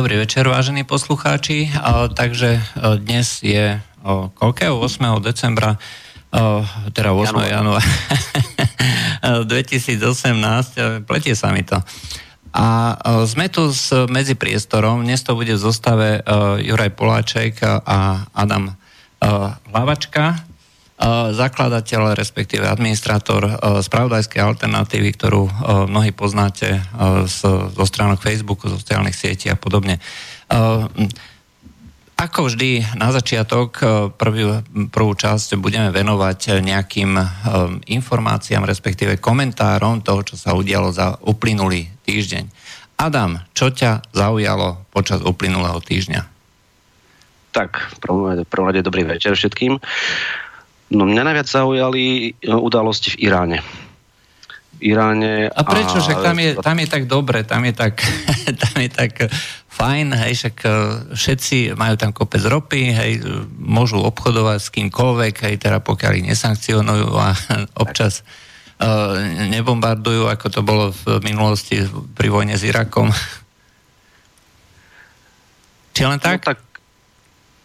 dobrý večer, vážení poslucháči. Takže dnes je koľkého 8. decembra, teda 8. januára 2018, pletie sa mi to. A sme tu s medzipriestorom, dnes to bude v zostave Juraj Poláček a Adam Hlavačka zakladateľ, respektíve administrátor spravodajskej alternatívy, ktorú mnohí poznáte zo stránok Facebooku, zo sociálnych sietí a podobne. Ako vždy, na začiatok prvý, prvú časť budeme venovať nejakým informáciám, respektíve komentárom toho, čo sa udialo za uplynulý týždeň. Adam, čo ťa zaujalo počas uplynulého týždňa? Tak, prvom rade dobrý večer všetkým. No mňa najviac zaujali e, udalosti v Iráne. V Iráne... A prečo? A... Však tam je, tam je tak dobre, tam je tak, tam je tak fajn, hej, však e, všetci majú tam kopec ropy, hej, môžu obchodovať s kýmkoľvek, hej, teda pokiaľ ich nesankcionujú a občas uh, nebombardujú, ako to bolo v minulosti pri vojne s Irakom. Či len tak? No, tak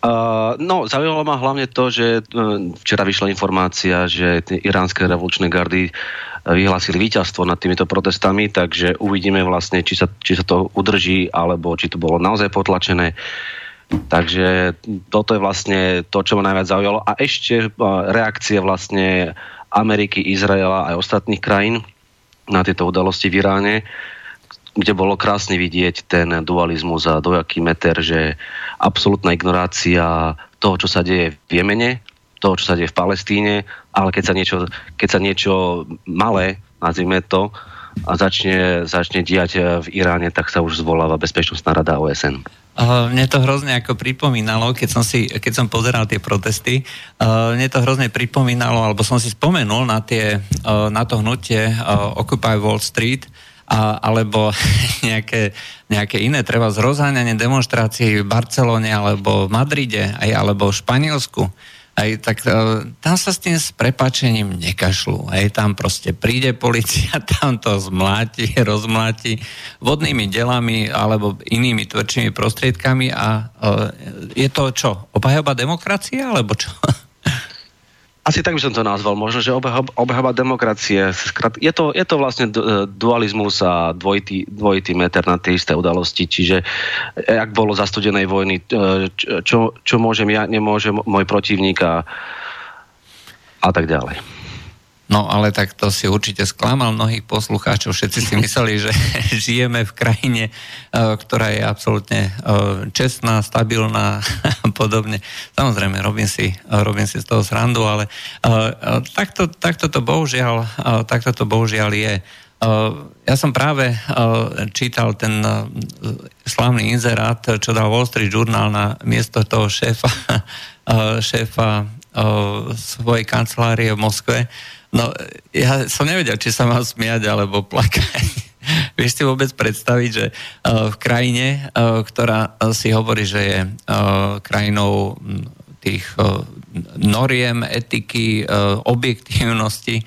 Uh, no, zaujalo ma hlavne to, že uh, včera vyšla informácia, že iránske revolučné gardy uh, vyhlásili víťazstvo nad týmito protestami, takže uvidíme vlastne, či sa, či sa to udrží, alebo či to bolo naozaj potlačené. Takže toto je vlastne to, čo ma najviac zaujalo. A ešte reakcie vlastne Ameriky, Izraela aj ostatných krajín na tieto udalosti v Iráne kde bolo krásne vidieť ten dualizmus a dojaký meter, že absolútna ignorácia toho, čo sa deje v Jemene, toho, čo sa deje v Palestíne, ale keď sa niečo, keď sa niečo malé, nazvime to, a začne, začne diať v Iráne, tak sa už zvoláva Bezpečnostná rada OSN. Uh, mne to hrozne ako pripomínalo, keď som, si, keď som pozeral tie protesty, uh, mne to hrozne pripomínalo, alebo som si spomenul na, tie, na to hnutie Occupy Wall Street, a, alebo nejaké, nejaké iné, treba zrozáňanie demonstrácií v Barcelone alebo v Madride, aj, alebo v Španielsku, aj, tak uh, tam sa s tým s prepačením nekašľú. Aj, tam proste príde policia, tam to zmláti, rozmláti vodnými delami alebo inými tvrdšími prostriedkami a uh, je to čo? Obhajoba demokracie alebo čo? Asi tak by som to nazval, možno, že obehová demokracie. Je to, je to vlastne dualizmus a dvojitý, dvojitý meter na tie isté udalosti, čiže eh, ak bolo za studenej vojny, eh, čo, čo môžem ja, nemôže môj protivník a, a tak ďalej. No ale tak to si určite sklamal mnohých poslucháčov. Všetci si mysleli, že žijeme v krajine, e, ktorá je absolútne e, čestná, stabilná a podobne. Samozrejme, robím si, robím si z toho srandu, ale e, takto, takto, to bohužiaľ, takto to bohužiaľ je. Ja som práve čítal ten slavný inzerát, čo dal Wall Street Journal na miesto toho šéfa, šéfa svojej kancelárie v Moskve, No, ja som nevedel, či sa mám smiať alebo plakať. Vieš si vôbec predstaviť, že uh, v krajine, uh, ktorá si hovorí, že je krajinou tých uh, noriem, etiky, objektívnosti,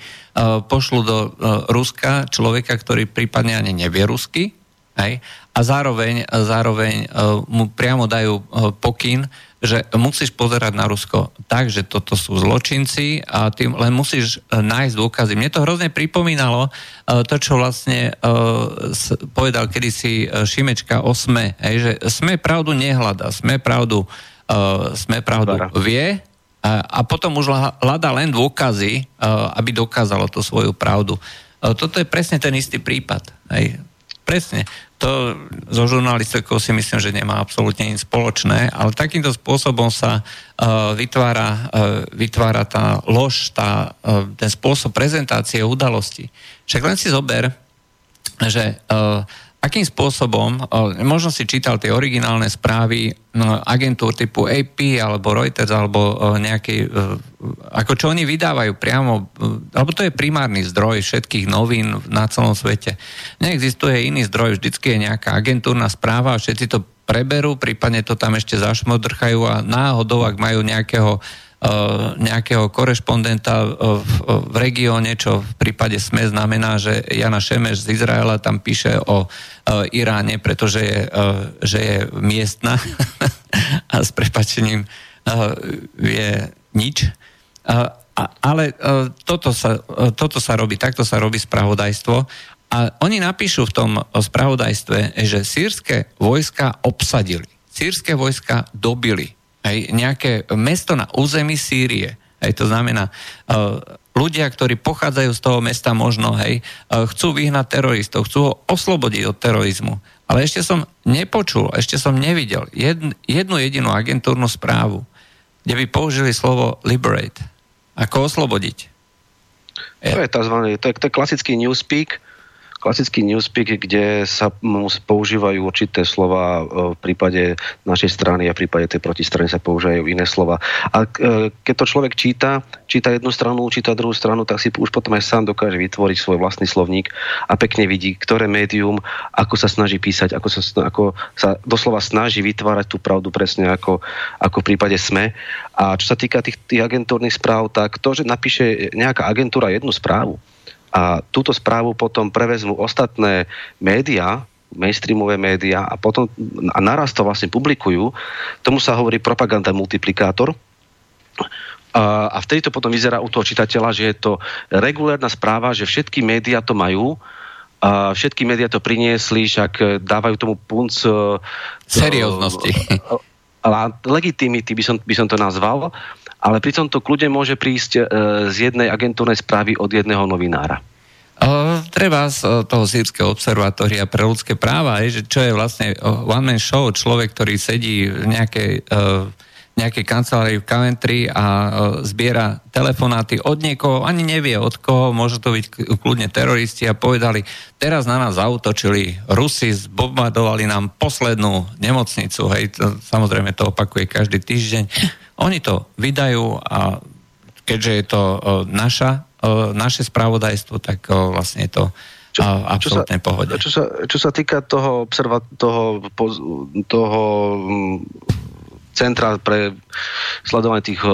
pošlu do Ruska človeka, ktorý prípadne ani nevie rusky, hej, a zároveň, zároveň mu priamo dajú pokyn, že musíš pozerať na Rusko tak, že toto sú zločinci a ty len musíš e, nájsť dôkazy. Mne to hrozne pripomínalo uh, to, čo vlastne uh, povedal kedysi Šimečka o SME, hej, že SME pravdu nehľada, SME pravdu, SME pravdu vie a, potom už hľada len dôkazy, aby dokázalo tú svoju pravdu. Toto je presne ten istý prípad. Hej. Presne to so žurnalistikou si myslím, že nemá absolútne nič spoločné, ale takýmto spôsobom sa uh, vytvára, uh, vytvára tá lož, tá, uh, ten spôsob prezentácie udalosti. Však len si zober, že uh, akým spôsobom, možno si čítal tie originálne správy no, agentúr typu AP alebo Reuters alebo nejaký, ako čo oni vydávajú priamo, alebo to je primárny zdroj všetkých novín na celom svete. Neexistuje iný zdroj, vždycky je nejaká agentúrna správa a všetci to preberú, prípadne to tam ešte zašmodrchajú a náhodou, ak majú nejakého nejakého korešpondenta v, v regióne, čo v prípade SME znamená, že Jana Šemeš z Izraela tam píše o Iráne, pretože je, že je miestna. A s prepačením je nič. Ale toto sa, toto sa robí, takto sa robí spravodajstvo. A oni napíšu v tom spravodajstve, že sírske vojska obsadili, sírske vojska dobili hej, nejaké mesto na území Sýrie. Hej, to znamená, uh, ľudia, ktorí pochádzajú z toho mesta možno, hej, uh, chcú vyhnať teroristov, chcú ho oslobodiť od terorizmu. Ale ešte som nepočul, ešte som nevidel jedn, jednu jedinú agentúrnu správu, kde by použili slovo liberate. Ako oslobodiť. To je, tzv. to je, to je klasický newspeak, klasický newspeak, kde sa používajú určité slova, e, v prípade našej strany a v prípade tej protistrany sa používajú iné slova. A e, keď to človek číta, číta jednu stranu, číta druhú stranu, tak si už potom aj sám dokáže vytvoriť svoj vlastný slovník a pekne vidí, ktoré médium, ako sa snaží písať, ako sa, ako sa doslova snaží vytvárať tú pravdu presne ako, ako v prípade SME. A čo sa týka tých, tých agentúrnych správ, tak to, že napíše nejaká agentúra jednu správu, a túto správu potom prevezmú ostatné médiá, mainstreamové médiá a potom a naraz to vlastne publikujú. Tomu sa hovorí propaganda multiplikátor. A, a vtedy to potom vyzerá u toho čitateľa, že je to regulárna správa, že všetky médiá to majú, a všetky médiá to priniesli, však dávajú tomu punc... E, Serióznosti. Legitimity by som, by som to nazval ale pri tomto kľude môže prísť e, z jednej agentúrnej správy od jedného novinára. Uh, treba z toho sírskeho observatória pre ľudské práva, je, že čo je vlastne one-man show, človek, ktorý sedí v nejakej, nejakej kancelárii v Coventry a zbiera telefonáty od niekoho, ani nevie od koho, môžu to byť kľudne teroristi a povedali, teraz na nás zautočili Rusi, zbombardovali nám poslednú nemocnicu, hej, to, samozrejme to opakuje každý týždeň oni to vydajú a keďže je to naša, naše spravodajstvo, tak vlastne je to čo, absolútne čo sa, pohode. Čo sa, čo sa týka toho, observa, toho, toho centra pre sledovanie tých uh,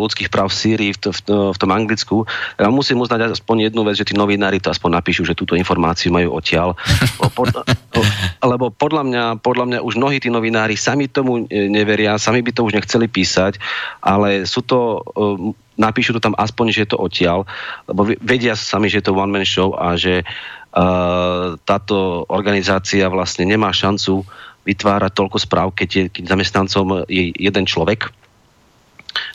ľudských práv v Sýrii, v, v, v tom Anglicku. Ja musím uznať aspoň jednu vec, že tí novinári to aspoň napíšu, že túto informáciu majú odtiaľ. Lebo podľa mňa, podľa mňa už mnohí tí novinári sami tomu e, neveria, sami by to už nechceli písať, ale sú to uh, napíšu to tam aspoň, že je to odtiaľ, lebo vedia sami, že je to one-man show a že uh, táto organizácia vlastne nemá šancu vytvárať toľko správ, keď, je, keď zamestnancom je jeden človek.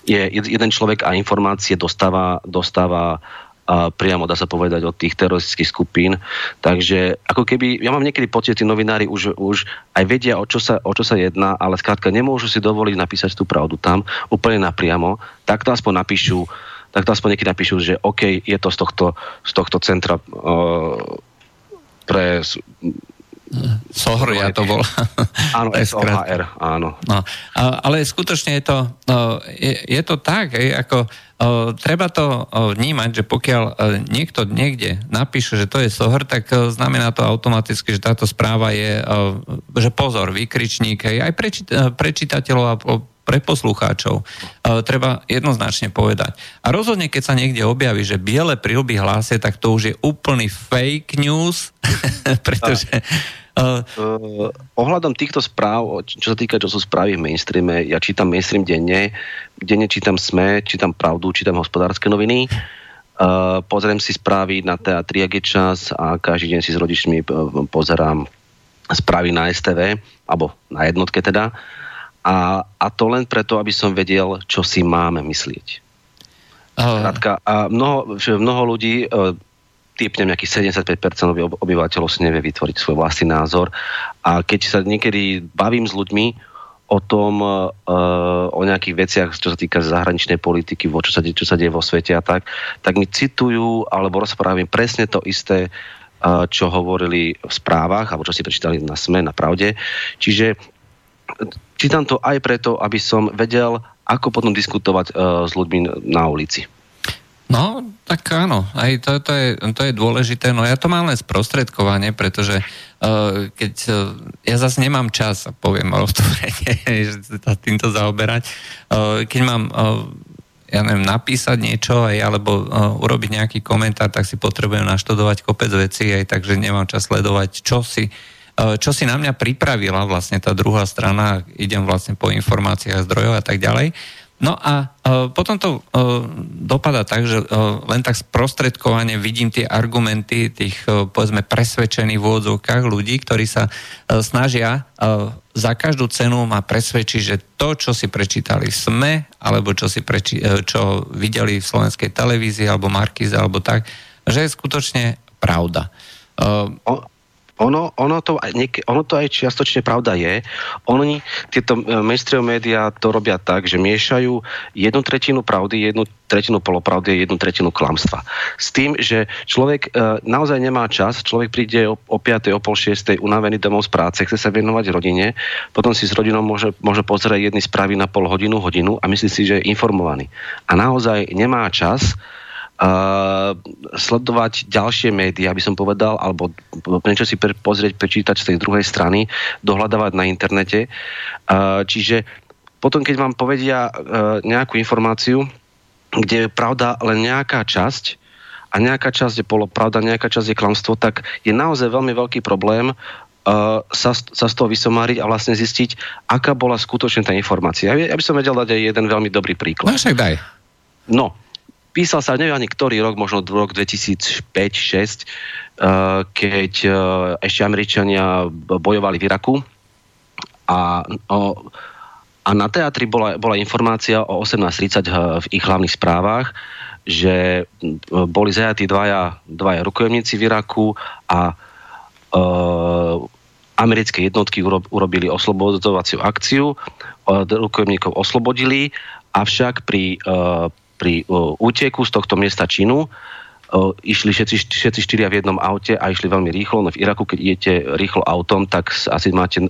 Je jeden človek a informácie dostáva, dostáva a priamo, dá sa povedať, od tých teroristických skupín. Takže ako keby, ja mám niekedy pocit, tí novinári už, už aj vedia, o čo, sa, o čo sa jedná, ale skrátka nemôžu si dovoliť napísať tú pravdu tam, úplne napriamo. Tak to aspoň napíšu, tak to aspoň niekedy napíšu, že OK, je to z tohto, z tohto centra uh, pre Sohr, ja to bol. Áno, SOHR, áno. No, ale skutočne je to, no, je, je to tak, je, ako treba to vnímať, že pokiaľ niekto niekde napíše, že to je sohr, tak znamená to automaticky, že táto správa je, že pozor, výkričník, aj pre čitateľov a pre poslucháčov. Treba jednoznačne povedať. A rozhodne, keď sa niekde objaví, že biele prilby hlásia, tak to už je úplný fake news, pretože... Uh, uh, ohľadom týchto správ, čo sa týka, čo sú správy v mainstreame, ja čítam mainstream denne, denne čítam SME, čítam Pravdu, čítam hospodárske noviny, uh, pozriem si správy na teatri, ak je čas a každý deň si s rodičmi pozerám správy na STV, alebo na jednotke teda. A, a to len preto, aby som vedel, čo si máme myslieť. Uh. a mnoho, mnoho ľudí typnem nejakých 75% obyvateľov si nevie vytvoriť svoj vlastný názor. A keď sa niekedy bavím s ľuďmi o tom, uh, o nejakých veciach, čo sa týka zahraničnej politiky, čo sa, čo sa deje vo svete a tak, tak mi citujú alebo rozprávajú presne to isté, uh, čo hovorili v správach, alebo čo si prečítali na SME, na Pravde. Čiže čítam to aj preto, aby som vedel, ako potom diskutovať uh, s ľuďmi na ulici. No, tak áno, aj to, to, je, to je dôležité. No ja to mám len sprostredkovanie, pretože uh, keď uh, ja zase nemám čas, poviem otvorene, že sa týmto zaoberať, uh, keď mám uh, ja neviem, napísať niečo aj, alebo uh, urobiť nejaký komentár, tak si potrebujem naštudovať kopec vecí, aj takže nemám čas sledovať, čo si, uh, čo si na mňa pripravila vlastne tá druhá strana, idem vlastne po informáciách zdrojov a tak ďalej. No a uh, potom to uh, dopada tak, že uh, len tak sprostredkovane vidím tie argumenty tých, uh, povedzme, presvedčených v úvodzovkách ľudí, ktorí sa uh, snažia uh, za každú cenu ma presvedčiť, že to, čo si prečítali SME, alebo čo, si preči- uh, čo videli v slovenskej televízii, alebo Markize, alebo tak, že je skutočne pravda. Uh, ono, ono, to, ono to aj čiastočne pravda je. Oni, tieto e, mainstream médiá to robia tak, že miešajú jednu tretinu pravdy, jednu tretinu polopravdy a jednu tretinu klamstva. S tým, že človek e, naozaj nemá čas, človek príde o, o 5. o pol 6. unavený domov z práce, chce sa venovať rodine, potom si s rodinou môže, môže pozerať jedny správy na pol hodinu, hodinu a myslí si, že je informovaný. A naozaj nemá čas Uh, sledovať ďalšie médiá, aby som povedal, alebo niečo si pozrieť, prečítať z tej druhej strany, dohľadávať na internete. Uh, čiže potom, keď vám povedia uh, nejakú informáciu, kde je pravda len nejaká časť, a nejaká časť je polopravda, nejaká časť je klamstvo, tak je naozaj veľmi veľký problém uh, sa, sa z toho vysomáriť a vlastne zistiť, aká bola skutočne tá informácia. Ja, ja by som vedel dať aj jeden veľmi dobrý príklad. No však daj. No, písal sa, neviem ani ktorý rok, možno rok 2005-2006, eh, keď eh, ešte Američania bojovali v Iraku. A, a na teatri bola, bola informácia o 18.30 v ich hlavných správach, že boli zajatí dvaja, dvaja rukojemníci v Iraku a uh, americké jednotky urobili oslobodzovaciu akciu, uh, rukojemníkov oslobodili, avšak pri uh, pri úteku z tohto miesta činu išli všetci, všetci štyria v jednom aute a išli veľmi rýchlo. No v Iraku, keď idete rýchlo autom, tak asi máte,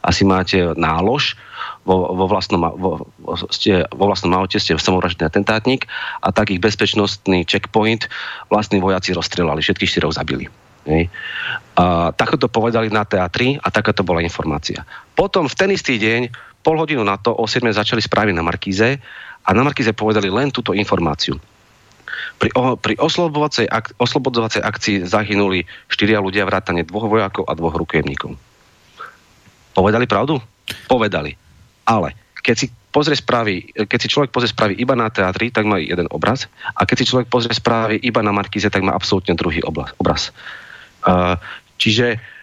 asi máte nálož vo, vo, vlastnom, vo, ste, vo vlastnom aute, ste samovraždný atentátnik a taký bezpečnostný checkpoint vlastní vojaci rozstrelali, všetkých štyroch zabili. Hej. A takto to povedali na teatri a taká to bola informácia. Potom v ten istý deň, pol hodinu na to, o 7 začali správy na Markíze a na Markize povedali len túto informáciu. Pri, o, pri oslobodovacej, ak, oslobodovacej akcii zahynuli štyria ľudia vrátane dvoch vojakov a dvoch rukojemníkov. Povedali pravdu? Povedali. Ale keď si pozrie správy, keď si človek pozrie správy iba na teatri, tak má jeden obraz. A keď si človek pozrie správy iba na Markize, tak má absolútne druhý obraz. Uh, čiže E,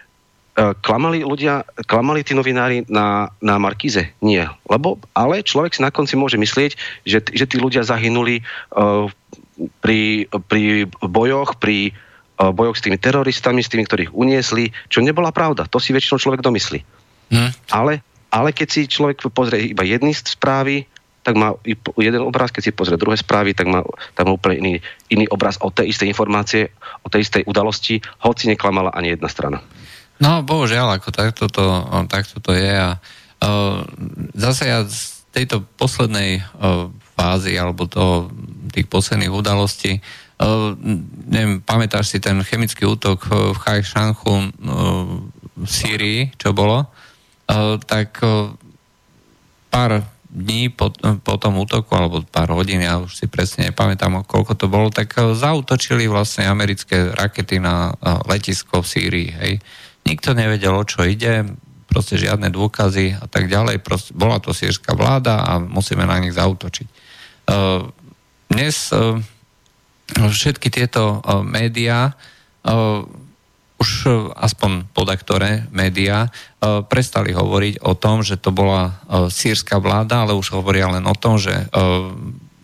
klamali ľudia, klamali tí novinári na, na Markize? Nie. Lebo, ale človek si na konci môže myslieť, že, že tí ľudia zahynuli uh, pri, pri bojoch, pri uh, bojoch s tými teroristami, s tými, ktorých uniesli, čo nebola pravda. To si väčšinou človek domyslí. Hmm. Ale, ale keď si človek pozrie iba jedny správy, tak má jeden obraz, keď si pozrie druhé správy, tak má, tak má úplne iný, iný obraz o tej istej informácie, o tej istej udalosti, hoci neklamala ani jedna strana. No, bohužiaľ, ako takto to, takto to je a uh, zase ja z tejto poslednej uh, fázy alebo to, tých posledných udalostí uh, neviem, pamätáš si ten chemický útok v Chajšanchu uh, v Sýrii, čo bolo, uh, tak uh, pár dní po, po tom útoku, alebo pár hodín, ja už si presne nepamätám, koľko to bolo, tak zautočili vlastne americké rakety na letisko v Sýrii, hej. Nikto nevedel, o čo ide, proste žiadne dôkazy a tak ďalej. Proste, bola to sírska vláda a musíme na nich zautočiť. Uh, dnes uh, všetky tieto uh, médiá, už aspoň podaktoré médiá, prestali hovoriť o tom, že to bola sírska vláda, ale už hovoria len o tom, že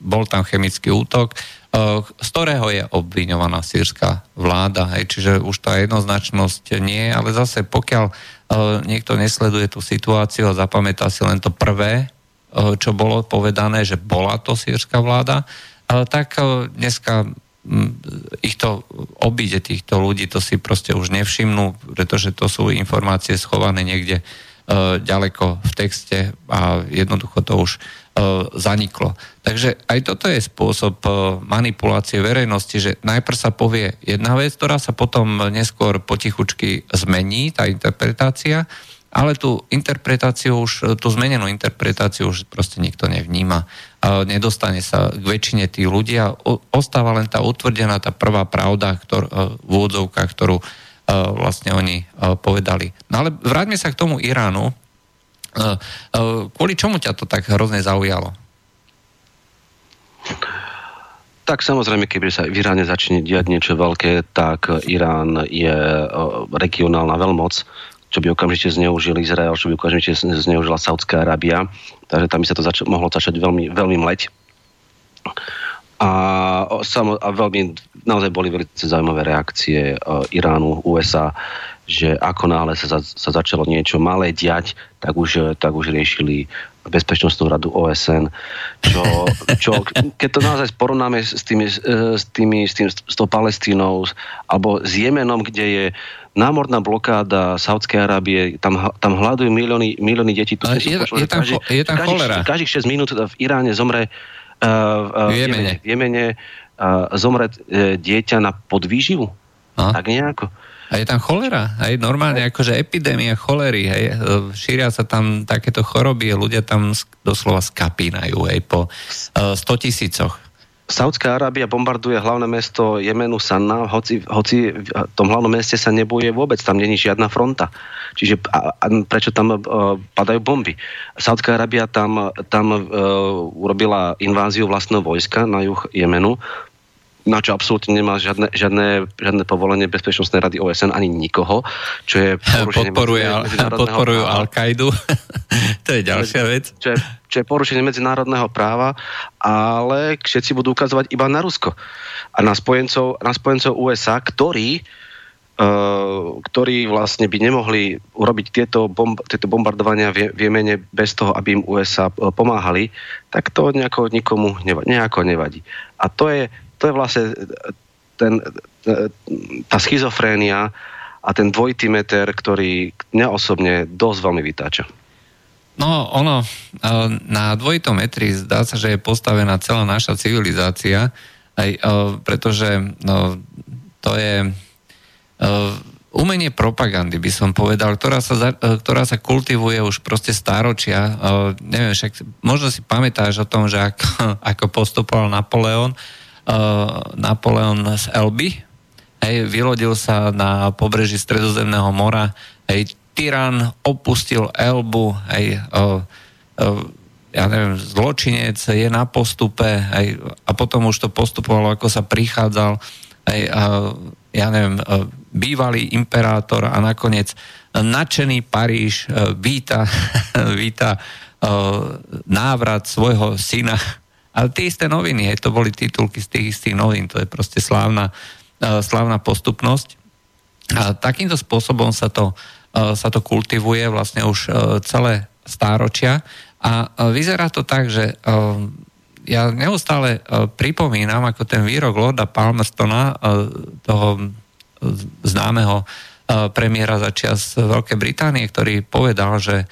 bol tam chemický útok, z ktorého je obviňovaná sírska vláda. Hej, čiže už tá jednoznačnosť nie, ale zase pokiaľ niekto nesleduje tú situáciu a zapamätá si len to prvé, čo bolo povedané, že bola to sírska vláda, tak dneska ich to obíde týchto ľudí, to si proste už nevšimnú, pretože to sú informácie schované niekde ďaleko v texte a jednoducho to už zaniklo. Takže aj toto je spôsob e, manipulácie verejnosti, že najprv sa povie jedna vec, ktorá sa potom neskôr potichučky zmení, tá interpretácia, ale tú interpretáciu už, tú zmenenú interpretáciu už proste nikto nevníma. Nedostane sa k väčšine tých ľudí a ostáva len tá utvrdená, tá prvá pravda, ktor, v úvodzovkách, ktorú vlastne oni povedali. No ale vráťme sa k tomu Iránu. Kvôli čomu ťa to tak hrozne zaujalo? Tak samozrejme, keby sa v Iráne začne diať niečo veľké, tak Irán je regionálna veľmoc, čo by okamžite zneužil Izrael, čo by okamžite zneužila Saudská Arábia. Takže tam by sa to zač- mohlo začať veľmi, veľmi mleť. A, samo, a veľmi, naozaj boli veľmi zaujímavé reakcie Iránu, USA, že ako náhle sa, sa začalo niečo malé diať, tak už, tak už riešili Bezpečnostnú radu OSN, čo, čo keď to naozaj porovnáme s, tými, s, tými, s, tým, s tou Palestínou alebo s Jemenom, kde je námorná blokáda Saudskej Arábie, tam, tam hľadujú milióny, milióny detí. Tu je, je, tam, každý, je tam cholera. Každých, každých 6 minút v Iráne zomre uh, v Jemene, v Jemene uh, zomre uh, dieťa na podvýživu. A? Tak nejako. A je tam cholera, aj normálne akože epidémia cholery, hej, šíria sa tam takéto choroby, ľudia tam doslova skapínajú, hej, po 100 tisícoch. Saudská Arábia bombarduje hlavné mesto Jemenu Sanna, hoci, hoci v tom hlavnom meste sa nebuje vôbec, tam není žiadna fronta. Čiže a, a prečo tam uh, padajú bomby? Saudská Arábia tam, tam uh, urobila inváziu vlastného vojska na juh Jemenu, na čo absolútne nemá žiadne, žiadne, žiadne povolenie Bezpečnostnej rady OSN ani nikoho, čo je Podporuje, podporujú Al-Kaidu. to je ďalšia vec. Čo je, čo je porušenie medzinárodného práva, ale všetci budú ukazovať iba na Rusko. A na spojencov, na spojencov USA, ktorí Uh, ktorí vlastne by nemohli urobiť tieto, bomb, tieto bombardovania v, v Jemene bez toho, aby im USA pomáhali, tak to nejako nikomu nevadí, nejako nevadí. A to je, to je vlastne ten, tá schizofrénia a ten dvojitý meter, ktorý mňa osobne dosť veľmi vytáča. No, ono, e, na dvojitom metri zdá sa, že je postavená celá naša civilizácia, aj, e, pretože no, to je e, umenie propagandy, by som povedal, ktorá sa, ktorá sa kultivuje už proste stáročia. Neviem, však možno si pamätáš o tom, že ako, ako postupoval Napoleon, Napoleon z Elby, hej, vylodil sa na pobreží Stredozemného mora, hej, tyran opustil Elbu, hej, uh, uh, ja neviem, zločinec je na postupe. Hej, a potom už to postupovalo, ako sa prichádzal, hej, uh, ja neviem, bývalý imperátor a nakoniec nadšený Paríž víta, víta návrat svojho syna ale tie isté noviny, hej, to boli titulky z tých istých novín, to je proste slávna, uh, slávna postupnosť. A takýmto spôsobom sa to, uh, sa to kultivuje vlastne už uh, celé stáročia a vyzerá to tak, že ja neustále pripomínam ako ten výrok Lorda Palmerstona, toho známeho premiéra za čas Veľkej Británie, ktorý povedal, že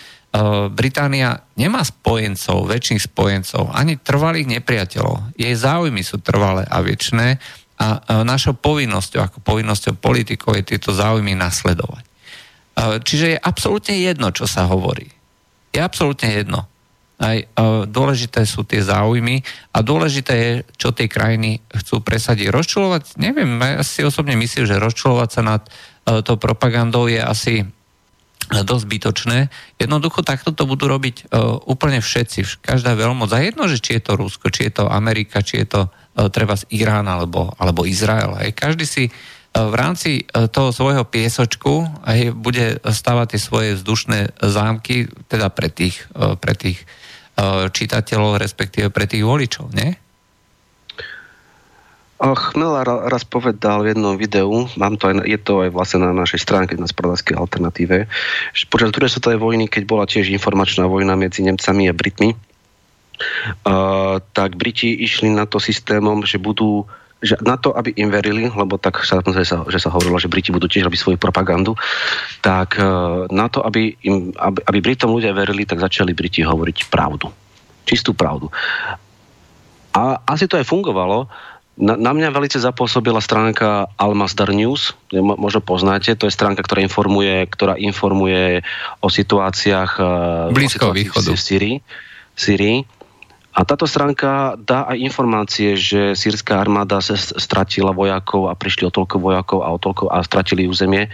Británia nemá spojencov, väčších spojencov, ani trvalých nepriateľov. Jej záujmy sú trvalé a väčšie a eh, našou povinnosťou, ako povinnosťou politikov je tieto záujmy nasledovať. Eh, čiže je absolútne jedno, čo sa hovorí. Je absolútne jedno. Aj dôležité sú tie záujmy a dôležité je, čo tie krajiny chcú presadiť. Rozčulovať, neviem, ja si osobne myslím, že rozčulovať sa nad tou propagandou je asi dosť zbytočné. Jednoducho takto to budú robiť uh, úplne všetci, každá veľmoc. A jedno, že či je to Rusko, či je to Amerika, či je to uh, treba z Irán alebo, alebo Izrael. Aj každý si uh, v rámci uh, toho svojho piesočku aj bude stavať tie svoje vzdušné zámky, teda pre tých, uh, pre tých uh, čitateľov, respektíve pre tých voličov, nie? Chmela raz povedal v jednom videu, mám to aj, je to aj vlastne na našej stránke na spravodajskej alternatíve, že počas druhej svetovej vojny, keď bola tiež informačná vojna medzi Nemcami a Britmi, uh, tak Briti išli na to systémom, že budú že na to, aby im verili, lebo tak sa, že sa, hovorilo, že Briti budú tiež robiť svoju propagandu, tak uh, na to, aby, im, aby, aby Britom ľudia verili, tak začali Briti hovoriť pravdu. Čistú pravdu. A asi to aj fungovalo, Na, na mňa veľmi zapôsobila stránka Almasdar News, možno poznáte, to je stránka, ktorá informuje, ktorá informuje o situáciách Blízko východu. v Syrii. Syrii. A táto stránka dá aj informácie, že sírska armáda sa stratila vojakov a prišli o toľko vojakov a o toľko a stratili územie.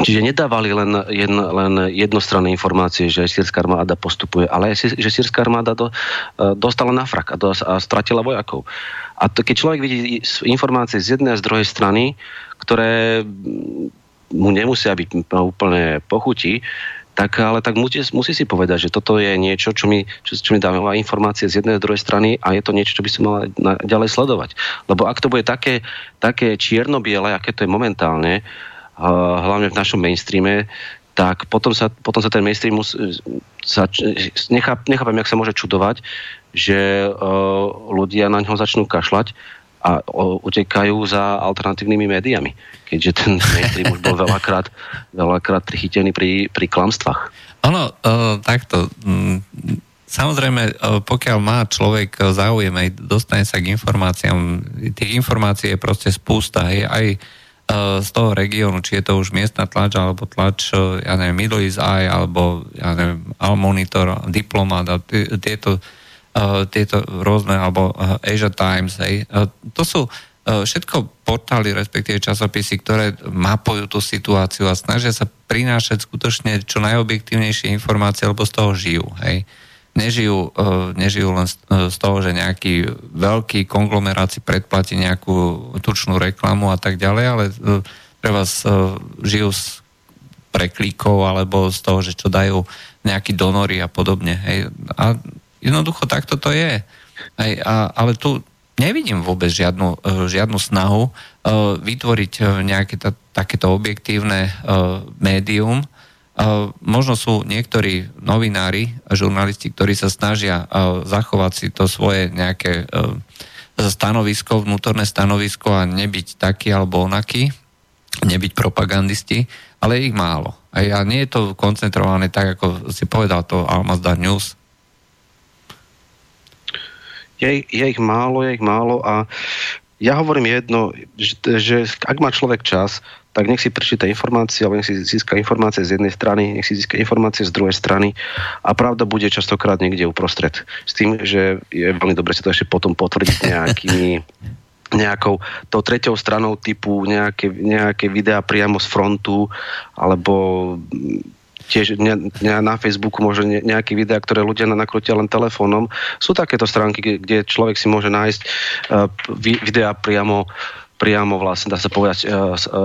Čiže nedávali len, jedno, len jednostranné informácie, že sírska armáda postupuje, ale aj, že sírska armáda do, e, dostala na frak a, do, a stratila vojakov. A to, keď človek vidí informácie z jednej a z druhej strany, ktoré mu nemusia byť úplne pochutí, tak ale tak musí, musí si povedať, že toto je niečo, čo mi, čo, čo mi dáva informácie z jednej a druhej strany a je to niečo, čo by som mal ďalej sledovať. Lebo ak to bude také, také čierno-biele, aké to je momentálne, hlavne v našom mainstreame, tak potom sa, potom sa ten mainstream mus, sa, nechá, nechápem, jak sa môže čudovať, že uh, ľudia na ňo začnú kašľať a utekajú za alternatívnymi médiami, keďže ten mainstream už bol veľakrát, veľakrát prichytený pri, pri klamstvách. Ono, uh, takto, mm, samozrejme, uh, pokiaľ má človek záujem aj dostane sa k informáciám, tých informácií je proste spústa, aj, aj z toho regiónu, či je to už miestna tlač, alebo tlač, ja neviem, Middle East Eye, alebo ja neviem, Al Monitor, Diplomat a tieto, tieto rôzne, alebo Asia Times, hej. To sú všetko portály, respektíve časopisy, ktoré mapujú tú situáciu a snažia sa prinášať skutočne čo najobjektívnejšie informácie, lebo z toho žijú, hej nežijú, e, nežijú len z toho, že nejaký veľký konglomerát si predplatí nejakú tučnú reklamu a tak ďalej, ale e, e, žijú z preklíkov alebo z toho, že čo dajú nejakí donory a podobne. Hej. A jednoducho takto to je. Hej. A, ale tu nevidím vôbec žiadnu, žiadnu snahu vytvoriť nejaké ta, takéto objektívne médium, možno sú niektorí novinári a žurnalisti, ktorí sa snažia zachovať si to svoje nejaké stanovisko, vnútorné stanovisko a nebyť taký alebo onaký, nebyť propagandisti, ale ich málo. A nie je to koncentrované tak, ako si povedal to Almazdar News. Je, je ich málo, je ich málo a ja hovorím jedno, že, že ak má človek čas, tak nech si prečíta informácie, alebo nech si získa informácie z jednej strany, nech si získa informácie z druhej strany a pravda bude častokrát niekde uprostred. S tým, že je veľmi dobre si to ešte potom potvrdiť nejakými nejakou tou treťou stranou typu nejaké, nejaké videá priamo z frontu alebo tiež ne, ne, na Facebooku možno ne, nejaké videá, ktoré ľudia nakrútia len telefónom. Sú takéto stránky, kde človek si môže nájsť uh, videá priamo priamo vlastne, dá sa povedať, e, z, e,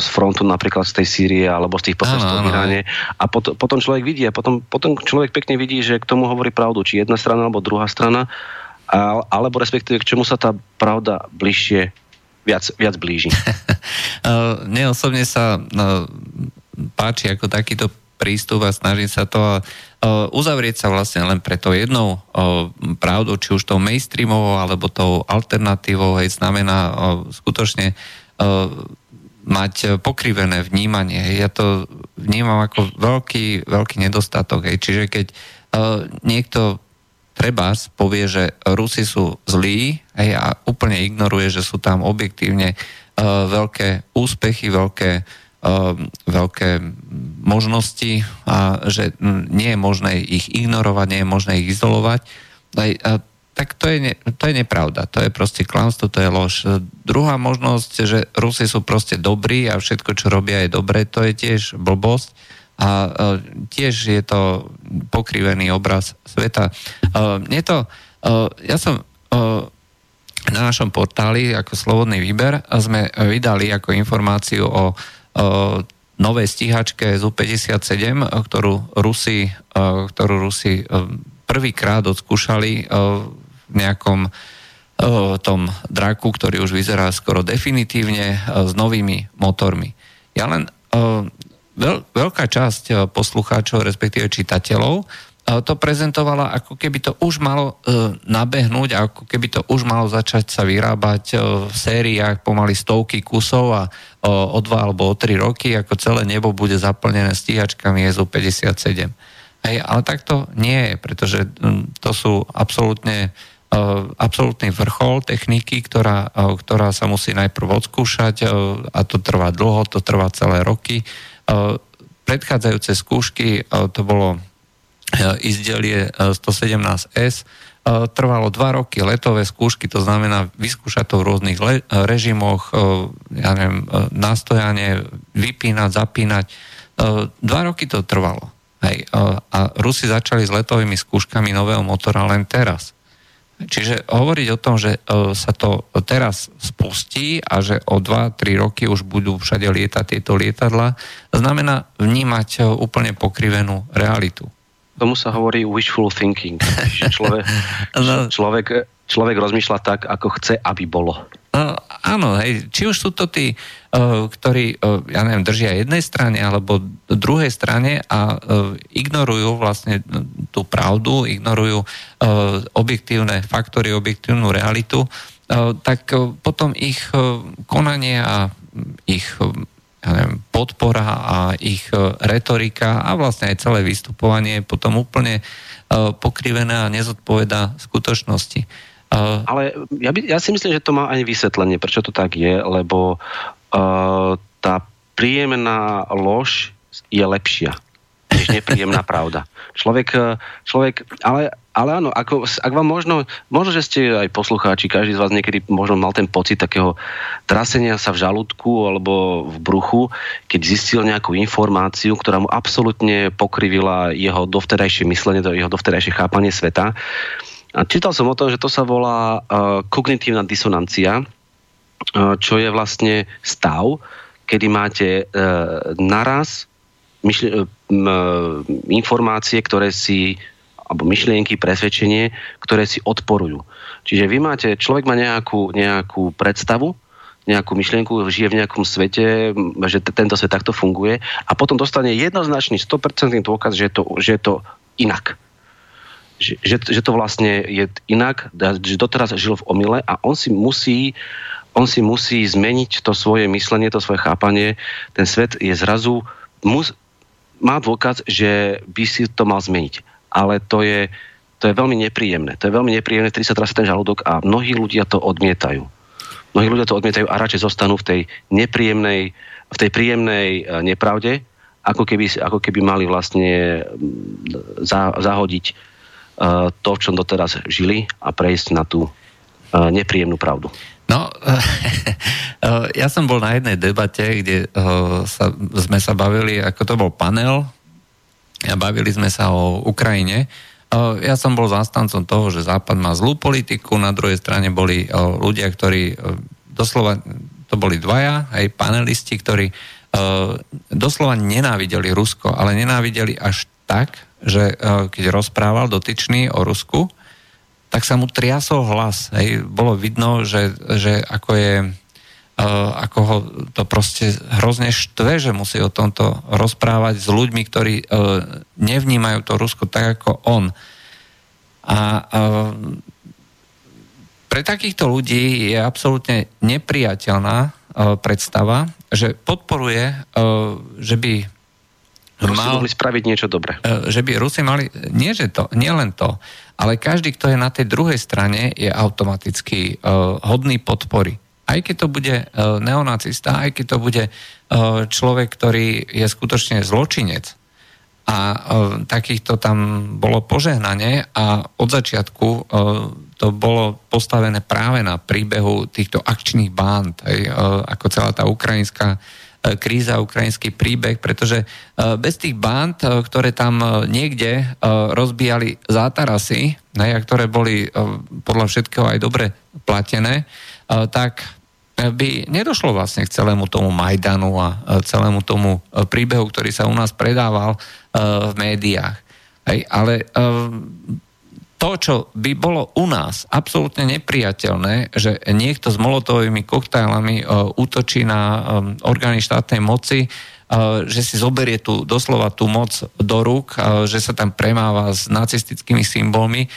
z frontu napríklad z tej Sýrie alebo z tých protestov v Iráne. A pot, potom človek vidí, a potom, potom človek pekne vidí, že k tomu hovorí pravdu, či jedna strana alebo druhá strana, a, alebo respektíve k čomu sa tá pravda bližšie viac, viac blíži. Mne osobne sa no, páči ako takýto prístup a snažím sa to uh, uzavrieť sa vlastne len pre to jednou uh, pravdou, či už tou mainstreamovou alebo tou alternatívou, hej, znamená uh, skutočne mať pokrivené vnímanie. Ja to vnímam ako veľký, veľký nedostatok. Hej. Čiže keď niekto treba povie, že Rusi sú zlí hej, a úplne ignoruje, že sú tam objektívne veľké úspechy, veľké veľké možnosti a že nie je možné ich ignorovať, nie je možné ich izolovať, tak to je, ne, to je nepravda. To je proste klamstvo, to je lož. Druhá možnosť, že Rusi sú proste dobrí a všetko, čo robia, je dobré, to je tiež blbosť a a tiež je to pokrivený obraz sveta. A, mne to, ja som na našom portáli ako Slobodný výber sme vydali ako informáciu o novej stíhačke ZU-57, ktorú Rusi, ktorú Rusi prvýkrát odskúšali v nejakom tom draku, ktorý už vyzerá skoro definitívne s novými motormi. Ja len veľ, veľká časť poslucháčov, respektíve čitateľov, to prezentovala, ako keby to už malo e, nabehnúť, ako keby to už malo začať sa vyrábať e, v sériách pomaly stovky kusov a e, o dva alebo o tri roky, ako celé nebo bude zaplnené stíhačkami EZU 57. Hej, ale tak to nie je, pretože to sú absolútne absolútny vrchol techniky, ktorá, ktorá sa musí najprv odskúšať a to trvá dlho, to trvá celé roky. Predchádzajúce skúšky, to bolo izdelie 117S, trvalo dva roky letové skúšky, to znamená vyskúšať to v rôznych le- režimoch, ja neviem, nastojanie, vypínať, zapínať. Dva roky to trvalo. Hej, a Rusi začali s letovými skúškami nového motora len teraz. Čiže hovoriť o tom, že sa to teraz spustí a že o 2-3 roky už budú všade lietať tieto lietadla, znamená vnímať úplne pokrivenú realitu tomu sa hovorí wishful thinking. Človek, no. človek, človek rozmýšľa tak, ako chce, aby bolo. No, áno, hej. či už sú to tí, uh, ktorí, uh, ja neviem, držia jednej strane alebo druhej strane a uh, ignorujú vlastne tú pravdu, ignorujú objektívne faktory, objektívnu realitu, tak potom ich konanie a ich ja neviem, podpora a ich e, retorika a vlastne aj celé vystupovanie je potom úplne e, pokrivené a nezodpoveda skutočnosti. E, Ale ja, by, ja si myslím, že to má aj vysvetlenie, prečo to tak je, lebo uh, tá príjemná lož je lepšia než nepríjemná pravda. Človek, človek ale ale áno, ako, ak vám možno, možno, že ste aj poslucháči, každý z vás niekedy možno mal ten pocit takého trasenia sa v žalúdku alebo v bruchu, keď zistil nejakú informáciu, ktorá mu absolútne pokrivila jeho dovtedajšie myslenie, jeho dovtedajšie chápanie sveta. A čítal som o tom, že to sa volá uh, kognitívna disonancia, uh, čo je vlastne stav, kedy máte uh, naraz myšli- informácie, ktoré si alebo myšlienky, presvedčenie, ktoré si odporujú. Čiže vy máte, človek má nejakú, nejakú predstavu, nejakú myšlienku, žije v nejakom svete, že t- tento svet takto funguje a potom dostane jednoznačný 100% dôkaz, že je to, že je to inak. Že, že, že to vlastne je inak, že doteraz žil v omyle a on si musí on si musí zmeniť to svoje myslenie, to svoje chápanie. Ten svet je zrazu, mus, má dôkaz, že by si to mal zmeniť ale to je, to je veľmi nepríjemné. To je veľmi nepríjemné, ktorý sa trasí ten žalúdok a mnohí ľudia to odmietajú. Mnohí ľudia to odmietajú a radšej zostanú v tej nepríjemnej, v tej príjemnej e, nepravde, ako keby, ako keby mali vlastne mm, za, zahodiť uh, to, v čom doteraz žili a prejsť na tú uh, nepríjemnú pravdu. No, ja som bol na jednej debate, kde sa, sme sa bavili, ako to bol panel, bavili sme sa o Ukrajine. Ja som bol zástancom toho, že Západ má zlú politiku, na druhej strane boli ľudia, ktorí doslova, to boli dvaja, aj panelisti, ktorí doslova nenávideli Rusko, ale nenávideli až tak, že keď rozprával dotyčný o Rusku, tak sa mu triasol hlas. Hej. Bolo vidno, že, že ako je ako ho to proste hrozne štve, že musí o tomto rozprávať s ľuďmi, ktorí nevnímajú to Rusko tak ako on. A pre takýchto ľudí je absolútne nepriateľná predstava, že podporuje, že by Rusi mal, mohli spraviť niečo dobré. Že by Rusi mali, nie, že to, nie len to, ale každý, kto je na tej druhej strane, je automaticky hodný podpory aj keď to bude e, neonacista, aj keď to bude e, človek, ktorý je skutočne zločinec, a e, takýchto tam bolo požehnanie a od začiatku to bolo postavené práve na príbehu týchto akčných bánd, aj, ako celá tá ukrajinská kríza, ukrajinský príbeh, pretože bez tých bánd, ktoré tam niekde rozbíjali zátarasy, a ktoré boli podľa všetkého aj dobre platené, tak by nedošlo vlastne k celému tomu Majdanu a celému tomu e, príbehu, ktorý sa u nás predával e, v médiách. Ale e, to, čo by bolo u nás absolútne nepriateľné, že niekto s molotovými koktajlami útočí na orgány štátnej moci, že si zoberie tú, doslova tú moc do rúk, že sa tam premáva s nacistickými symbolmi.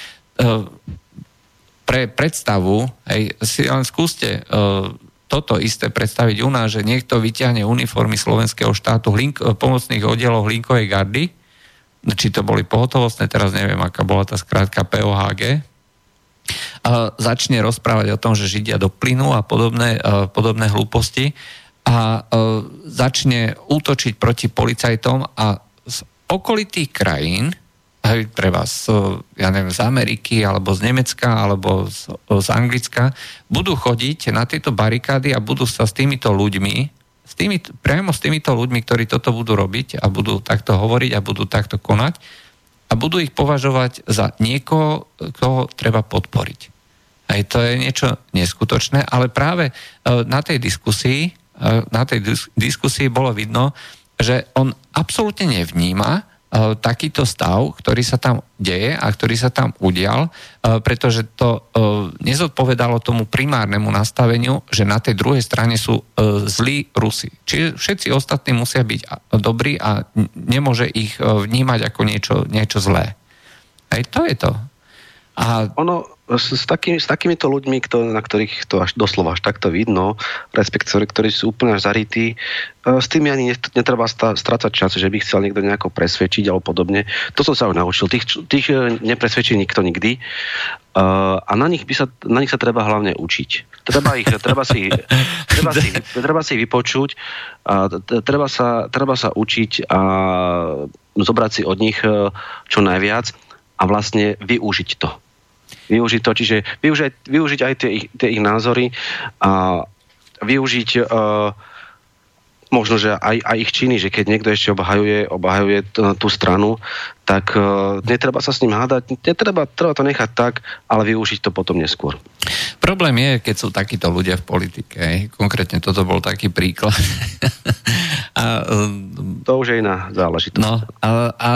Pre predstavu, hej, si len skúste toto isté predstaviť u nás, že niekto vyťahne uniformy slovenského štátu hlink, pomocných oddielov Hlinkovej gardy, či to boli pohotovostné, teraz neviem, aká bola tá skrátka POHG, začne rozprávať o tom, že Židia do plynu a podobné, podobné hlúposti. A začne útočiť proti policajtom a z okolitých krajín, hej, pre vás, ja neviem, z Ameriky, alebo z Nemecka, alebo z, z Anglicka, budú chodiť na tieto barikády a budú sa s týmito ľuďmi, s tými, priamo s týmito ľuďmi, ktorí toto budú robiť a budú takto hovoriť a budú takto konať a budú ich považovať za niekoho, koho treba podporiť. Aj to je niečo neskutočné, ale práve e, na tej diskusii, e, na tej diskusii bolo vidno, že on absolútne nevníma, takýto stav, ktorý sa tam deje a ktorý sa tam udial, e, pretože to e, nezodpovedalo tomu primárnemu nastaveniu, že na tej druhej strane sú zlí Rusi. Čiže všetci ostatní musia byť dobrí a nemôže ich vnímať ako niečo, niečo zlé. Aj to je to. A... Ono, s, takými, s takýmito ľuďmi, kto, na ktorých to až doslova až takto vidno, respektíve, ktorí sú úplne až zarytí, e, s tými ani netreba strácať čas, že by chcel niekto nejako presvedčiť alebo podobne. To som sa už naučil. Tých, tých e, nepresvedčí nikto nikdy. Uh, a na nich, by sa, na nich sa treba hlavne učiť. Treba, ich, treba, si, treba, si, treba si vypočuť, a treba, sa, treba sa učiť a zobrať si od nich čo najviac a vlastne využiť to využiť to, čiže využiť, využiť aj tie ich, tie ich názory a využiť uh, možno, že aj, aj ich činy, že keď niekto ešte obhajuje, obhajuje t- tú stranu, tak uh, netreba sa s ním hádať, netreba treba to nechať tak, ale využiť to potom neskôr. Problém je, keď sú takíto ľudia v politike. Konkrétne toto bol taký príklad. a, um, to už je iná záležitosť. No, a, a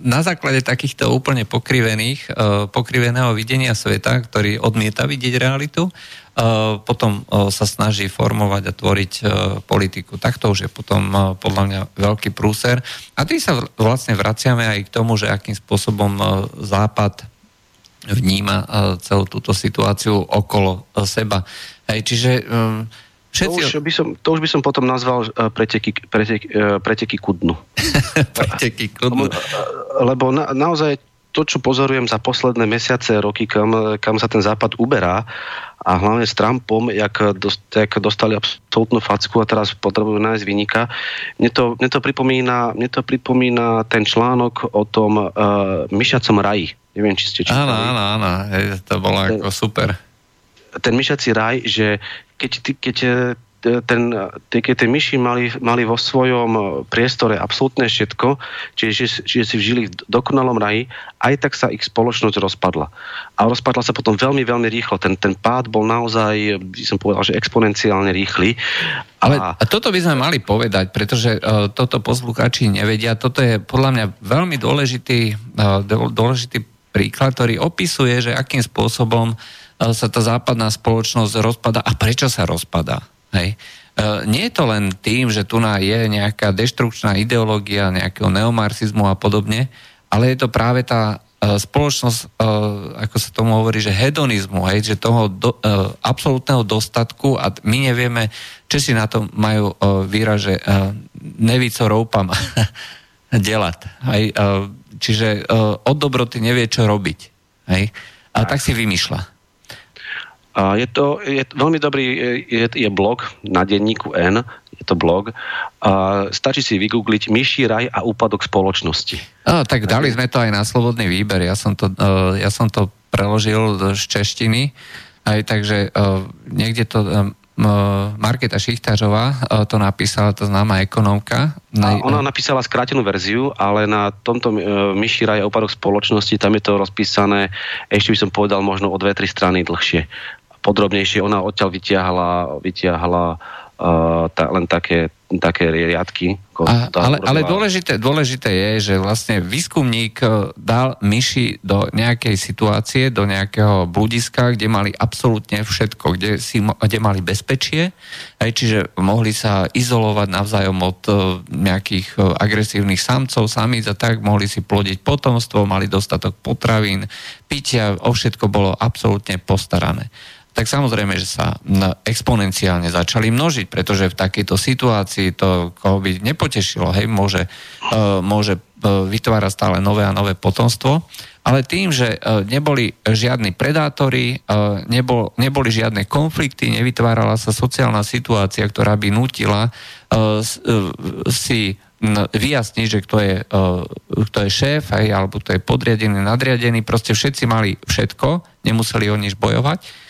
na základe takýchto úplne pokrivených, uh, pokriveného videnia sveta, ktorý odmieta vidieť realitu, potom sa snaží formovať a tvoriť politiku. Tak to už je potom podľa mňa veľký prúser. A tým sa vlastne vraciame aj k tomu, že akým spôsobom Západ vníma celú túto situáciu okolo seba. Hej, čiže Všetci... To, už by som, to už by som potom nazval preteky, preteky, preteky ku dnu. preteky ku dnu. Lebo na, naozaj to, čo pozorujem za posledné mesiace, roky, kam, kam sa ten západ uberá a hlavne s Trumpom, jak, dost, jak dostali absolútnu facku a teraz potrebujú nájsť vynika. Mne to, mne, to pripomína, mne to pripomína ten článok o tom uh, myšacom raji. Neviem, či ste čítali. Áno, áno, áno. To bolo ako super. Ten myšací raj, že keď, ty, keď ten, keď tie myši mali, mali vo svojom priestore absolútne všetko, čiže, čiže si žili v dokonalom raji, aj tak sa ich spoločnosť rozpadla. A rozpadla sa potom veľmi, veľmi rýchlo. Ten, ten pád bol naozaj, by som povedal, že exponenciálne rýchly. Ale a toto by sme mali povedať, pretože uh, toto poslucháči nevedia. Toto je podľa mňa veľmi dôležitý, uh, dôležitý príklad, ktorý opisuje, že akým spôsobom uh, sa tá západná spoločnosť rozpada a prečo sa rozpada. Hej. E, nie je to len tým, že tu je nejaká deštrukčná ideológia nejakého neomarxizmu a podobne, ale je to práve tá e, spoločnosť, e, ako sa tomu hovorí, že hedonizmu, hej, že toho do, absolútneho dostatku a my nevieme, či si na to majú výraz, že nevíco roupam delať. Hej. Čiže od dobroty nevie, čo robiť. Hej. A tak si vymýšľa. A je to je veľmi dobrý, je, je blog na denníku N, je to blog. A stačí si vygoogliť myší raj a úpadok spoločnosti. A, tak dali sme to aj na slobodný výber. Ja som to, uh, ja som to preložil z češtiny. Aj takže uh, niekde to um, Marketa Šichtářová to napísala, to známa ekonomka. A ona napísala skrátenú verziu, ale na tomto myši raj a úpadok spoločnosti tam je to rozpísané, ešte by som povedal možno o dve, tri strany dlhšie podrobnejšie. Ona odtiaľ vytiahla, vytiahla uh, ta, len také, také riadky. A, ale ale dôležité, dôležité je, že vlastne výskumník uh, dal myši do nejakej situácie, do nejakého bludiska, kde mali absolútne všetko, kde, si, kde mali bezpečie, aj, čiže mohli sa izolovať navzájom od uh, nejakých uh, agresívnych samcov, samíc a tak, mohli si plodiť potomstvo, mali dostatok potravín, pitia, o všetko bolo absolútne postarané. Tak samozrejme, že sa exponenciálne začali množiť, pretože v takejto situácii to koho by nepotešilo, hej, môže, môže vytvárať stále nové a nové potomstvo, ale tým, že neboli žiadni predátori, nebol, neboli žiadne konflikty, nevytvárala sa sociálna situácia, ktorá by nutila si vyjasniť, že kto je, kto je šéf, aj, alebo kto je podriadený, nadriadený, proste všetci mali všetko, nemuseli o nič bojovať.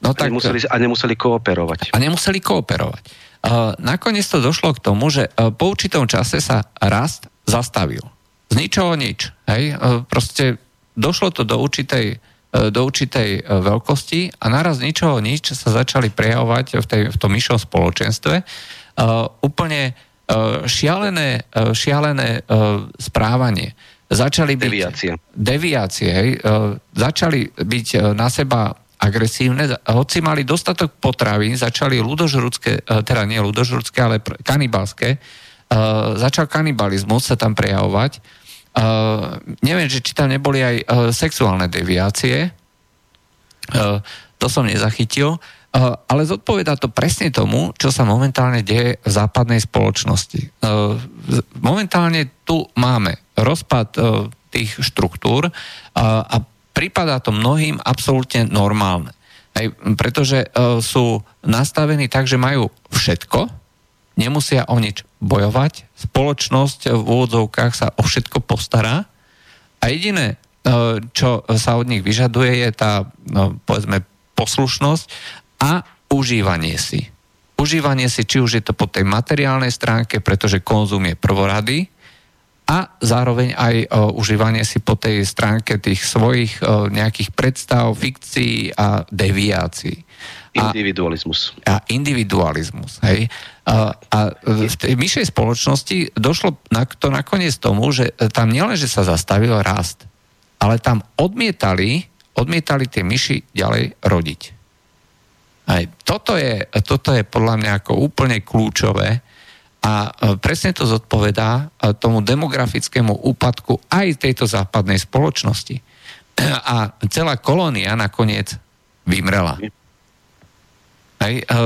No, tak, a, nemuseli, a nemuseli kooperovať. A nemuseli kooperovať. Uh, nakoniec to došlo k tomu, že uh, po určitom čase sa rast zastavil. Z ničoho nič. Hej? Uh, proste došlo to do určitej, uh, do určitej veľkosti a naraz z ničoho nič sa začali prejavovať v, tej, v tom myšom spoločenstve. Úplne šialené, šialené správanie. Začali byť... Deviácie. Deviácie, hej? Začali byť na seba agresívne, hoci mali dostatok potravín, začali ľudožrudské, e, teda nie ľudožrudské, ale kanibalské, uh, začal kanibalizmus sa tam prejavovať. Uh, neviem, že či tam neboli aj sexuálne deviácie, to som nezachytil, ale zodpovedá to presne tomu, čo sa momentálne deje v západnej spoločnosti. Momentálne tu máme rozpad tých štruktúr a prípada to mnohým absolútne normálne. Hej, pretože uh, sú nastavení tak, že majú všetko, nemusia o nič bojovať, spoločnosť v úvodzovkách sa o všetko postará a jediné, uh, čo sa od nich vyžaduje, je tá, no, povedzme, poslušnosť a užívanie si. Užívanie si, či už je to po tej materiálnej stránke, pretože konzum je prvorady, a zároveň aj o, užívanie si po tej stránke tých svojich o, nejakých predstav, fikcií a deviácií. Individualizmus. A, a individualizmus, hej. A, a v tej myšej spoločnosti došlo na, to nakoniec tomu, že tam nielen, že sa zastavil rast, ale tam odmietali, odmietali tie myši ďalej rodiť. Aj toto je, toto je podľa mňa ako úplne kľúčové, a e, presne to zodpovedá e, tomu demografickému úpadku aj tejto západnej spoločnosti. A celá kolónia nakoniec vymrela. Hej, e,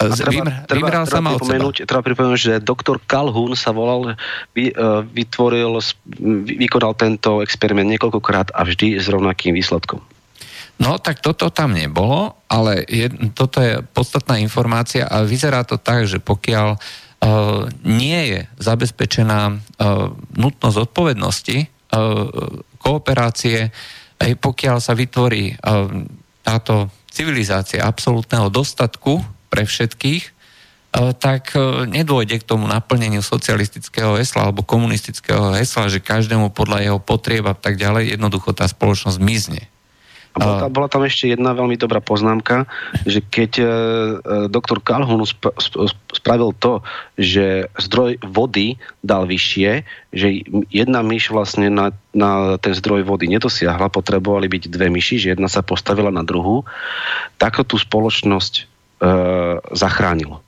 a treba, treba, treba, pripomenúť, treba pripomenúť, že doktor Calhoun sa volal, vy, vytvoril, vykonal tento experiment niekoľkokrát a vždy s rovnakým výsledkom. No tak toto tam nebolo, ale je, toto je podstatná informácia a vyzerá to tak, že pokiaľ uh, nie je zabezpečená eh, nutnosť odpovednosti, eh, kooperácie, aj pokiaľ sa vytvorí táto civilizácia absolútneho dostatku pre všetkých, tak nedôjde k tomu naplneniu socialistického hesla alebo komunistického hesla, že každému podľa jeho potrieb a tak ďalej jednoducho tá spoločnosť mizne. Bola, tam, bola tam ešte jedna veľmi dobrá poznámka, že keď e, e doktor Calhoun sp- sp- spravil to, že zdroj vody dal vyššie, že jedna myš vlastne na, na ten zdroj vody nedosiahla, potrebovali byť dve myši, že jedna sa postavila na druhú, tak tú spoločnosť e, zachránilo.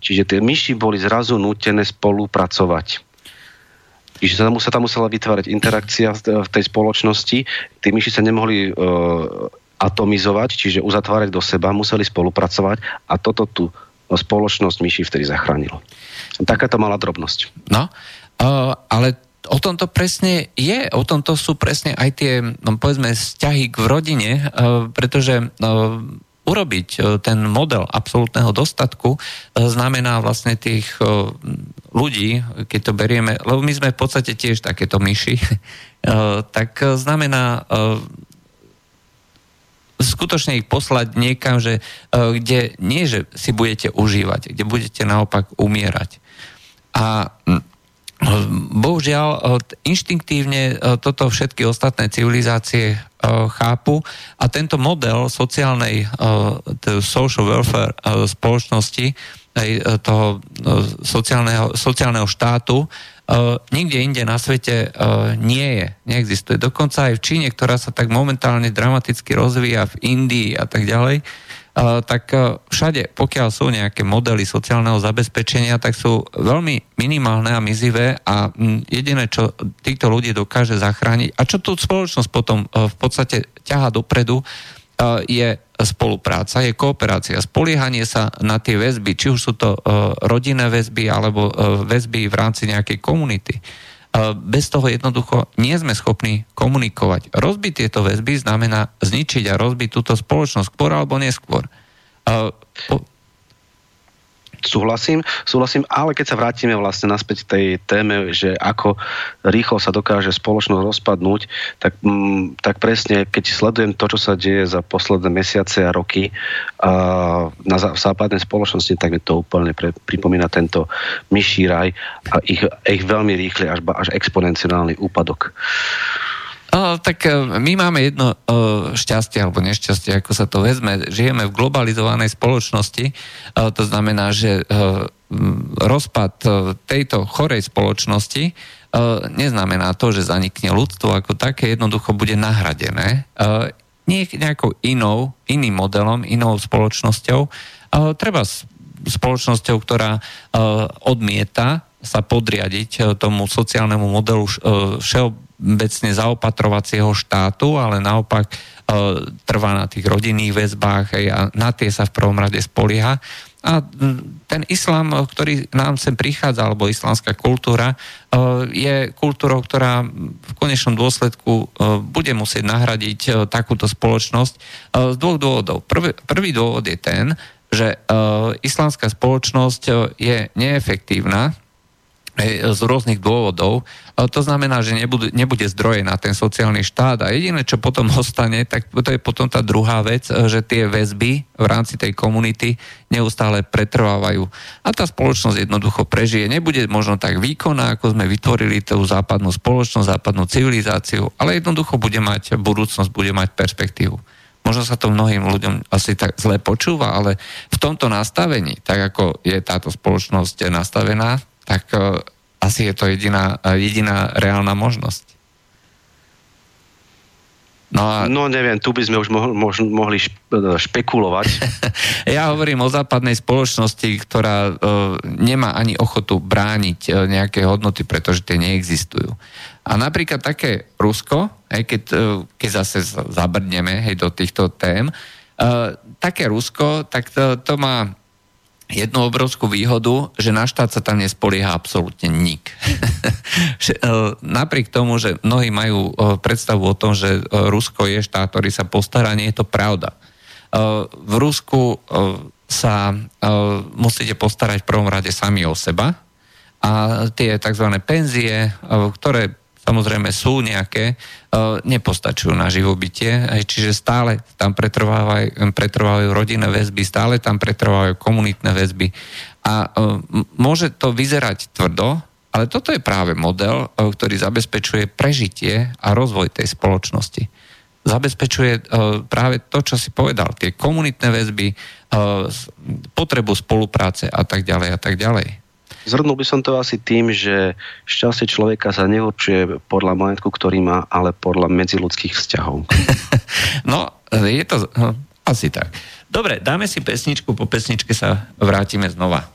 Čiže tie myši boli zrazu nútené spolupracovať Čiže sa tam, sa tam musela vytvárať interakcia v tej spoločnosti. Tí myši sa nemohli uh, atomizovať, čiže uzatvárať do seba, museli spolupracovať a toto tu spoločnosť myši vtedy zachránilo. Takáto malá drobnosť. No, uh, ale o tomto presne je, o tomto sú presne aj tie, no, povedzme, vzťahy k rodine, uh, pretože uh, urobiť e, ten model absolútneho dostatku e, znamená vlastne tých e, ľudí, keď to berieme, lebo my sme v podstate tiež takéto myši, tak znamená skutočne ich poslať niekam, že, kde nie, že si budete užívať, kde budete naopak umierať. A Bohužiaľ, inštinktívne toto všetky ostatné civilizácie chápu a tento model sociálnej social welfare spoločnosti, toho sociálneho, sociálneho štátu, nikde inde na svete nie je, neexistuje. Dokonca aj v Číne, ktorá sa tak momentálne dramaticky rozvíja, v Indii a tak ďalej, tak všade, pokiaľ sú nejaké modely sociálneho zabezpečenia, tak sú veľmi minimálne a mizivé a jediné, čo týchto ľudí dokáže zachrániť a čo tú spoločnosť potom v podstate ťaha dopredu, je spolupráca, je kooperácia, spoliehanie sa na tie väzby, či už sú to rodinné väzby alebo väzby v rámci nejakej komunity. Bez toho jednoducho nie sme schopní komunikovať. Rozbiť tieto väzby znamená zničiť a rozbiť túto spoločnosť skôr alebo neskôr. Súhlasím, súhlasím, ale keď sa vrátime vlastne naspäť tej téme, že ako rýchlo sa dokáže spoločnosť rozpadnúť, tak, mm, tak presne, keď sledujem to, čo sa deje za posledné mesiace a roky uh, na západnej spoločnosti, tak mi to úplne pre, pripomína tento myší raj a ich, ich veľmi rýchly až, až exponenciálny úpadok. O, tak e, my máme jedno o, šťastie alebo nešťastie, ako sa to vezme. Žijeme v globalizovanej spoločnosti, o, to znamená, že o, rozpad tejto chorej spoločnosti o, neznamená to, že zanikne ľudstvo ako také, jednoducho bude nahradené o, nejakou inou, iným modelom, inou spoločnosťou. O, treba spoločnosťou, ktorá odmieta sa podriadiť tomu sociálnemu modelu všeobecného všeobecne zaopatrovacieho štátu, ale naopak e, trvá na tých rodinných väzbách hej, a na tie sa v prvom rade spolieha. A ten islám, ktorý nám sem prichádza, alebo islamská kultúra, e, je kultúrou, ktorá v konečnom dôsledku e, bude musieť nahradiť takúto spoločnosť z dvoch dôvodov. Prvý dôvod je ten, že islamská spoločnosť je neefektívna z rôznych dôvodov. To znamená, že nebude, nebude zdroje na ten sociálny štát a jediné, čo potom ostane, tak to je potom tá druhá vec, že tie väzby v rámci tej komunity neustále pretrvávajú. A tá spoločnosť jednoducho prežije. Nebude možno tak výkonná, ako sme vytvorili tú západnú spoločnosť, západnú civilizáciu, ale jednoducho bude mať budúcnosť, bude mať perspektívu. Možno sa to mnohým ľuďom asi tak zle počúva, ale v tomto nastavení, tak ako je táto spoločnosť nastavená, tak uh, asi je to jediná, uh, jediná reálna možnosť. No, a... no neviem, tu by sme už mohli, mohli špekulovať. ja hovorím o západnej spoločnosti, ktorá nemá ani ochotu brániť nejaké hodnoty, pretože tie neexistujú. A napríklad také Rusko, aj keď, keď zase zabrdneme hej, do týchto tém, také Rusko, tak to, to má jednu obrovskú výhodu, že na štát sa tam nespolieha absolútne nik. E, napriek tomu, že mnohí majú e, predstavu o tom, že e, Rusko je štát, ktorý sa postará, nie je to pravda. V Rusku sa musíte postarať v prvom rade sami o seba a tie tzv. penzie, ktoré samozrejme sú nejaké, e, nepostačujú na živobytie, čiže stále tam pretrvávajú, pretrvávajú rodinné väzby, stále tam pretrvávajú komunitné väzby a e, môže to vyzerať tvrdo, ale toto je práve model, e, ktorý zabezpečuje prežitie a rozvoj tej spoločnosti. Zabezpečuje práve to, čo si povedal, tie komunitné väzby, potrebu spolupráce a tak ďalej a tak ďalej. Zhrnul by som to asi tým, že šťastie človeka sa neurčuje podľa majetku, ktorý má, ale podľa medziludských vzťahov. no, je to no, asi tak. Dobre, dáme si pesničku, po pesničke sa vrátime znova.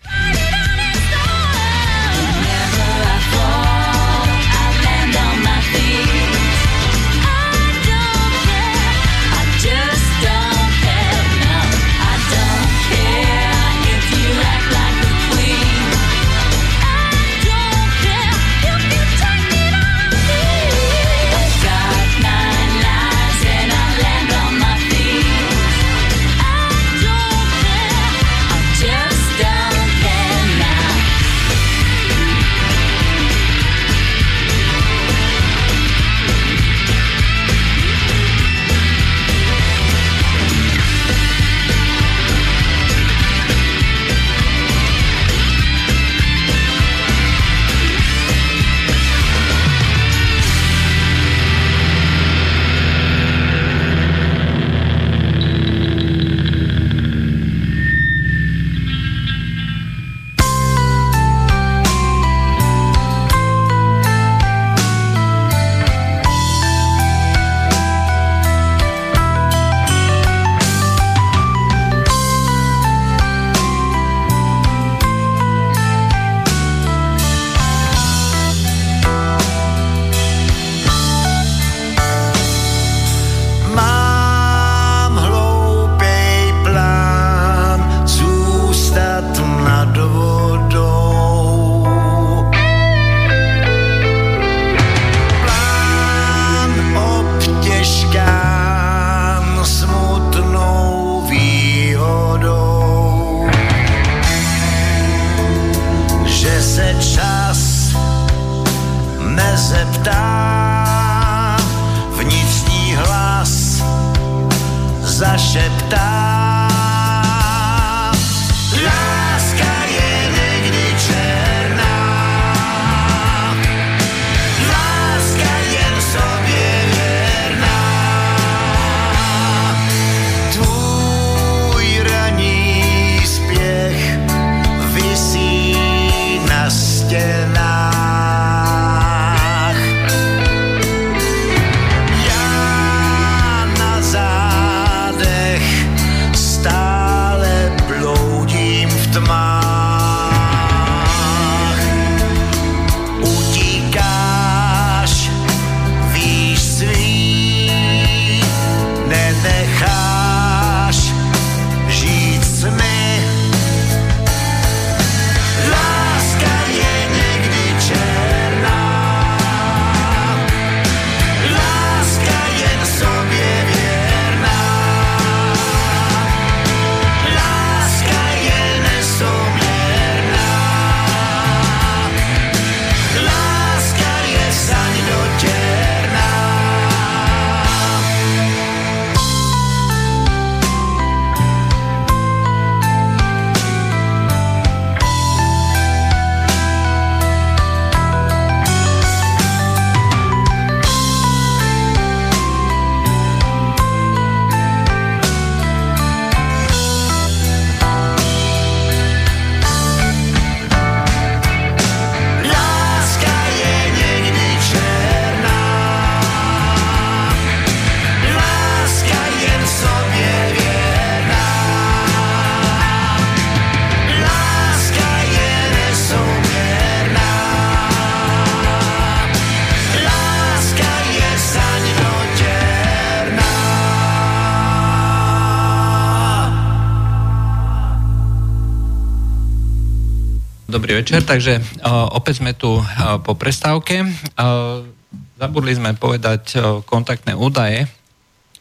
Dobrý večer, takže uh, opäť sme tu uh, po prestávke. Uh, zabudli sme povedať kontaktné údaje,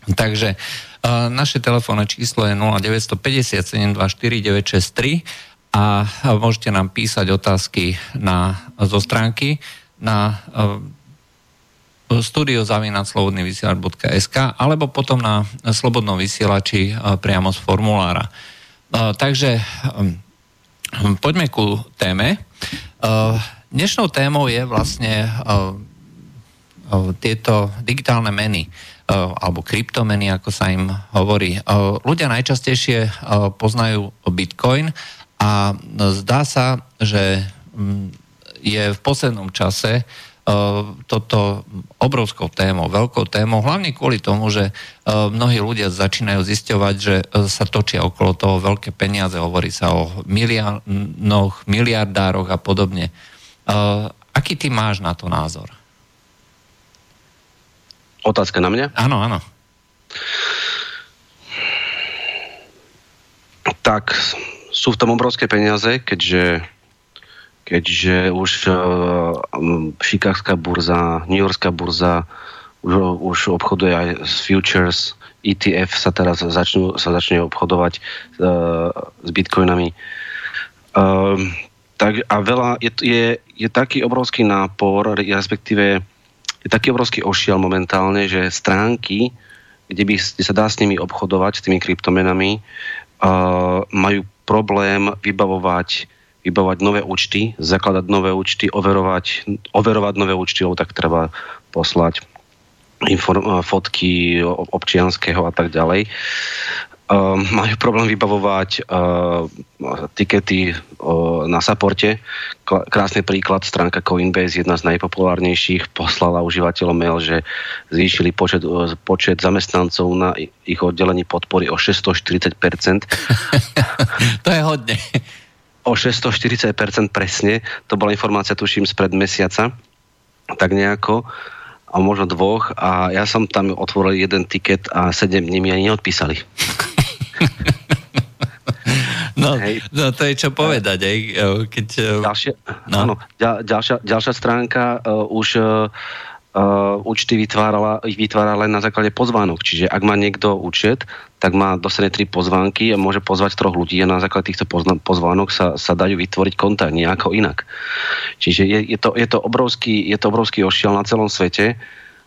takže naše telefónne číslo je 0957249963 a uh, môžete nám písať otázky na, zo stránky na studiozavinaclobodnyvysielač.sk alebo potom na slobodnom vysielači priamo z formulára. Takže Poďme ku téme. Uh, dnešnou témou je vlastne uh, uh, tieto digitálne meny alebo kryptomeny, ako sa im hovorí. Ľudia najčastejšie poznajú Bitcoin a zdá sa, že mm, je v poslednom čase E, toto obrovskou témou, veľkou témou, hlavne kvôli tomu, že e, mnohí ľudia začínajú zisťovať, že e, sa točia okolo toho veľké peniaze, hovorí sa o miliónoch, miliardároch a podobne. Aký ty máš na to názor? Otázka na mňa? Áno, áno. Tak sú v tom obrovské peniaze, keďže keďže už uh, Chicagska burza, New Yorkská burza už, už obchoduje aj s futures, ETF sa teraz začnú, sa začne obchodovať uh, s bitcoinami. Uh, tak, a veľa, je, je, je taký obrovský nápor, respektíve je taký obrovský ošiel momentálne, že stránky, kde, by, kde sa dá s nimi obchodovať, s tými kryptomenami, uh, majú problém vybavovať vybavovať nové účty, zakladať nové účty, overovať, overovať nové účty, lebo tak treba poslať inform- fotky občianského a tak ďalej. Uh, majú problém vybavovať uh, tikety uh, na saporte. Krásny príklad, stránka Coinbase, jedna z najpopulárnejších, poslala užívateľom mail, že zvýšili počet, uh, počet zamestnancov na ich oddelení podpory o 640%. to je hodne o 640% presne. To bola informácia, tuším, spred mesiaca. Tak nejako a možno dvoch a ja som tam otvoril jeden tiket a sedem dní mi ani neodpísali. No, no to je čo povedať, aj keď... Ďalšia, no. áno, ďalšia, ďalšia stránka uh, už uh, uh, účty vytvárala, ich vytvára len na základe pozvánok. Čiže ak má niekto účet, tak má dostane tri pozvánky a môže pozvať troch ľudí a na základe týchto pozvánok sa, sa dajú vytvoriť konta nejako inak. Čiže je, je, to, je, to obrovský, je to obrovský ošiel na celom svete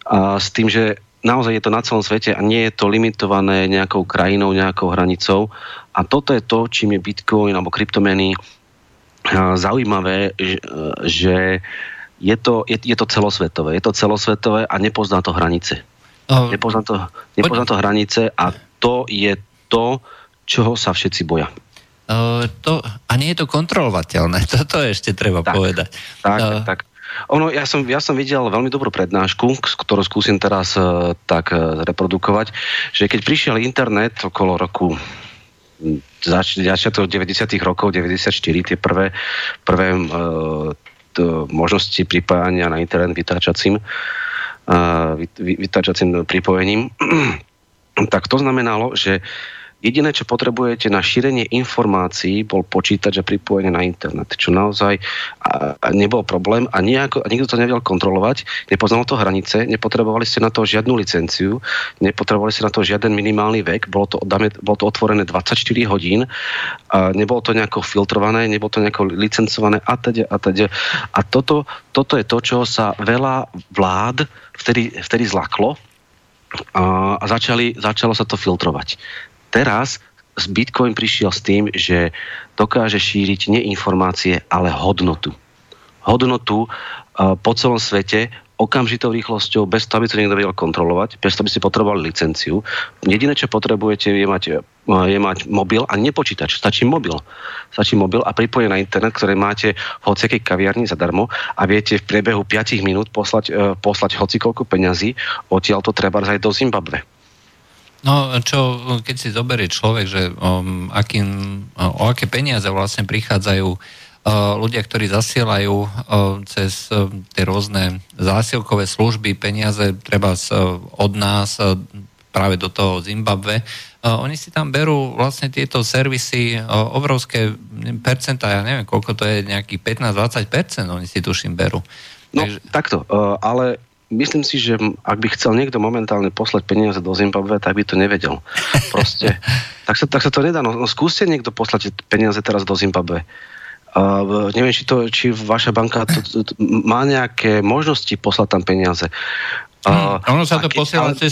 a s tým, že naozaj je to na celom svete a nie je to limitované nejakou krajinou, nejakou hranicou. A toto je to, čím je Bitcoin alebo kryptomeny zaujímavé, že je to, je, je to celosvetové. Je to celosvetové a nepozná to hranice. Uh, nepozná, to, nepozná to hranice a to je to, čoho sa všetci boja. Uh, to, a nie je to kontrolovateľné, toto ešte treba tak, povedať. Tak, uh, tak. Ono, ja, som, ja som videl veľmi dobrú prednášku, ktorú skúsim teraz uh, tak uh, reprodukovať, že keď prišiel internet okolo roku začiatok 90. rokov, 94, tie prvé, prvé uh, možnosti pripájania na internet vytáčacím, vytáčacím pripojením, tak to znamenalo, že Jediné, čo potrebujete na šírenie informácií, bol počítač a pripojenie na internet, čo naozaj a, a nebol problém a, nejako, a nikto to nevedel kontrolovať, nepoznalo to hranice, nepotrebovali ste na to žiadnu licenciu, nepotrebovali ste na to žiaden minimálny vek, bolo to, dáme, bolo to otvorené 24 hodín, a nebolo to nejako filtrované, nebolo to nejako licencované a teda a teda. A toto, toto je to, čo sa veľa vlád vtedy, vtedy zlaklo, a začali, začalo sa to filtrovať. Teraz Bitcoin prišiel s tým, že dokáže šíriť nie informácie, ale hodnotu. Hodnotu uh, po celom svete okamžitou rýchlosťou, bez toho, aby to niekto vedel kontrolovať, bez toho, aby ste potrebovali licenciu. Jediné, čo potrebujete, je mať, je mať mobil a nepočítač. Stačí mobil. Stačí mobil a pripojený na internet, ktoré máte v hociakej kaviarni zadarmo a viete v priebehu 5 minút poslať, uh, poslať hocikoľko peňazí, odtiaľ to treba aj do Zimbabwe. No, čo, keď si zoberie človek, že um, akým, o aké peniaze vlastne prichádzajú uh, ľudia, ktorí zasielajú uh, cez uh, tie rôzne zásielkové služby peniaze treba z, uh, od nás uh, práve do toho Zimbabve, uh, oni si tam berú vlastne tieto servisy uh, obrovské percentá, ja neviem, koľko to je, nejakých 15-20%, oni si tuším berú. No, Takže... takto, ale myslím si, že ak by chcel niekto momentálne poslať peniaze do Zimbabwe, tak by to nevedel. Proste. tak, sa, tak sa to nedá. No, no skúste niekto poslať peniaze teraz do Zimbabwe. Uh, neviem, či, to, či vaša banka to, to, to, má nejaké možnosti poslať tam peniaze. Uh, ono sa to posiela cez,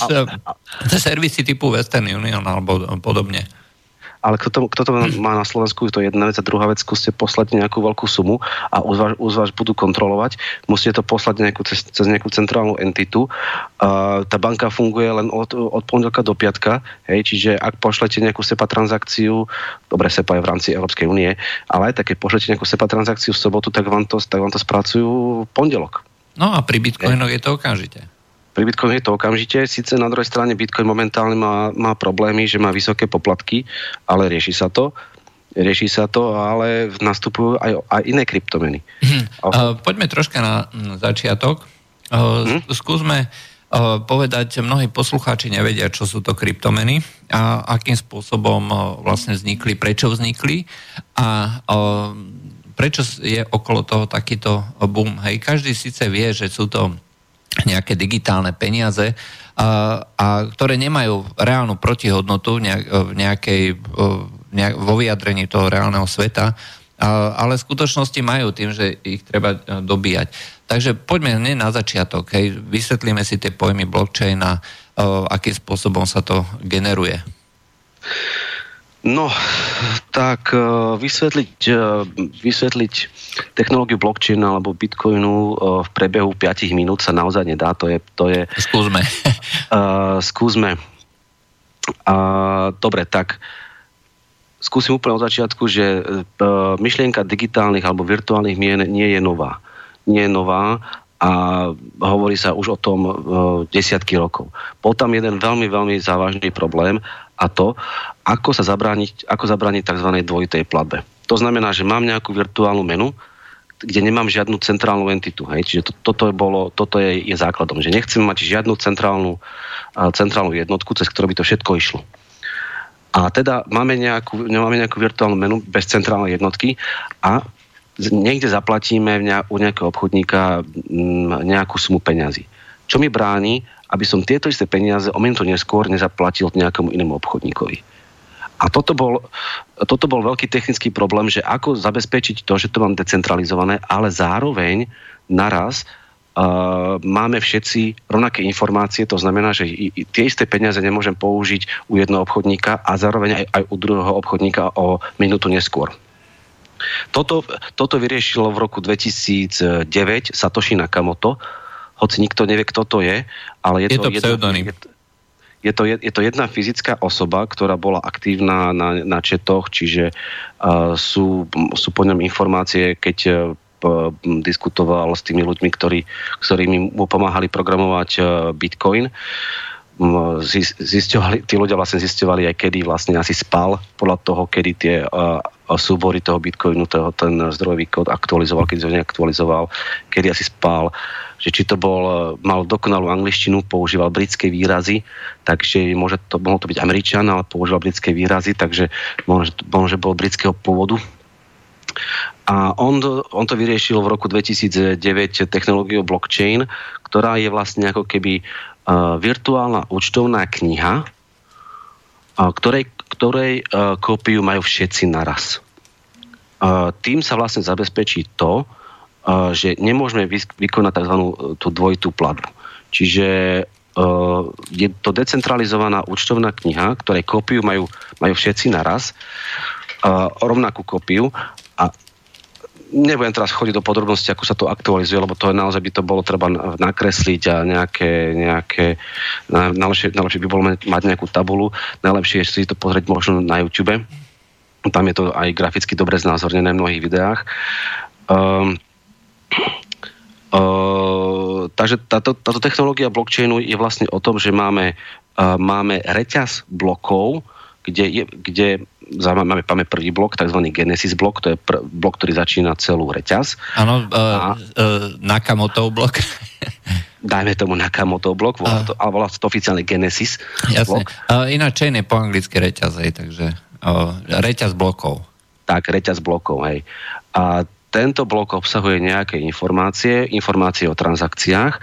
cez servisy typu Western Union alebo podobne ale kto to, kto to má na Slovensku, to je jedna vec a druhá vec, skúste poslať nejakú veľkú sumu a už vás, budú kontrolovať, musíte to poslať nejakú, cez, cez nejakú centrálnu entitu. Uh, tá banka funguje len od, od pondelka do piatka, hej, čiže ak pošlete nejakú SEPA transakciu, dobre, SEPA je v rámci Európskej únie, ale aj také pošlete nejakú SEPA transakciu v sobotu, tak vám to, tak vám to spracujú v pondelok. No a pri Bitcoinoch je to okamžite. Pri Bitcoin je to okamžite. Sice na druhej strane Bitcoin momentálne má, má problémy, že má vysoké poplatky, ale rieši sa to. Rieši sa to, ale nastupujú aj, aj iné kryptomeny. Hm. Uh, poďme troška na začiatok. Uh, hm? Skúsme uh, povedať, mnohí poslucháči nevedia, čo sú to kryptomeny a akým spôsobom uh, vlastne vznikli, prečo vznikli a prečo je okolo toho takýto boom. Hej, každý síce vie, že sú to nejaké digitálne peniaze, a, a ktoré nemajú reálnu protihodnotu v nejakej, nejak, vo vyjadrení toho reálneho sveta, ale v skutočnosti majú tým, že ich treba e, dobíjať. Takže poďme nie na začiatok, hej, vysvetlíme si tie pojmy blockchain a akým spôsobom sa to generuje. No, tak e, vysvetliť, e, vysvetliť technológiu blockchain alebo bitcoinu e, v prebehu 5 minút sa naozaj nedá. To je, to je, skúsme. Uh, skúsme. Uh, dobre, tak skúsim úplne od začiatku, že uh, myšlienka digitálnych alebo virtuálnych mien nie je nová. Nie je nová a hovorí sa už o tom uh, desiatky rokov. Bol tam jeden veľmi, veľmi závažný problém a to, ako sa zabrániť, ako zabrániť tzv. dvojitej platbe. To znamená, že mám nejakú virtuálnu menu, kde nemám žiadnu centrálnu entitu. Hej? Čiže to, toto, je, bolo, toto je, je základom, že nechcem mať žiadnu centrálnu, uh, centrálnu jednotku, cez ktorú by to všetko išlo. A teda máme nejakú, máme nejakú virtuálnu menu bez centrálnej jednotky a niekde zaplatíme u nejakého obchodníka nejakú sumu peňazí. Čo mi bráni, aby som tieto isté peniaze o minútu neskôr nezaplatil nejakému inému obchodníkovi. A toto bol, toto bol veľký technický problém, že ako zabezpečiť to, že to mám decentralizované, ale zároveň naraz uh, máme všetci rovnaké informácie, to znamená, že i, i, tie isté peniaze nemôžem použiť u jednoho obchodníka a zároveň aj, aj u druhého obchodníka o minútu neskôr. Toto, toto vyriešilo v roku 2009 Satoshi Nakamoto, hoci nikto nevie, kto to je, ale je, je to, to pseudonym. Je, je to, je, je to jedna fyzická osoba, ktorá bola aktívna na, na četoch, čiže uh, sú, sú po ňom informácie, keď uh, diskutoval s tými ľuďmi, ktorí, ktorými mu pomáhali programovať uh, Bitcoin. Zisťovali, tí ľudia vlastne zisťovali aj kedy vlastne asi spal podľa toho, kedy tie uh, súbory toho Bitcoinu, toho, ten zdrojový kód aktualizoval, keď ho neaktualizoval, kedy asi spal že či to bol, e, mal dokonalú angličtinu, používal britské výrazy, takže môže to, mohol to byť Američan, ale používal britské výrazy, takže možno, že bol britského pôvodu. A on, on to vyriešil v roku 2009 technológiou blockchain, ktorá je vlastne ako keby uh, virtuálna účtovná kniha, uh, ktorej, ktorej uh, kópiu majú všetci naraz. Uh, tým sa vlastne zabezpečí to, že nemôžeme vykonať tzv. E, tú dvojitú platbu. Čiže e, je to decentralizovaná účtovná kniha, ktorej kópiu majú, majú všetci naraz, rovnakú kópiu a nebudem teraz chodiť do podrobnosti, ako sa to aktualizuje, lebo to je naozaj by to bolo treba nakresliť a nejaké, nejaké najlepšie, najlepšie by bolo mať nejakú tabulu, najlepšie je si to pozrieť možno na YouTube. Tam je to aj graficky dobre znázornené v mnohých videách. Um, Uh, takže táto, táto technológia blockchainu je vlastne o tom, že máme, uh, máme reťaz blokov, kde, je, kde máme, máme prvý blok, tzv. Genesis blok, to je pr- blok, ktorý začína celú reťaz. Áno, uh, uh, Nakamoto blok. dajme tomu Nakamoto blok, volá to, ale volá to oficiálne Genesis Jasne. blok. Uh, ináč chain je po anglicky reťaz, hej, takže uh, reťaz blokov. Tak, reťaz blokov, hej. A tento blok obsahuje nejaké informácie, informácie o transakciách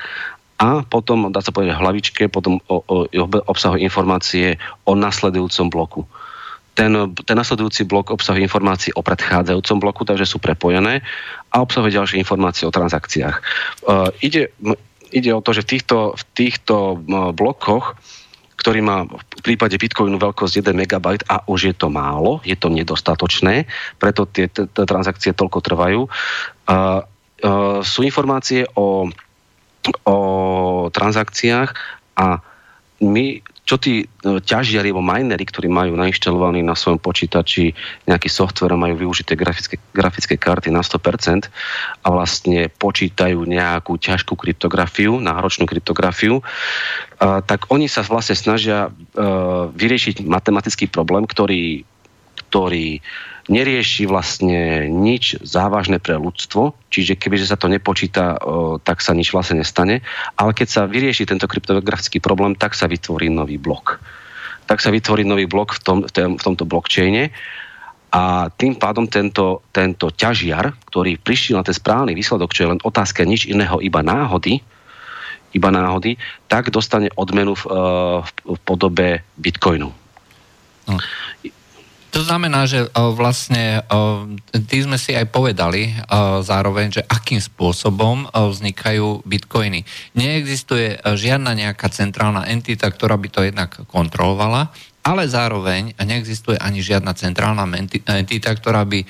a potom, dá sa povedať, v hlavičke potom o, o, obsahuje informácie o nasledujúcom bloku. Ten, ten nasledujúci blok obsahuje informácie o predchádzajúcom bloku, takže sú prepojené a obsahuje ďalšie informácie o transakciách. Uh, ide, ide o to, že v týchto, v týchto blokoch ktorý má v prípade Bitcoinu veľkosť 1 MB a už je to málo, je to nedostatočné, preto tie transakcie toľko trvajú. Sú informácie o, o transakciách a my čo tí e, ťažiari alebo minery, ktorí majú nainštalovaný na svojom počítači nejaký software a majú využité grafické, grafické karty na 100% a vlastne počítajú nejakú ťažkú kryptografiu, náročnú kryptografiu, a, tak oni sa vlastne snažia a, e, vyriešiť matematický problém, ktorý, ktorý nerieši vlastne nič závažné pre ľudstvo, čiže kebyže sa to nepočíta, tak sa nič vlastne nestane, ale keď sa vyrieši tento kryptografický problém, tak sa vytvorí nový blok. Tak sa vytvorí nový blok v, tom, v tomto blockchaine a tým pádom tento, tento ťažiar, ktorý prišiel na ten správny výsledok, čo je len otázka nič iného, iba náhody, iba náhody, tak dostane odmenu v, v podobe bitcoinu. No. To znamená, že vlastne ty sme si aj povedali zároveň, že akým spôsobom vznikajú bitcoiny. Neexistuje žiadna nejaká centrálna entita, ktorá by to jednak kontrolovala, ale zároveň neexistuje ani žiadna centrálna entita, ktorá by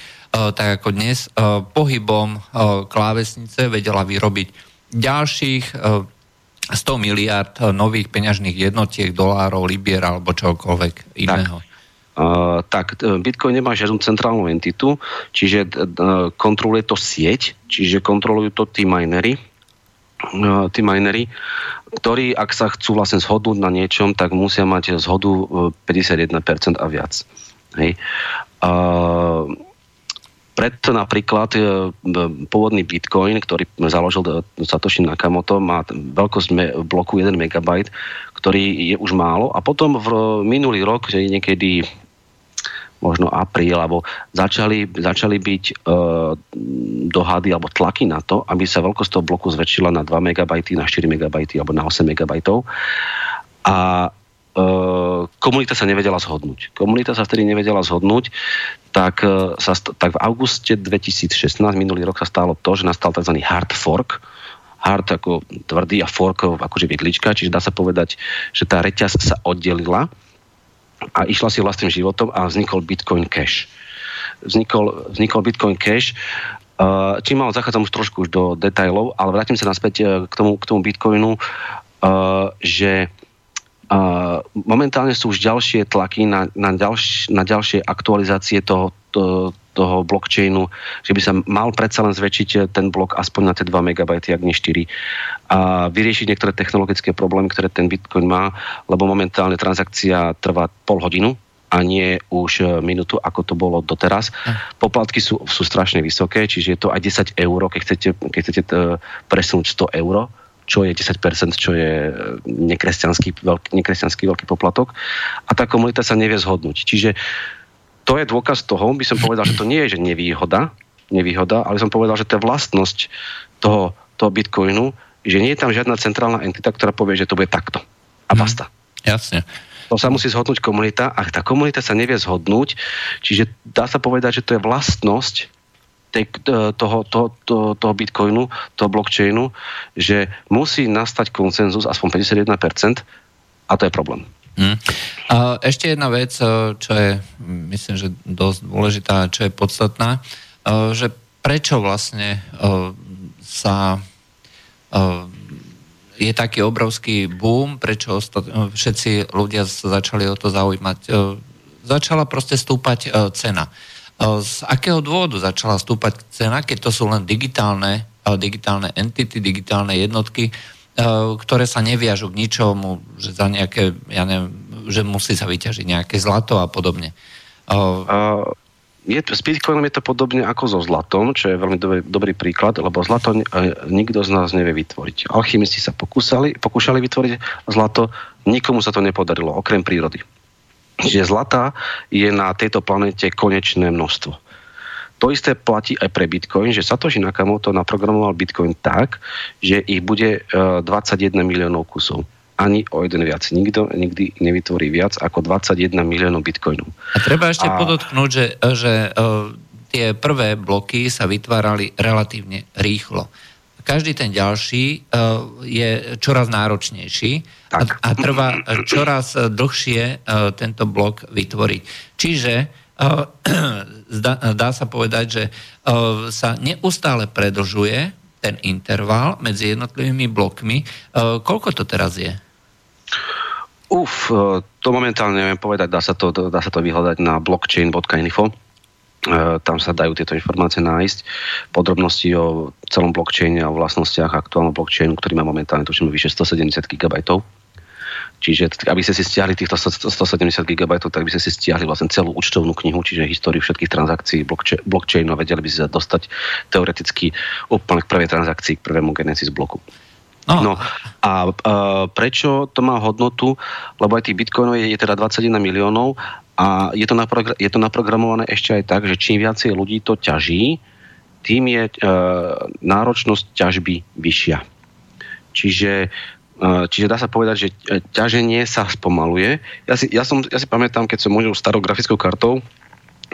tak ako dnes pohybom klávesnice vedela vyrobiť ďalších 100 miliard nových peňažných jednotiek, dolárov, libier alebo čokoľvek iného. Tak. Tak e, Bitcoin nemá žiadnu centrálnu entitu, čiže uh, kontroluje to sieť, čiže kontrolujú to tí minery, tí minery, ktorí, ak sa chcú vlastne zhodnúť na niečom, tak musia mať zhodu 51% a viac. Hej. Uh, preto napríklad pôvodný Bitcoin, ktorý založil Satoshi Nakamoto, má veľkosť bloku 1 MB, ktorý je už málo. A potom v minulý rok, niekedy možno apríl, alebo začali, začali byť e, dohady alebo tlaky na to, aby sa veľkosť toho bloku zväčšila na 2 MB, na 4 MB alebo na 8 MB. A e, komunita sa nevedela zhodnúť. Komunita sa vtedy nevedela zhodnúť, tak, e, sa, tak v auguste 2016, minulý rok sa stalo to, že nastal tzv. hard fork. hard ako tvrdý a fork akože vidlička, čiže dá sa povedať, že tá reťaz sa oddelila a išla si vlastným životom a vznikol Bitcoin Cash. Vznikol, vznikol Bitcoin Cash, čím mal zachádzam už trošku už do detajlov, ale vrátim sa naspäť e, k tomu, k tomu Bitcoinu, že momentálne sú už ďalšie tlaky na, na, ďalš, na ďalšie aktualizácie toho, to, toho blockchainu, že by sa mal predsa len zväčšiť eh, ten blok aspoň na tie 2 MB, ak nie 4. A vyriešiť niektoré technologické problémy, ktoré ten Bitcoin má, lebo momentálne transakcia trvá pol hodinu, a nie už eh, minútu, ako to bolo doteraz. Hm. Poplatky sú, sú strašne vysoké, čiže je to aj 10 eur, keď chcete, keď chcete eh, presunúť 100 eur, čo je 10%, čo je nekresťanský veľký, nekresťanský veľký poplatok. A tá komunita sa nevie zhodnúť. Čiže uh, to je dôkaz toho, by som povedal, že to nie je že nevýhoda, nevýhoda, ale som povedal, že to je vlastnosť toho, toho Bitcoinu, že nie je tam žiadna centrálna entita, ktorá povie, že to bude takto. A mhm. basta. Hmm, jasne. To sa musí zhodnúť komunita a tá komunita sa nevie zhodnúť, čiže dá sa povedať, že to je vlastnosť tej, toho, toho, toho, toho bitcoinu, toho blockchainu, že musí nastať koncenzus aspoň 51% a to je problém. Hmm. A ešte jedna vec, e, čo je, myslím, že dosť dôležitá, čo je podstatná, e, že prečo vlastne e, sa je taký obrovský boom, prečo všetci ľudia sa začali o to zaujímať. Začala proste stúpať cena. Z akého dôvodu začala stúpať cena, keď to sú len digitálne, digitálne entity, digitálne jednotky, ktoré sa neviažu k ničomu, že za nejaké, ja neviem, že musí sa vyťažiť nejaké zlato a podobne. Uh, je, s Bitcoinom je to podobne ako so zlatom, čo je veľmi dobrý, dobrý príklad, lebo zlato nikto z nás nevie vytvoriť. Alchymisti sa pokúsali, pokúšali vytvoriť zlato, nikomu sa to nepodarilo, okrem prírody. Čiže zlata je na tejto planete konečné množstvo. To isté platí aj pre Bitcoin, že Satoshi Nakamoto naprogramoval Bitcoin tak, že ich bude 21 e, miliónov kusov ani o jeden viac. Nikto nikdy nevytvorí viac ako 21 miliónov bitcoinov. A treba ešte a... podotknúť, že, že uh, tie prvé bloky sa vytvárali relatívne rýchlo. Každý ten ďalší je čoraz náročnejší a, a trvá čoraz dlhšie tento blok vytvoriť. Čiže dá, dá sa povedať, že sa neustále predlžuje ten interval medzi jednotlivými blokmi. Koľko to teraz je? Uf, to momentálne neviem povedať, dá sa to, dá sa to vyhľadať na blockchain.info. Tam sa dajú tieto informácie nájsť. Podrobnosti o celom blockchaine a o vlastnostiach aktuálneho blockchainu, ktorý má momentálne tuším vyše 170 GB Čiže aby ste si stiahli týchto 170 GB, tak by ste si stiahli vlastne celú účtovnú knihu, čiže históriu všetkých transakcií blockchainu a vedeli by ste dostať teoreticky úplne k prvej transakcii, k prvému Genesis bloku. No, no a e, prečo to má hodnotu? Lebo aj tých bitcoinov je, je teda 21 miliónov a je to, naprogra- je to naprogramované ešte aj tak, že čím viacej ľudí to ťaží, tým je e, náročnosť ťažby vyššia. Čiže Čiže dá sa povedať, že e, ťaženie sa spomaluje. Ja si, ja som, ja si pamätám, keď som mojou starou grafickou kartou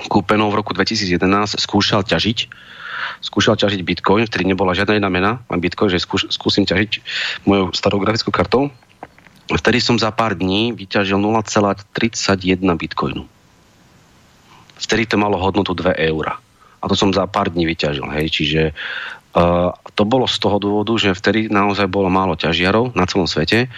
kúpenou v roku 2011 skúšal ťažiť skúšal ťažiť Bitcoin, vtedy nebola žiadna jedna mena, mám Bitcoin, že skúš, skúsim ťažiť mojou starou grafickou kartou. Vtedy som za pár dní vyťažil 0,31 Bitcoinu. Vtedy to malo hodnotu 2 eura. A to som za pár dní vyťažil, hej, čiže Uh, to bolo z toho dôvodu, že vtedy naozaj bolo málo ťažiarov na celom svete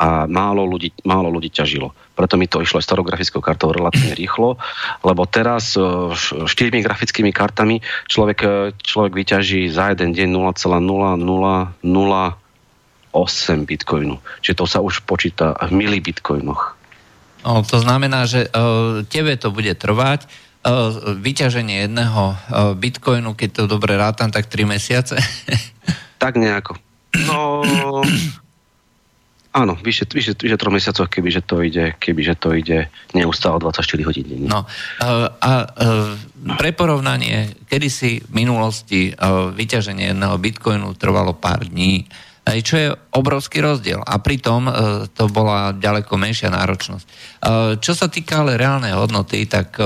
a málo ľudí, málo ľudí ťažilo. Preto mi to išlo aj starografickou kartou relatívne rýchlo, lebo teraz uh, štyrmi grafickými kartami človek, e, človek vyťaží za jeden deň 0,0008 bitcoinu. Čiže to sa už počíta v milibitcoinoch. No, to znamená, že uh, tebe to bude trvať E, vyťaženie jedného e, bitcoinu, keď to dobre rátam, tak 3 mesiace? tak nejako. No, áno, vyše, vyše, vyše 3 mesiacov, kebyže to ide, kebyže to ide neustále 24 hodín denne. No, e, a pre porovnanie, kedysi v minulosti vyťaženie jedného bitcoinu trvalo pár dní, čo je obrovský rozdiel. A pritom to bola ďaleko menšia náročnosť. Čo sa týka ale reálnej hodnoty, tak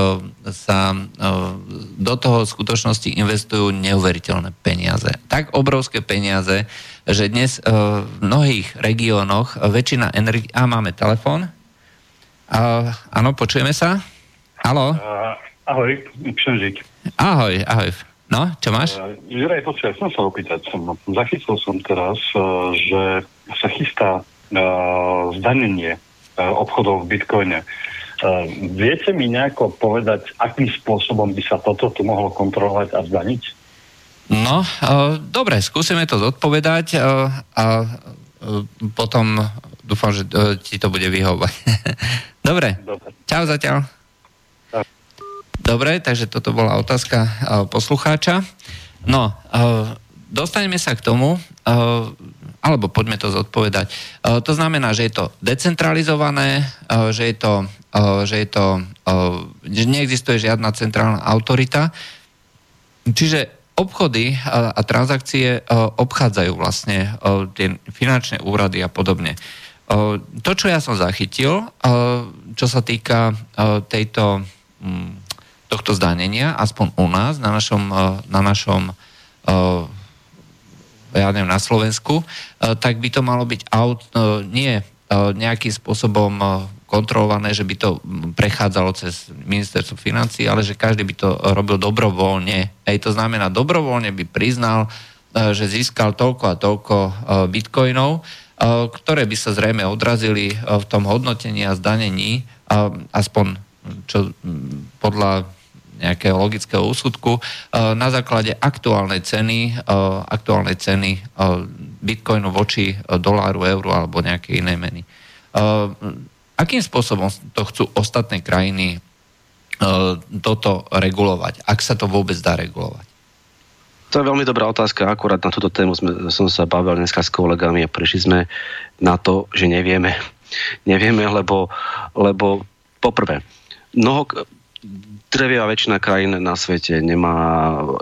sa do toho v skutočnosti investujú neuveriteľné peniaze. Tak obrovské peniaze, že dnes v mnohých regiónoch väčšina energie... A máme telefón. Áno, počujeme sa? Halo? Ahoj, Kšenžík. Ahoj, ahoj. No, čo máš? Uh, Juraj, počkaj, som sa opýtať. Som, zachytil som teraz, uh, že sa chystá uh, zdanenie uh, obchodov v Bitcoine. Uh, viete mi nejako povedať, akým spôsobom by sa toto tu mohlo kontrolovať a zdaniť? No, uh, dobre, skúsime to zodpovedať uh, a potom dúfam, že ti to bude vyhovať. dobre. dobre, čau zatiaľ. Dobre, takže toto bola otázka uh, poslucháča. No, uh, dostaneme sa k tomu, uh, alebo poďme to zodpovedať. To znamená, že je to decentralizované, že je to, že je to, že neexistuje žiadna centrálna autorita. Čiže obchody a transakcie obchádzajú vlastne tie finančné úrady a podobne. To, čo ja som zachytil, čo sa týka tejto mm, tohto zdanenia, aspoň u nás, na našom, eh, na našom eh, ja neviem, na Slovensku, eh, tak by to malo byť aut, nie nejakým spôsobom kontrolované, že by to prechádzalo cez ministerstvo financí, ale že každý by to robil dobrovoľne. Ej, to znamená, dobrovoľne by priznal, že získal toľko a toľko bitcoinov, ktoré by sa zrejme odrazili v tom hodnotení a zdanení, aspoň čo podľa nejakého logického úsudku e, na základe aktuálnej ceny, e, aktuálnej ceny e, bitcoinu voči doláru, euru alebo nejakej inej meny. Akým spôsobom to chcú ostatné krajiny toto regulovať, ak sa to vôbec dá regulovať? To je veľmi dobrá otázka. Akurát na túto tému sme, som sa bavil dneska s kolegami a prišli sme na to, že nevieme. Nevieme, lebo, lebo poprvé, mnoho, drevia väčšina krajín na svete nemá,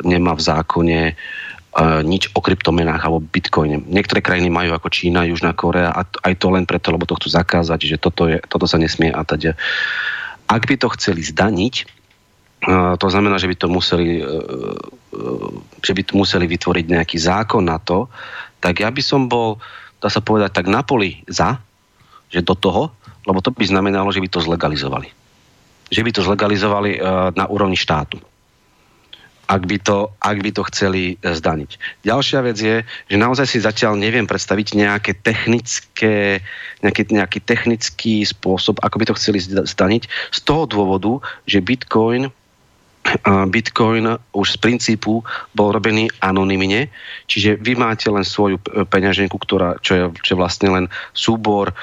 nemá v zákone uh, nič o kryptomenách alebo bitcoine. Niektoré krajiny majú ako Čína, Južná Korea a aj to len preto, lebo to chcú zakázať, že toto, je, toto sa nesmie a teda. Ak by to chceli zdaniť, uh, to znamená, že by to museli uh, že by to museli vytvoriť nejaký zákon na to, tak ja by som bol, dá sa povedať, tak na poli za, že do toho, lebo to by znamenalo, že by to zlegalizovali že by to zlegalizovali e, na úrovni štátu. Ak by, to, ak by to chceli e, zdaniť. Ďalšia vec je, že naozaj si zatiaľ neviem predstaviť nejaké technické, nejaký, nejaký technický spôsob, ako by to chceli zdaniť, z toho dôvodu, že Bitcoin Bitcoin už z princípu bol robený anonymne, čiže vy máte len svoju peňaženku, ktorá, čo, je, čo je vlastne len súbor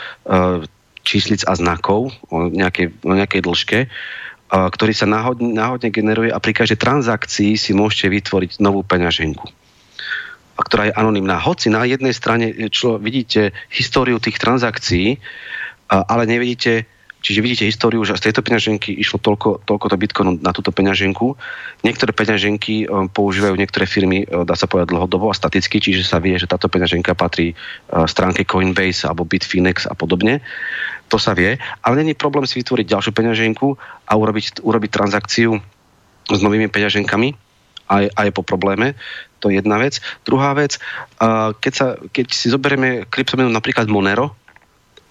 číslic a znakov o nejakej, o nejakej dĺžke, ktorý sa náhodne, náhodne generuje a pri každej transakcii si môžete vytvoriť novú peňaženku a ktorá je anonimná. Hoci na jednej strane čo vidíte históriu tých transakcií, ale nevidíte Čiže vidíte históriu, že z tejto peňaženky išlo toľko, toľko to bitcoinu na túto peňaženku. Niektoré peňaženky um, používajú niektoré firmy, uh, dá sa povedať dlhodobo a staticky, čiže sa vie, že táto peňaženka patrí uh, stránke Coinbase alebo Bitfinex a podobne. To sa vie, ale není problém si vytvoriť ďalšiu peňaženku a urobiť, urobiť transakciu s novými peňaženkami aj, aj po probléme. To je jedna vec. Druhá vec, keď, sa, keď si zoberieme kryptomenu napríklad Monero,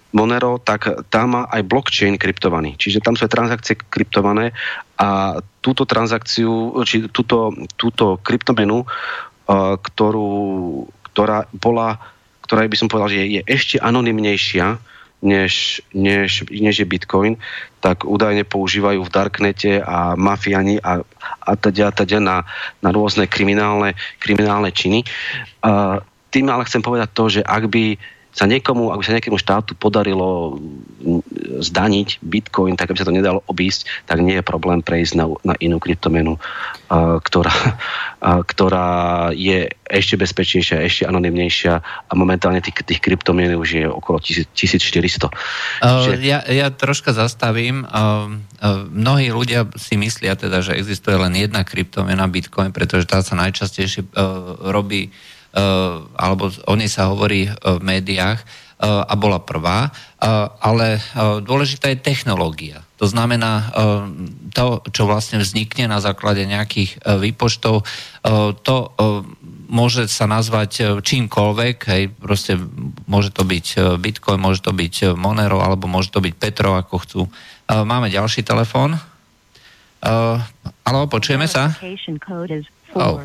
Monero, tak tam má aj blockchain kryptovaný. Čiže tam sú aj transakcie kryptované a túto transakciu, či túto, túto kryptomenu, uh, ktorú, ktorá bola, ktorá by som povedal, že je, je ešte anonymnejšia, než, než, než je Bitcoin, tak údajne používajú v Darknete a mafiani a, a teda, teda na, na rôzne kriminálne, kriminálne činy. Uh, tým ale chcem povedať to, že ak by sa niekomu, ak by sa nejakému štátu podarilo mm, zdaniť bitcoin, tak aby sa to nedalo obísť, tak nie je problém prejsť na, na inú kryptomenu, uh, ktorá, uh, ktorá je ešte bezpečnejšia, ešte anonymnejšia a momentálne tých, tých kryptomien už je okolo 1400. Uh, ja, ja troška zastavím. Uh, uh, mnohí ľudia si myslia teda, že existuje len jedna kryptomena bitcoin, pretože tá sa najčastejšie uh, robí alebo o nej sa hovorí v médiách a bola prvá, ale dôležitá je technológia. To znamená, to, čo vlastne vznikne na základe nejakých výpočtov, to môže sa nazvať čímkoľvek, hej, proste môže to byť Bitcoin, môže to byť Monero, alebo môže to byť Petro, ako chcú. Máme ďalší telefón. Alo, počujeme sa? Oh.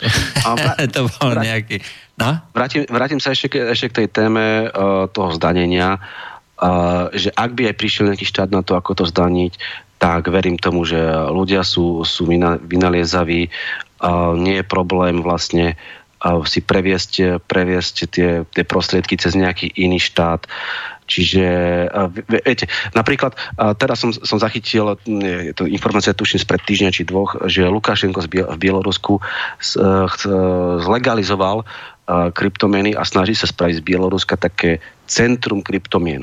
to bol nejaký... No? Vrátim, vrátim sa ešte, ešte k tej téme uh, toho zdanenia, uh, že ak by aj prišiel nejaký štát na to, ako to zdaniť, tak verím tomu, že ľudia sú, sú vynaliezaví nie je problém vlastne si previesť, previesť tie, tie prostriedky cez nejaký iný štát. Čiže, viete, napríklad, teraz som, som zachytil, je to informácia tuším spred týždňa či dvoch, že Lukášenko v Bielorusku zlegalizoval kryptomeny a snaží sa spraviť z Bieloruska také centrum kryptomien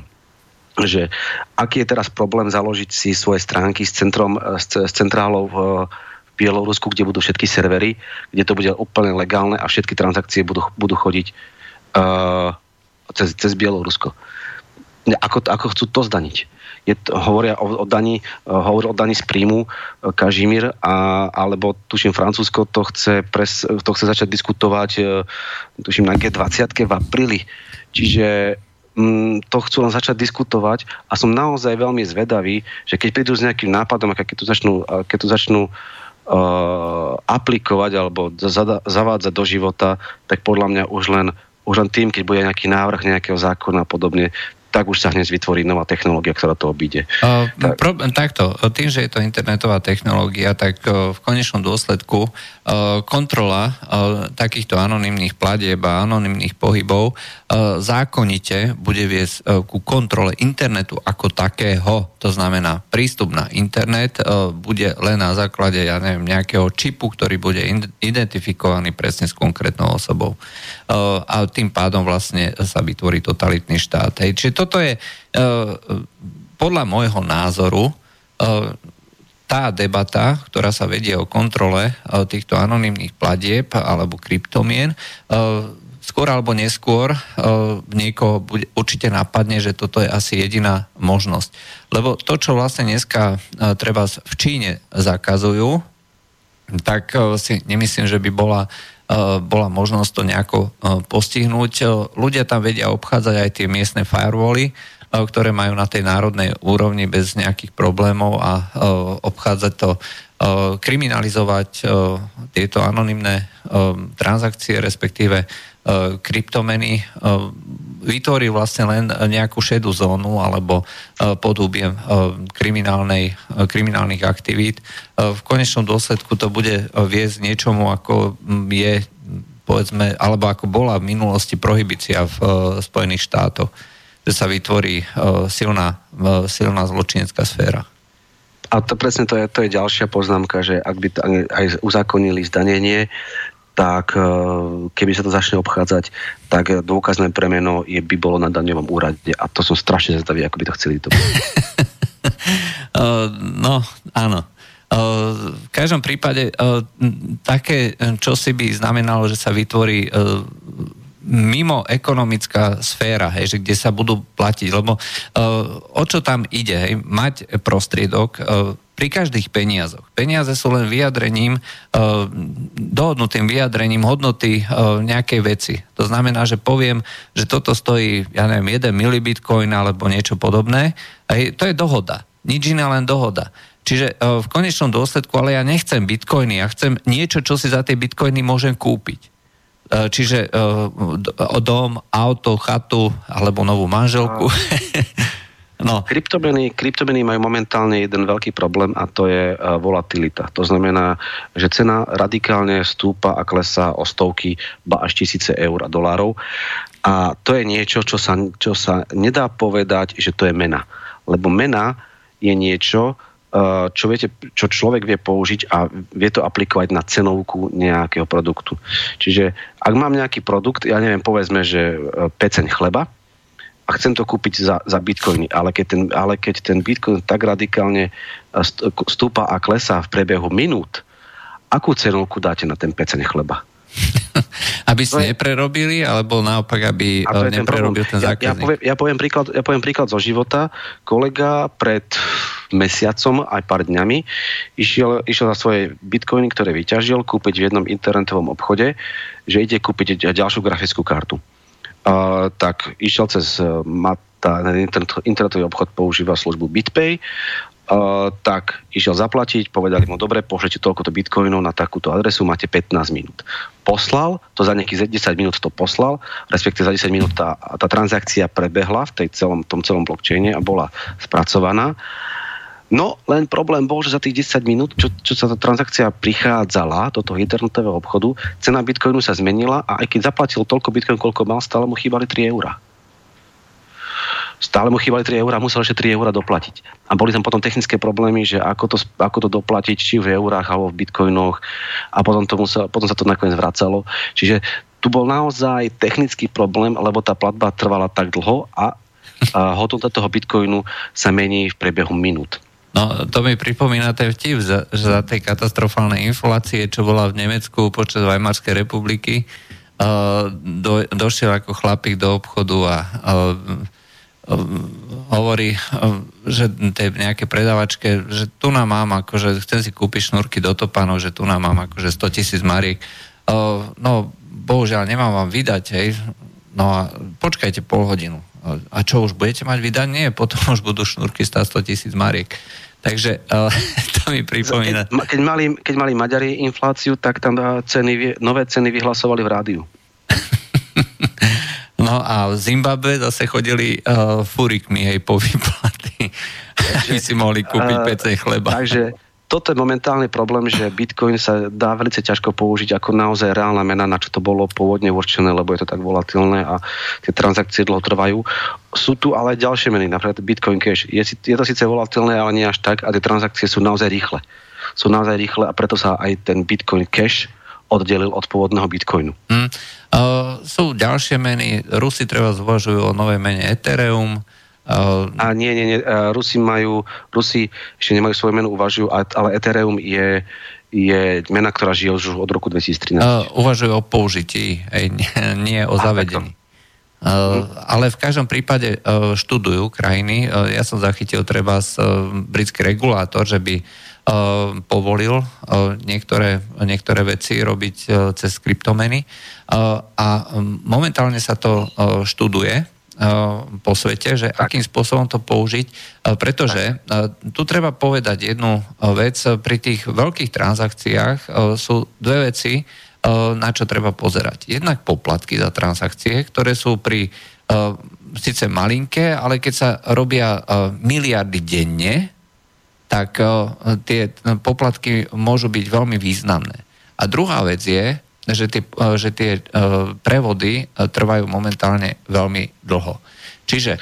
že aký je teraz problém založiť si svoje stránky s, centrom, s, s centrálou v, Bielorusku, kde budú všetky servery, kde to bude úplne legálne a všetky transakcie budú, budú chodiť uh, cez, cez Bielorusko. Ako, ako chcú to zdaniť? Je hovoria o, o daní, uh, hovorí o daní z príjmu uh, Kažimír, a, alebo tuším Francúzsko to chce, pres, to chce začať diskutovať uh, tuším na G20 v apríli. Čiže mm, to chcú len začať diskutovať a som naozaj veľmi zvedavý, že keď prídu s nejakým nápadom a keď tu začnú, keď tu začnú uh, aplikovať alebo zavádzať do života, tak podľa mňa už len, už len tým, keď bude nejaký návrh nejakého zákona a podobne, tak už sa hneď vytvorí nová technológia, ktorá to obíde. Uh, tak. Pro, takto, tým, že je to internetová technológia, tak uh, v konečnom dôsledku uh, kontrola uh, takýchto anonimných platieb a anonimných pohybov uh, zákonite bude viesť uh, ku kontrole internetu ako takého. To znamená, prístup na internet uh, bude len na základe, ja neviem, nejakého čipu, ktorý bude identifikovaný presne s konkrétnou osobou. Uh, a tým pádom vlastne sa vytvorí totalitný štát. Hej. Čiže toto je e, podľa môjho názoru e, tá debata, ktorá sa vedie o kontrole e, týchto anonimných platieb alebo kryptomien, skôr alebo neskôr niekoho určite napadne, že toto je asi jediná možnosť. Lebo to, čo vlastne dneska treba v Číne zakazujú, tak si nemyslím, že by bola bola možnosť to nejako eh, postihnúť. Eh, ľudia tam vedia obchádzať aj tie miestne firewally, ktoré majú na tej národnej úrovni bez nejakých problémov a obchádzať to, kriminalizovať tieto anonimné transakcie, respektíve kryptomeny vytvorí vlastne len nejakú šedú zónu alebo podúbie kriminálnej, kriminálnych aktivít. V konečnom dôsledku to bude viesť niečomu, ako je povedzme, alebo ako bola v minulosti prohibícia v Spojených štátoch, že sa vytvorí silná, silná zločinecká sféra. A to presne to je, to je ďalšia poznámka, že ak by to aj uzákonili zdanenie, tak e, keby sa to začne obchádzať, tak dôkazné premeno je, by bolo na daňovom úrade a to som strašne zvedavý, ako by to chceli to No, áno. V každom prípade také, čo si by znamenalo, že sa vytvorí mimo ekonomická sféra, hej, že kde sa budú platiť, lebo o čo tam ide, hej, mať prostriedok, pri každých peniazoch. Peniaze sú len vyjadrením, uh, dohodnutým vyjadrením hodnoty uh, nejakej veci. To znamená, že poviem, že toto stojí, ja neviem, 1 milibitcoin alebo niečo podobné. To je dohoda. Nič iné, len dohoda. Čiže uh, v konečnom dôsledku, ale ja nechcem bitcoiny, ja chcem niečo, čo si za tie bitcoiny môžem kúpiť. Čiže dom, auto, chatu alebo novú manželku. No. Kryptomeny, kryptomeny majú momentálne jeden veľký problém a to je uh, volatilita. To znamená, že cena radikálne stúpa a klesá o stovky, ba až tisíce eur a dolárov. A to je niečo, čo sa, čo sa nedá povedať, že to je mena. Lebo mena je niečo, uh, čo, viete, čo človek vie použiť a vie to aplikovať na cenovku nejakého produktu. Čiže ak mám nejaký produkt, ja neviem, povedzme, že uh, peceň chleba, a chcem to kúpiť za, za bitcoiny. Ale keď, ten, ale keď ten bitcoin tak radikálne stúpa a klesá v priebehu minút, akú cenovku dáte na ten peceň chleba? Aby si je... neprerobili, alebo naopak, aby ten neprerobil ten, ten zákazník? Ja, ja, poviem, ja, poviem príklad, ja poviem príklad zo života. Kolega pred mesiacom, aj pár dňami, išiel, išiel za svoje bitcoiny, ktoré vyťažil, kúpiť v jednom internetovom obchode, že ide kúpiť ďalšiu grafickú kartu. Uh, tak išiel cez internet, internetový obchod používa službu BitPay Uh, tak išiel zaplatiť, povedali mu, dobre, pošlete toľkoto bitcoinov na takúto adresu, máte 15 minút. Poslal, to za nejakých 10 minút to poslal, respektíve za 10 minút tá, tá transakcia prebehla v tej celom, tom celom blockchaine a bola spracovaná. No, len problém bol, že za tých 10 minút, čo, čo sa tá transakcia prichádzala do toho internetového obchodu, cena bitcoinu sa zmenila a aj keď zaplatil toľko bitcoin, koľko mal, stále mu chýbali 3 eurá stále mu chýbali 3 eurá, musel ešte 3 eurá doplatiť. A boli tam potom technické problémy, že ako to, ako to doplatiť, či v eurách alebo v bitcoinoch a potom, to musel, potom sa to nakoniec vracalo. Čiže tu bol naozaj technický problém, lebo tá platba trvala tak dlho a, a hodnota toho bitcoinu sa mení v priebehu minút. No, to mi pripomína ten vtip za, za tej katastrofálnej inflácie, čo bola v Nemecku počas Weimarskej republiky. Uh, do, došiel ako chlapík do obchodu a uh, hovorí, že tej nejaké predavačke, že tu nám mám, akože chcem si kúpiť šnúrky do topánov, že tu nám mám akože 100 tisíc mariek. No, bohužiaľ, nemám vám vydať, hej. No a počkajte pol hodinu. A čo, už budete mať vydať? Nie, potom už budú šnúrky stáť 100 tisíc mariek. Takže uh, to mi pripomína. Keď, keď, mali, keď mali Maďari infláciu, tak tam ceny, nové ceny vyhlasovali v rádiu. No a v Zimbabwe zase chodili uh, furikmi hej, po výplaty, aby si mohli kúpiť uh, pece chleba. Takže toto je momentálny problém, že Bitcoin sa dá veľmi ťažko použiť ako naozaj reálna mena, na čo to bolo pôvodne určené, lebo je to tak volatilné a tie transakcie dlho trvajú. Sú tu ale ďalšie meny, napríklad Bitcoin Cash. Je, je to síce volatilné, ale nie až tak a tie transakcie sú naozaj rýchle. Sú naozaj rýchle a preto sa aj ten Bitcoin Cash oddelil od pôvodného Bitcoinu. Hmm. Uh, sú ďalšie meny. Rusi treba zvažujú o novej mene Ethereum. Uh, a nie, nie, nie. Rusi majú, Rusi ešte nemajú svoju menu, uvažujú, ale Ethereum je, je mena, ktorá žije už od roku 2013. Uh, uvažujú o použití, aj, nie, nie o zavedení. Uh, ale v každom prípade uh, študujú krajiny. Uh, ja som zachytil treba z uh, britský regulátor, že by povolil niektoré, niektoré veci robiť cez kryptomeny a momentálne sa to študuje po svete, že akým spôsobom to použiť, pretože tu treba povedať jednu vec, pri tých veľkých transakciách sú dve veci, na čo treba pozerať. Jednak poplatky za transakcie, ktoré sú pri síce malinké, ale keď sa robia miliardy denne, tak eh, tie poplatky môžu byť veľmi významné. A druhá vec je, že tie, eh, že tie eh, prevody trvajú momentálne veľmi dlho. Čiže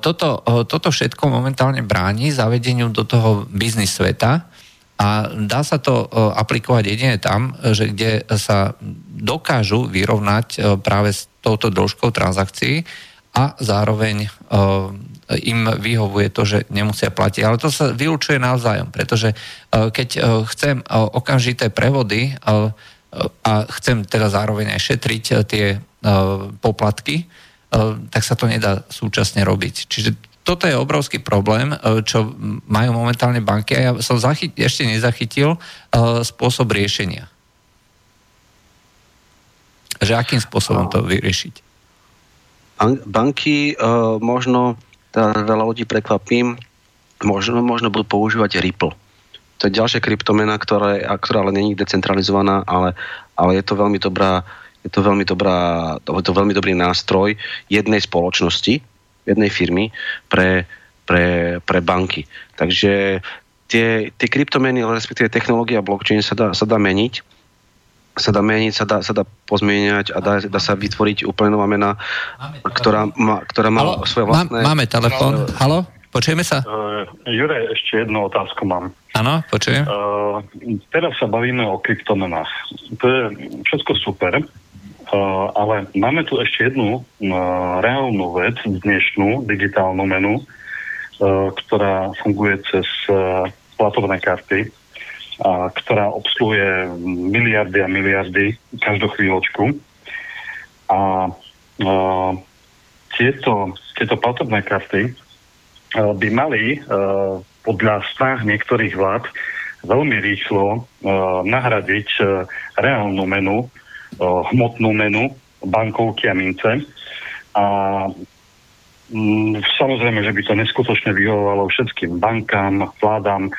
toto, toto všetko momentálne bráni zavedeniu do toho biznis sveta a dá sa to aplikovať jedine tam, že kde sa dokážu vyrovnať práve s touto dĺžkou transakcií a zároveň im vyhovuje to, že nemusia platiť. Ale to sa vylučuje navzájom, pretože e, keď e, chcem e, okamžité prevody a chcem teda zároveň aj šetriť tie poplatky, tak sa to nedá súčasne robiť. Čiže toto je obrovský problém, čo majú momentálne banky a ja som zachyt, ešte nezachytil spôsob riešenia. Že akým spôsobom to vyriešiť? Banky možno veľa ľudí prekvapím, možno, možno budú používať Ripple. To je ďalšia kryptomena, ktorá, ktorá ale není decentralizovaná, ale, ale je to veľmi dobrá je to veľmi, dobrá, je to veľmi dobrý nástroj jednej spoločnosti, jednej firmy pre, pre, pre banky. Takže tie, tie kryptomeny, respektíve technológia blockchain sa dá, sa dá meniť sa dá meniť, sa dá, sa dá pozmieniať a dá, dá sa vytvoriť úplne nová mena, ktorá má, ktorá má Halo? svoje vlastné... Máme telefón. Halo? Počujeme sa? Uh, Jure, ešte jednu otázku mám. Áno, počujem. Uh, teraz sa bavíme o kryptomenách. To je všetko super, uh, ale máme tu ešte jednu uh, reálnu vec, dnešnú digitálnu menu, uh, ktorá funguje cez uh, platobné karty a, ktorá obsluhuje miliardy a miliardy každú chvíľočku. A, a tieto, tieto platobné karty a, by mali a, podľa snah niektorých vlád veľmi rýchlo a, nahradiť reálnu menu, hmotnú menu, bankovky a mince. A samozrejme, že by to neskutočne vyhovovalo všetkým bankám, vládám.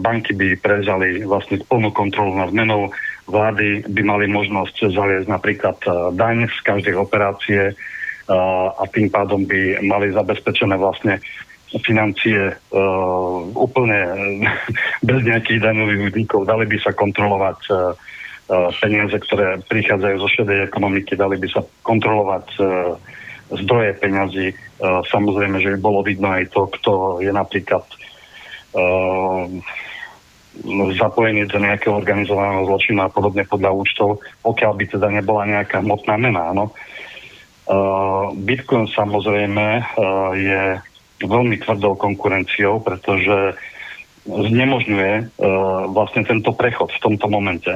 Banky by prevzali vlastne plnú kontrolu nad menou. Vlády by mali možnosť zaviesť napríklad daň z každej operácie a tým pádom by mali zabezpečené vlastne financie uh, úplne bez nejakých daňových výdykov. Dali by sa kontrolovať peniaze, ktoré prichádzajú zo šedej ekonomiky, dali by sa kontrolovať zdroje peňazí. E, samozrejme, že by bolo vidno aj to, kto je napríklad uh, zapojený do nejakého organizovaného zločinu a podobne podľa účtov, pokiaľ by teda nebola nejaká hmotná mena. No. Uh, Bitcoin samozrejme uh, je veľmi tvrdou konkurenciou, pretože znemožňuje uh, vlastne tento prechod v tomto momente.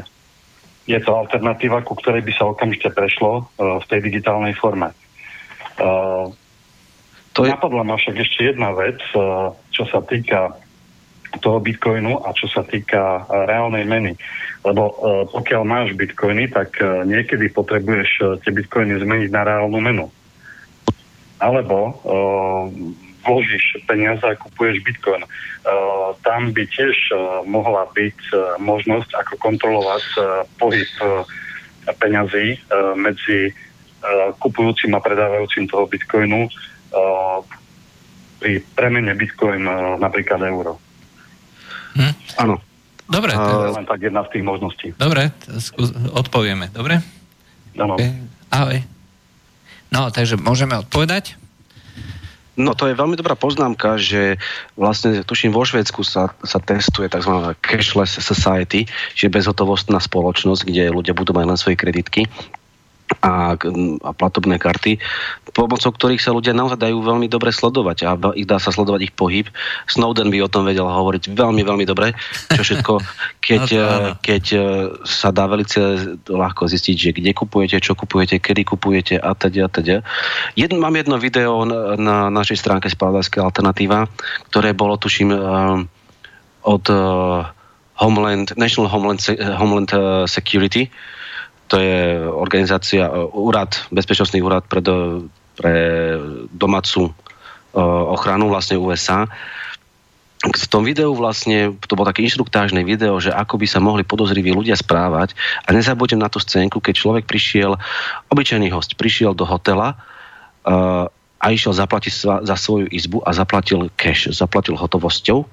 Je to alternatíva, ku ktorej by sa okamžite prešlo v tej digitálnej forme. To je... Napadla ma však ešte jedna vec, čo sa týka toho bitcoinu a čo sa týka uh, reálnej meny. Lebo uh, pokiaľ máš bitcoiny, tak uh, niekedy potrebuješ tie bitcoiny zmeniť na reálnu menu. Alebo vložíš peniaze a kupuješ bitcoin. Tam by tiež mohla byť možnosť, ako kontrolovať pohyb peňazí medzi kupujúcim a predávajúcim toho bitcoinu pri premene bitcoin napríklad euro. Hm? Áno. Dobre. To je len tak jedna z tých možností. Dobre, skús, odpovieme. Dobre? Áno. Okay. Ahoj. No, takže môžeme odpovedať? No to je veľmi dobrá poznámka, že vlastne tuším vo Švedsku sa, sa testuje tzv. cashless society, čiže bezhotovostná spoločnosť, kde ľudia budú mať len svoje kreditky a, a platobné karty, pomocou ktorých sa ľudia naozaj dajú veľmi dobre sledovať a ich dá sa sledovať ich pohyb. Snowden by o tom vedel hovoriť veľmi, veľmi dobre, čo všetko, keď, no, keď e, sa dá veľmi ľahko zistiť, že kde kupujete, čo kupujete, kedy kupujete a teda a teda. Jedno, mám jedno video na, na našej stránke Spravodajská alternatíva, ktoré bolo, tuším, uh, od Homeland, National Homeland, Homeland Security, to je organizácia, e, úrad, bezpečnostný úrad pre, do, pre domácu e, ochranu vlastne USA. V tom videu vlastne, to bolo také inštruktážne video, že ako by sa mohli podozriví ľudia správať a nezabudnem na tú scénku, keď človek prišiel, obyčajný host, prišiel do hotela uh, a išiel zaplatiť za svoju izbu a zaplatil cash, zaplatil hotovosťou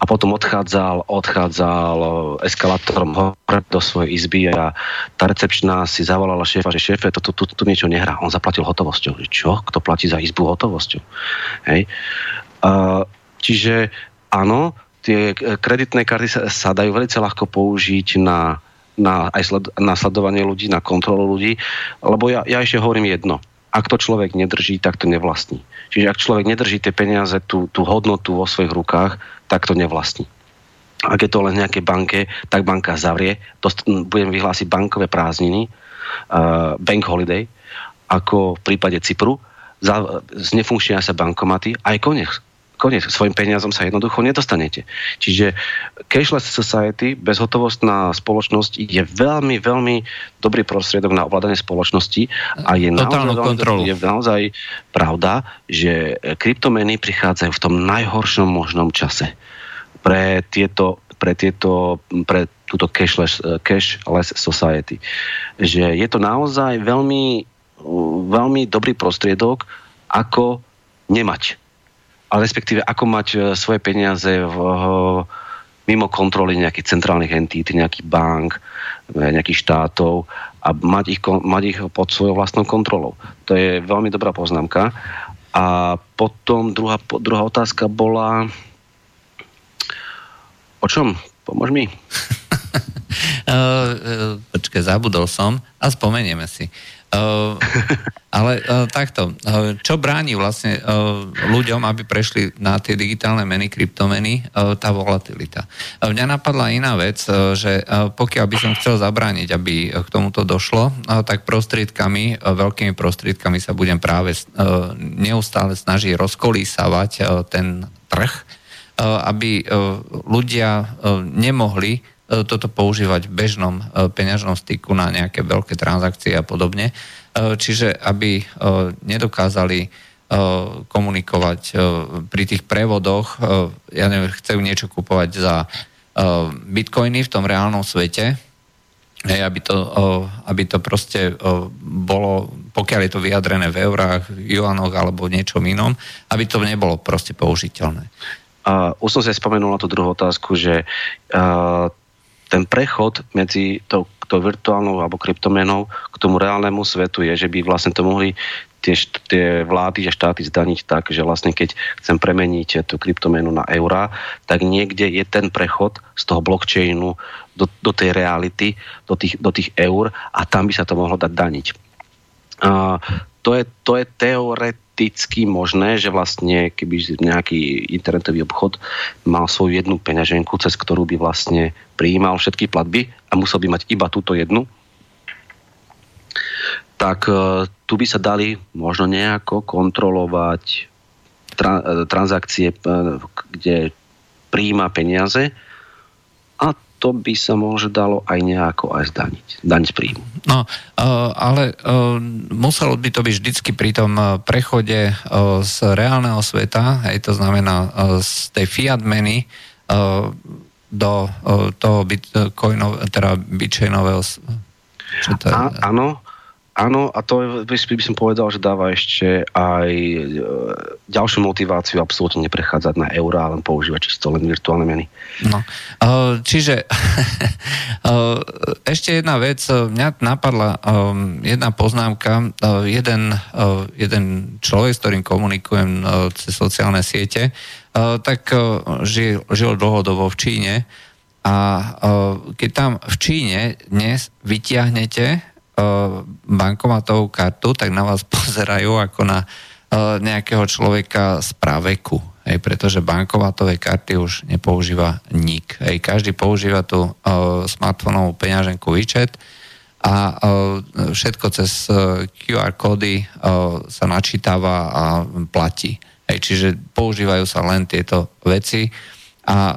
a potom odchádzal, odchádzal eskalátorom hore do svojej izby a tá recepčná si zavolala šéfa, že šéfe, to tu, tu, tu niečo nehrá. On zaplatil hotovosťou. Čo? Kto platí za izbu hotovosťou? Hej. Uh, čiže áno, tie kreditné karty sa, sa dajú veľmi ľahko použiť na, na, aj sled, na sledovanie ľudí, na kontrolu ľudí, lebo ja, ja ešte hovorím jedno ak to človek nedrží, tak to nevlastní. Čiže ak človek nedrží tie peniaze, tú, tú hodnotu vo svojich rukách, tak to nevlastní. Ak je to len nejaké banke, tak banka zavrie, dost, budem vyhlásiť bankové prázdniny, uh, bank holiday, ako v prípade Cypru, za, znefunkčnia sa bankomaty, aj koniec koniec, svojim peniazom sa jednoducho nedostanete. Čiže cashless society, bezhotovostná spoločnosť je veľmi, veľmi dobrý prostriedok na ovládanie spoločnosti a je naozaj, kontrolu. je naozaj pravda, že kryptomeny prichádzajú v tom najhoršom možnom čase pre tieto pre, tieto, pre túto cashless, cashless society. Že je to naozaj veľmi, veľmi dobrý prostriedok, ako nemať ale respektíve ako mať e, svoje peniaze v, mimo kontroly nejakých centrálnych entít, nejakých bank, e, nejakých štátov a mať ich, mať ich pod svojou vlastnou kontrolou. To je veľmi dobrá poznámka. A potom druhá, druhá otázka bola... O čom? Pomôž mi. E, počkaj, zabudol som a spomenieme si. Uh, ale uh, takto, uh, čo bráni vlastne uh, ľuďom, aby prešli na tie digitálne meny, kryptomeny, uh, tá volatilita. Uh, mňa napadla iná vec, uh, že uh, pokiaľ by som chcel zabrániť, aby k tomuto došlo, uh, tak prostriedkami, uh, veľkými prostriedkami sa budem práve uh, neustále snažiť rozkolísavať uh, ten trh, uh, aby uh, ľudia uh, nemohli toto používať v bežnom e, peňažnom styku na nejaké veľké transakcie a podobne. E, čiže aby nedokázali komunikovať pri tých prevodoch, ja neviem, chcú niečo kupovať za bitcoiny v tom reálnom svete, aby to, aby to proste bolo, pokiaľ je to vyjadrené v eurách, juanoch alebo niečom inom, aby to nebolo proste použiteľné. A už som sa spomenul na tú druhú otázku, že uh, ten prechod medzi tou, tou virtuálnou alebo kryptomenou k tomu reálnemu svetu je, že by vlastne to mohli tie, tie vlády a štáty zdaniť tak, že vlastne keď chcem premeniť tú kryptomenu na eurá, tak niekde je ten prechod z toho blockchainu do, do tej reality, do tých, do tých eur a tam by sa to mohlo dať daniť. A to je, to je teoret, teoreticky možné, že vlastne keby nejaký internetový obchod mal svoju jednu peňaženku, cez ktorú by vlastne prijímal všetky platby a musel by mať iba túto jednu, tak e, tu by sa dali možno nejako kontrolovať tra- e, transakcie, e, kde prijíma peniaze a to by sa môže dalo aj nejako aj zdaniť. Daň z príjmu. No, ale muselo by to byť vždycky pri tom prechode z reálneho sveta, hej, to znamená z tej fiat meny do toho bitcoinov, teda bitcoinového čo to je? áno, Áno, a to by, som povedal, že dáva ešte aj e, ďalšiu motiváciu absolútne neprechádzať na eurá, len používať čisto len virtuálne meny. No, e, čiže e, ešte jedna vec, mňa napadla jedna poznámka, jeden, jeden človek, s ktorým komunikujem cez sociálne siete, tak žil, žil dlhodobo v Číne. A keď tam v Číne dnes vyťahnete bankomatovú kartu, tak na vás pozerajú ako na nejakého človeka z praveku. Hej, pretože bankomatové karty už nepoužíva nik. Hej, každý používa tú uh, smartfónovú peňaženku WeChat a uh, všetko cez uh, QR kódy uh, sa načítava a platí. Hej, čiže používajú sa len tieto veci a uh,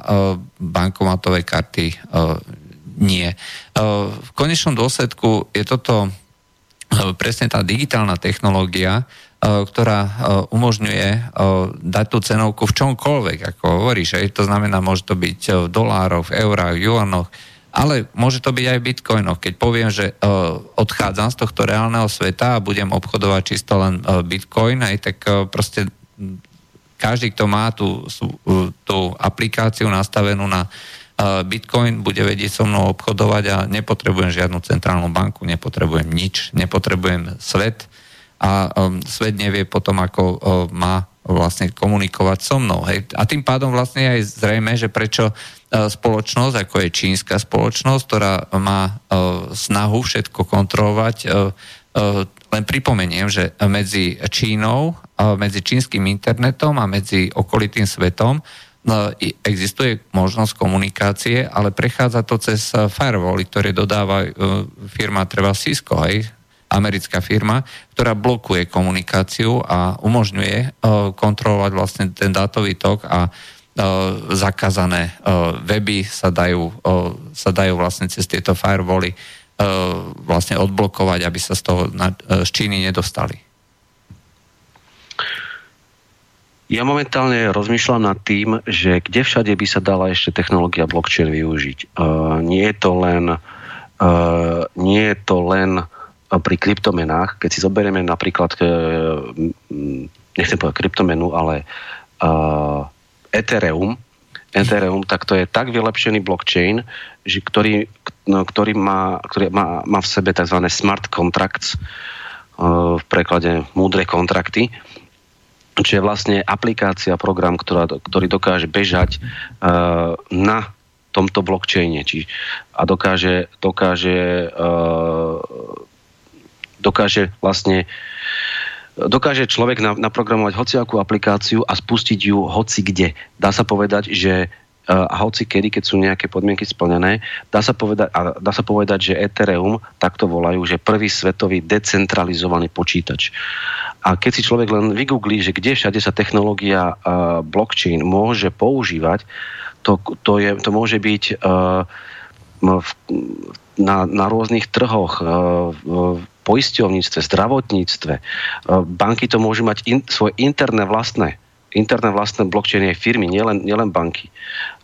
bankomatové karty uh, nie. E, v konečnom dôsledku je toto e, presne tá digitálna technológia, e, ktorá umožňuje dať tú cenovku v čomkoľvek, ako hovoríš. To znamená, môže to byť v dolároch, v eurách, v juanoch, ale môže to byť aj v bitcoinoch. Keď poviem, že odchádzam z tohto reálneho sveta a budem obchodovať čisto len bitcoin, aj tak proste každý, kto má tú, tú aplikáciu nastavenú na Bitcoin bude vedieť so mnou obchodovať a nepotrebujem žiadnu centrálnu banku, nepotrebujem nič, nepotrebujem svet a um, svet nevie potom, ako um, má vlastne komunikovať so mnou. Hej. A tým pádom vlastne aj zrejme, že prečo uh, spoločnosť, ako je čínska spoločnosť, ktorá má uh, snahu všetko kontrolovať, uh, uh, len pripomeniem, že medzi Čínou, uh, medzi čínskym internetom a medzi okolitým svetom existuje možnosť komunikácie, ale prechádza to cez eh, firewally, ktoré dodáva eh, firma treba Cisco, aj americká firma, ktorá blokuje komunikáciu a umožňuje eh, kontrolovať vlastne ten dátový tok a zakázané weby sa dajú, sa dajú vlastne cez tieto firewally vlastne odblokovať, aby sa z toho z Číny nedostali. Ja momentálne rozmýšľam nad tým, že kde všade by sa dala ešte technológia blockchain využiť. Uh, nie je to len, uh, nie je to len pri kryptomenách. Keď si zoberieme napríklad, uh, nechcem povedať kryptomenu, ale uh, Ethereum, Ethereum, tak to je tak vylepšený blockchain, že ktorý, no, ktorý, má, ktorý má, má v sebe tzv. smart contracts, uh, v preklade múdre kontrakty, čo je vlastne aplikácia, program, ktorá, ktorý dokáže bežať uh, na tomto blockchaine či, a dokáže, dokáže uh, dokáže vlastne dokáže človek naprogramovať hociakú aplikáciu a spustiť ju hoci kde. Dá sa povedať, že a hoci kedy, keď sú nejaké podmienky splnené, dá sa povedať, a dá sa povedať, že Ethereum, tak to volajú, že prvý svetový decentralizovaný počítač. A keď si človek len vygooglí, že kde všade sa technológia uh, blockchain môže používať, to, to, je, to môže byť uh, v, na, na rôznych trhoch, uh, v poisťovníctve, zdravotníctve. Uh, banky to môžu mať in, svoje interné vlastné interné vlastné blockchainy firmy, nielen, nielen banky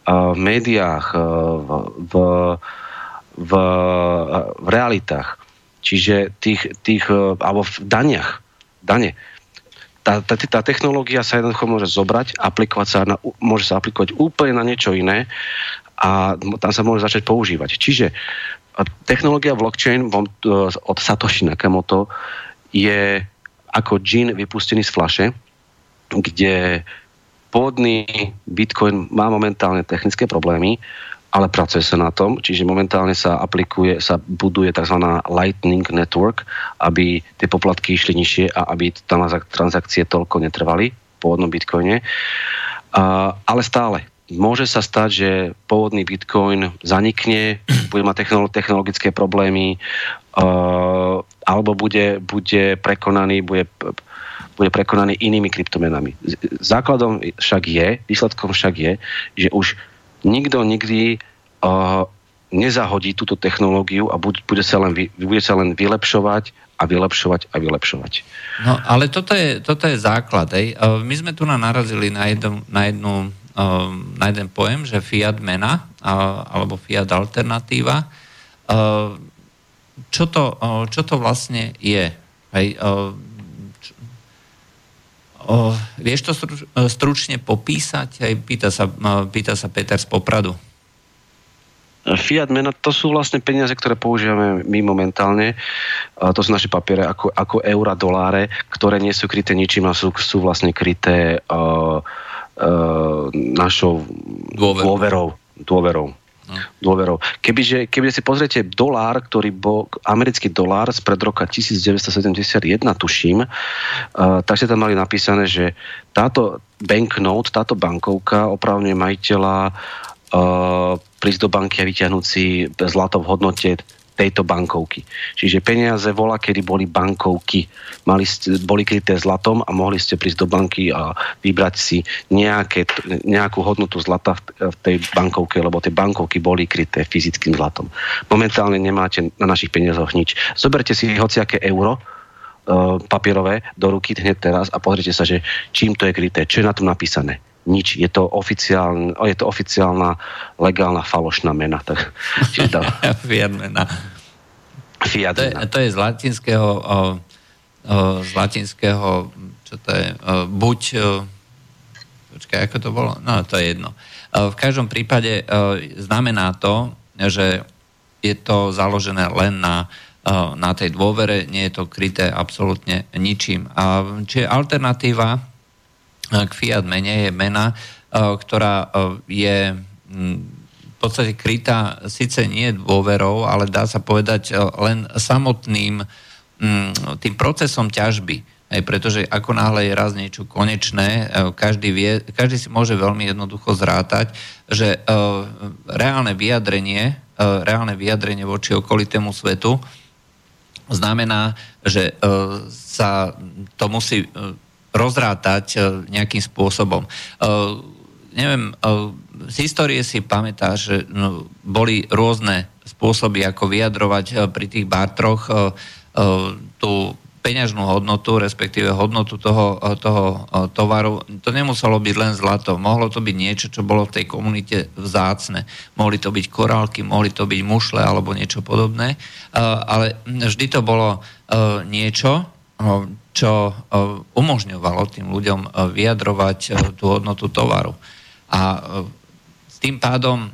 v médiách, v, v, v realitách. Čiže tých, tých, alebo v daniach, dane. Tá, tá, tá technológia sa jednoducho môže zobrať, aplikovať sa na, môže sa aplikovať úplne na niečo iné a tam sa môže začať používať. Čiže technológia blockchain od Satoshi Nakamoto je ako džin vypustený z flaše, kde pôvodný Bitcoin má momentálne technické problémy, ale pracuje sa na tom, čiže momentálne sa aplikuje, sa buduje tzv. Lightning Network, aby tie poplatky išli nižšie a aby tam transakcie toľko netrvali v pôvodnom Bitcoine. Ale stále, môže sa stať, že pôvodný Bitcoin zanikne, bude mať technologické problémy, uh, alebo bude, bude prekonaný, bude bude prekonaný inými kryptomenami. Základom však je, výsledkom však je, že už nikto nikdy uh, nezahodí túto technológiu a bude, bude, sa len, bude sa len vylepšovať a vylepšovať a vylepšovať. No, ale toto je, toto je základ. Ej. My sme tu narazili na, jednu, na, jednu, na jeden pojem, že fiat mena alebo fiat alternatíva. Čo to, čo to vlastne je? Hej, O, vieš to stru, stručne popísať? Aj pýta sa, pýta sa Peter z Popradu. Fiat mena, to sú vlastne peniaze, ktoré používame my momentálne. To sú naše papiere ako, ako eura, doláre, ktoré nie sú kryté ničím a sú, sú vlastne kryté uh, uh, našou dôverou. dôverou. dôverou dôverou. Kebyže, kebyže si pozriete dolár, ktorý bol americký dolár z pred roka 1971, tuším, uh, tak ste tam mali napísané, že táto banknote, táto bankovka opravňuje majiteľa uh, prísť do banky a vyťahnuť si zlato v hodnote tejto bankovky. Čiže peniaze vola, kedy boli bankovky. Mali ste, boli kryté zlatom a mohli ste prísť do banky a vybrať si nejaké, nejakú hodnotu zlata v, tej bankovke, lebo tie bankovky boli kryté fyzickým zlatom. Momentálne nemáte na našich peniazoch nič. Zoberte si hociaké euro, e, papierové do ruky hneď teraz a pozrite sa, že čím to je kryté, čo je na tom napísané nič. Je to, oficiálne, je to oficiálna, legálna, falošná mena. Tak, mena. Fiat to, je, to je z latinského, o, o, z latinského, čo to je, o, buď, o, počkaj, ako to bolo? No, to je jedno. O, v každom prípade o, znamená to, že je to založené len na na tej dôvere, nie je to kryté absolútne ničím. A, čiže alternatíva k fiat mene je mena, e, ktorá e, je v podstate krytá síce nie dôverou, ale dá sa povedať e, len samotným tým procesom ťažby. Aj pretože ako náhle je raz niečo konečné, každý, vie, každý si môže veľmi jednoducho zrátať, že reálne vyjadrenie, reálne vyjadrenie voči okolitému svetu znamená, že sa to musí rozrátať e, nejakým spôsobom. E, neviem, e, z histórie si pamätá, že no, boli rôzne spôsoby, ako vyjadrovať pri tých bartroch tú peňažnú hodnotu, respektíve hodnotu toho, toho tovaru. To nemuselo byť len zlato, mohlo to byť niečo, čo bolo v tej komunite vzácne. Mohli to byť korálky, mohli to byť mušle alebo niečo podobné, ale vždy to bolo niečo, čo umožňovalo tým ľuďom vyjadrovať tú hodnotu tovaru. A tým pádom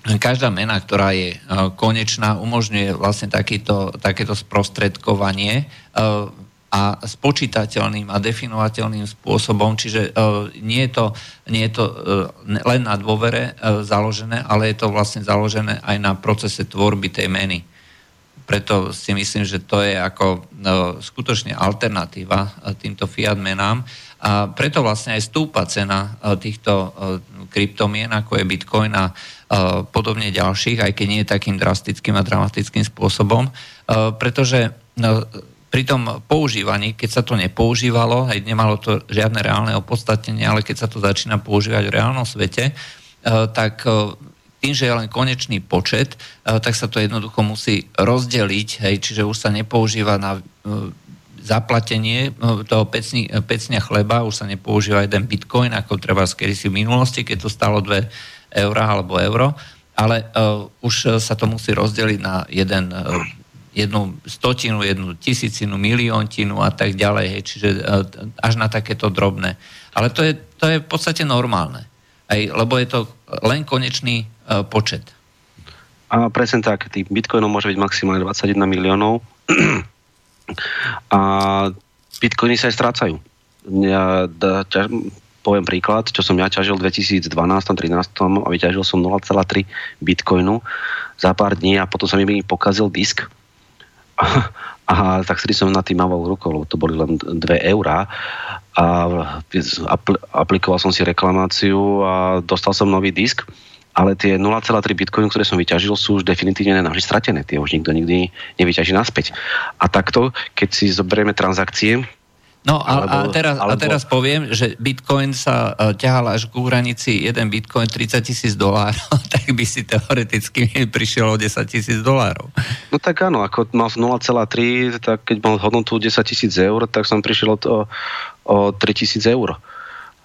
každá mena, ktorá je konečná, umožňuje vlastne takýto, takéto sprostredkovanie a spočítateľným a definovateľným spôsobom, čiže nie je to, nie je to len na dôvere založené, ale je to vlastne založené aj na procese tvorby tej meny preto si myslím, že to je ako skutočne alternatíva týmto fiat menám. A preto vlastne aj stúpa cena týchto kryptomien, ako je Bitcoin a podobne ďalších, aj keď nie takým drastickým a dramatickým spôsobom, pretože pri tom používaní, keď sa to nepoužívalo, aj nemalo to žiadne reálne opodstatnenie, ale keď sa to začína používať v reálnom svete, tak tým, že je len konečný počet, tak sa to jednoducho musí rozdeliť, hej, čiže už sa nepoužíva na zaplatenie toho pecni, pecnia chleba, už sa nepoužíva jeden bitcoin, ako treba kedy si v minulosti, keď to stalo 2 eurá alebo euro, ale uh, už sa to musí rozdeliť na jeden uh, jednu stotinu, jednu tisícinu, miliontinu a tak ďalej, hej, čiže e, až na takéto drobné. Ale to je, to je v podstate normálne, aj, lebo je to len konečný uh, počet. A presne tak, tých bitcoinov môže byť maximálne 21 miliónov a bitcoiny sa aj strácajú. Ja da, ťaž, poviem príklad, čo som ja ťažil v 2012-2013 a vyťažil som 0,3 bitcoinu za pár dní a potom sa mi pokazil disk. A tak vtedy som na tým mával rukou, lebo to boli len 2 eurá. A apl- aplikoval som si reklamáciu a dostal som nový disk, ale tie 0,3 bitcoiny, ktoré som vyťažil, sú už definitívne navždy stratené. Tie už nikto nikdy nevyťaží naspäť. A takto, keď si zoberieme transakcie, No a, alebo, a, teraz, alebo... a teraz poviem, že Bitcoin sa uh, ťahal až k hranici 1 Bitcoin 30 tisíc dolárov, tak by si teoreticky prišiel o 10 tisíc dolárov. No tak áno, ako mal 0,3, tak keď mal hodnotu 10 tisíc eur, tak som prišiel o, o 3 tisíc eur.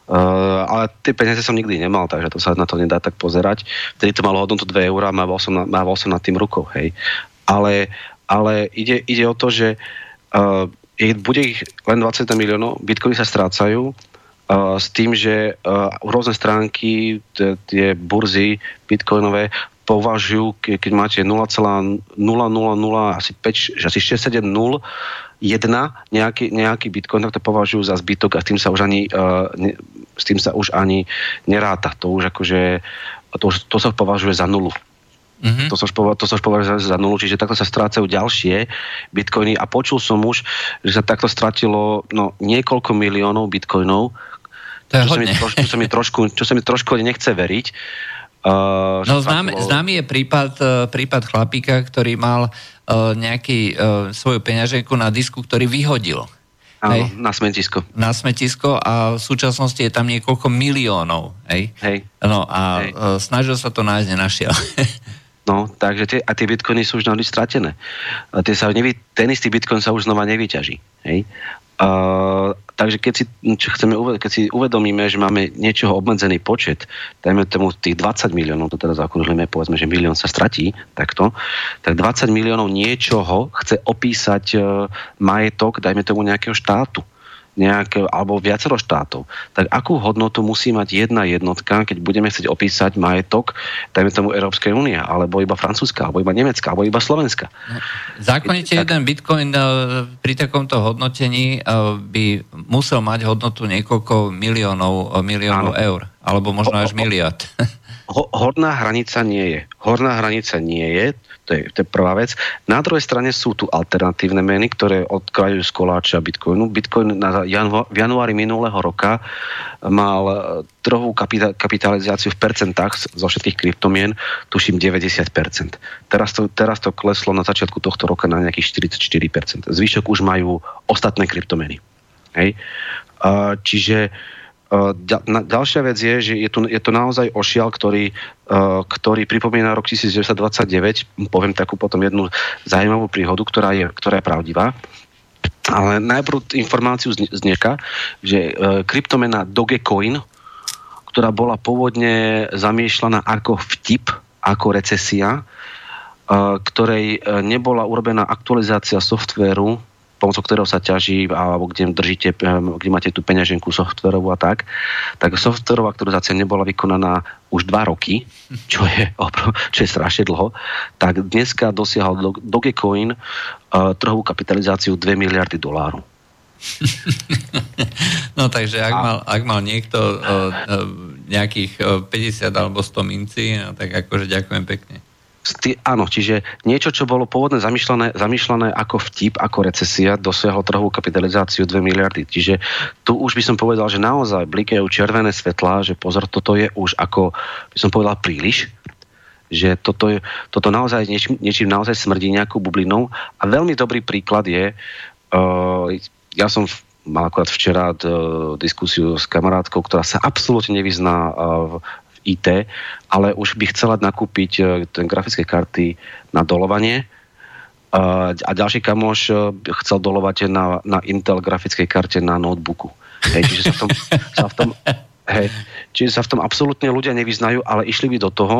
Uh, ale tie peniaze som nikdy nemal, takže to sa na to nedá tak pozerať. Vtedy to malo hodnotu 2 eur a mával som, na, mával som nad tým rukou, hej. Ale, ale ide, ide o to, že uh, bude ich len 20 miliónov, bitcoiny sa strácajú, uh, s tým, že uh, rôzne stránky, t- tie burzy bitcoinové považujú, ke, keď máte 0,000 asi 5, asi 6, 7, 0, 1 nejaký, nejaký bitcoin, tak to považujú za zbytok a s tým sa už ani, uh, s tým sa už ani neráta. To už akože, to, to sa považuje za nulu. Mm-hmm. To, som to som považoval za nulu, čiže takto sa strácajú ďalšie bitcoiny a počul som už, že sa takto stratilo no, niekoľko miliónov bitcoinov, to čo, sa mi, čo, sa mi trošku, čo sa mi trošku nechce veriť. Uh, no známy, stratilo... známy je prípad, uh, prípad chlapíka, ktorý mal uh, nejaký uh, svoju peňaženku na disku, ktorý vyhodil. Áno, hej? na smetisko. Na smetisko a v súčasnosti je tam niekoľko miliónov. Hej? Hej. No a hej. Uh, snažil sa to nájsť, nenašiel. No, takže tie, a tie bitcoiny sú už navždy stratené. A tie sa nevy, ten istý bitcoin sa už znova nevyťaží. Hej? Uh, takže keď si, čo chceme, keď si uvedomíme, že máme niečoho obmedzený počet, dajme tomu tých 20 miliónov, to teraz okružujeme, povedzme, že milión sa stratí, takto, tak 20 miliónov niečoho chce opísať uh, majetok, dajme tomu nejakého štátu nejaké, alebo viacero štátov, tak akú hodnotu musí mať jedna jednotka, keď budeme chcieť opísať majetok, dajme tomu Európskej únie, alebo iba Francúzska, alebo iba Nemecka, alebo iba Slovenska. No, zákonite tak... jeden bitcoin eh, pri takomto hodnotení eh, by musel mať hodnotu niekoľko miliónov, eh, miliónov eur, alebo možno až miliard. Horná hranica nie je. Horná hranica nie je, to je, to je prvá vec. Na druhej strane sú tu alternatívne meny, ktoré odkrajujú z koláča Bitcoinu. Bitcoin na janu, v januári minulého roka mal e, trhovú kapitalizáciu v percentách zo všetkých kryptomien, tuším 90%. Teraz to, teraz to kleslo na začiatku tohto roka na nejakých 44%. Zvyšok už majú ostatné kryptomeny. Hej? Čiže Ďalšia vec je, že je, tu, je to naozaj ošial, ktorý, ktorý pripomína rok 1929. Poviem takú potom jednu zaujímavú príhodu, ktorá je, ktorá je pravdivá. Ale najprv informáciu z, z že e, kryptomena Dogecoin, ktorá bola pôvodne zamiešľaná ako vtip, ako recesia, ktorej nebola urobená aktualizácia softvéru pomocou ktorého sa ťaží, alebo kde držíte, kde máte tú peňaženku softverovú a tak, tak softverová aktualizácia nebola vykonaná už dva roky, čo je, čo je strašne dlho, tak dneska dosiahol Dogecoin uh, trhovú kapitalizáciu 2 miliardy dolárov. No takže ak, mal, ak mal niekto uh, uh, nejakých uh, 50 alebo 100 mincí, no, tak akože ďakujem pekne. Stý, áno, čiže niečo, čo bolo pôvodne zamýšľané, zamýšľané ako vtip, ako recesia, dosiahlo trhovú kapitalizáciu 2 miliardy. Čiže tu už by som povedal, že naozaj blikajú červené svetlá, že pozor, toto je už ako, by som povedal, príliš že toto, je, toto naozaj niečím, niečím naozaj smrdí nejakou bublinou. A veľmi dobrý príklad je, uh, ja som mal akorát včera uh, diskusiu s kamarátkou, ktorá sa absolútne nevyzná uh, v, IT, ale už by chcela nakúpiť e, ten grafické karty na dolovanie a ďalší kamoš e, chcel dolovať na, na Intel grafickej karte na notebooku. Hej, čiže sa v tom, sa v tom, hej, čiže sa v tom absolútne ľudia nevyznajú, ale išli by do toho,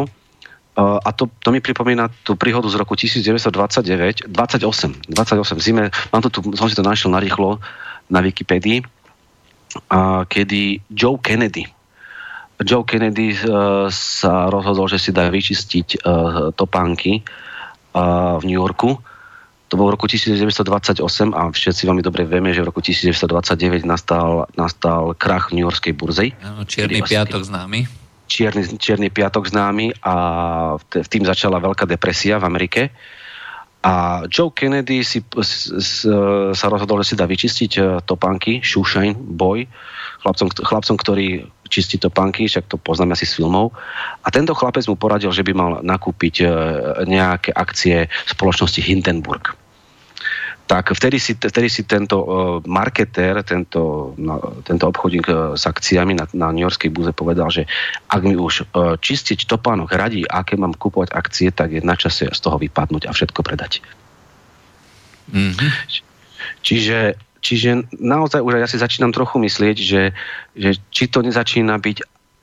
a to, to mi pripomína tú príhodu z roku 1929, 28, 28 v zime, mám to tu, som si to našiel narýchlo na Wikipedii, uh, kedy Joe Kennedy, Joe Kennedy uh, sa rozhodol, že si dá vyčistiť uh, topánky uh, v New Yorku. To bolo v roku 1928 a všetci veľmi dobre vieme, že v roku 1929 nastal, nastal krach New Yorkskej burzy. čierny piatok známy. Čierny, čierny piatok známy a v tým začala veľká depresia v Amerike. A Joe Kennedy si, s, s, sa rozhodol, že si dá vyčistiť topánky, shoeshine boy, chlapcom, chlapcom, ktorí čistí topánky, však to poznáme asi z filmov. A tento chlapec mu poradil, že by mal nakúpiť e, nejaké akcie spoločnosti Hindenburg. Tak vtedy si, vtedy si tento uh, marketér, tento, no, tento obchodník uh, s akciami na, na New Yorkskej búze povedal, že ak mi už uh, čistiť topánok radí, aké mám kúpovať akcie, tak je na čase z toho vypadnúť a všetko predať. Mm-hmm. Čiže Čiže naozaj už ja si začínam trochu myslieť, že, že či to nezačína byť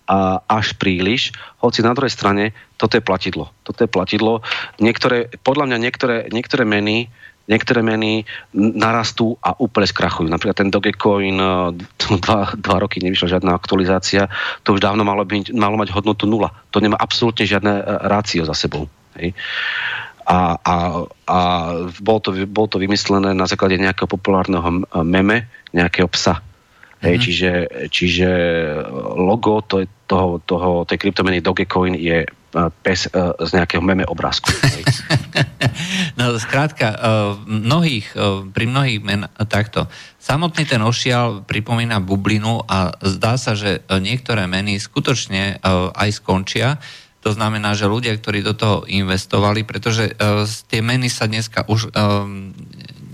a až príliš, hoci na druhej strane toto je platidlo. Toto je platidlo. Niektoré, podľa mňa niektoré, niektoré meny niektoré meny narastú a úplne skrachujú. Napríklad ten Dogecoin, e, dva, dva roky nevyšla žiadna aktualizácia, to už dávno malo, byť, malo mať hodnotu nula. To nemá absolútne žiadne e, rácio za sebou. Hej a, a, a bol, to, bol to vymyslené na základe nejakého populárneho meme, nejakého psa. Mm-hmm. Hej, mhm. čiže, čiže logo to toho, toho, tej kryptomeny Dogecoin je pes z nejakého meme obrázku. no skrátka, mnohých, pri mnohých men takto. Samotný ten ošial pripomína bublinu a zdá sa, že niektoré meny skutočne aj skončia to znamená, že ľudia, ktorí do toho investovali, pretože uh, tie meny sa dneska už uh,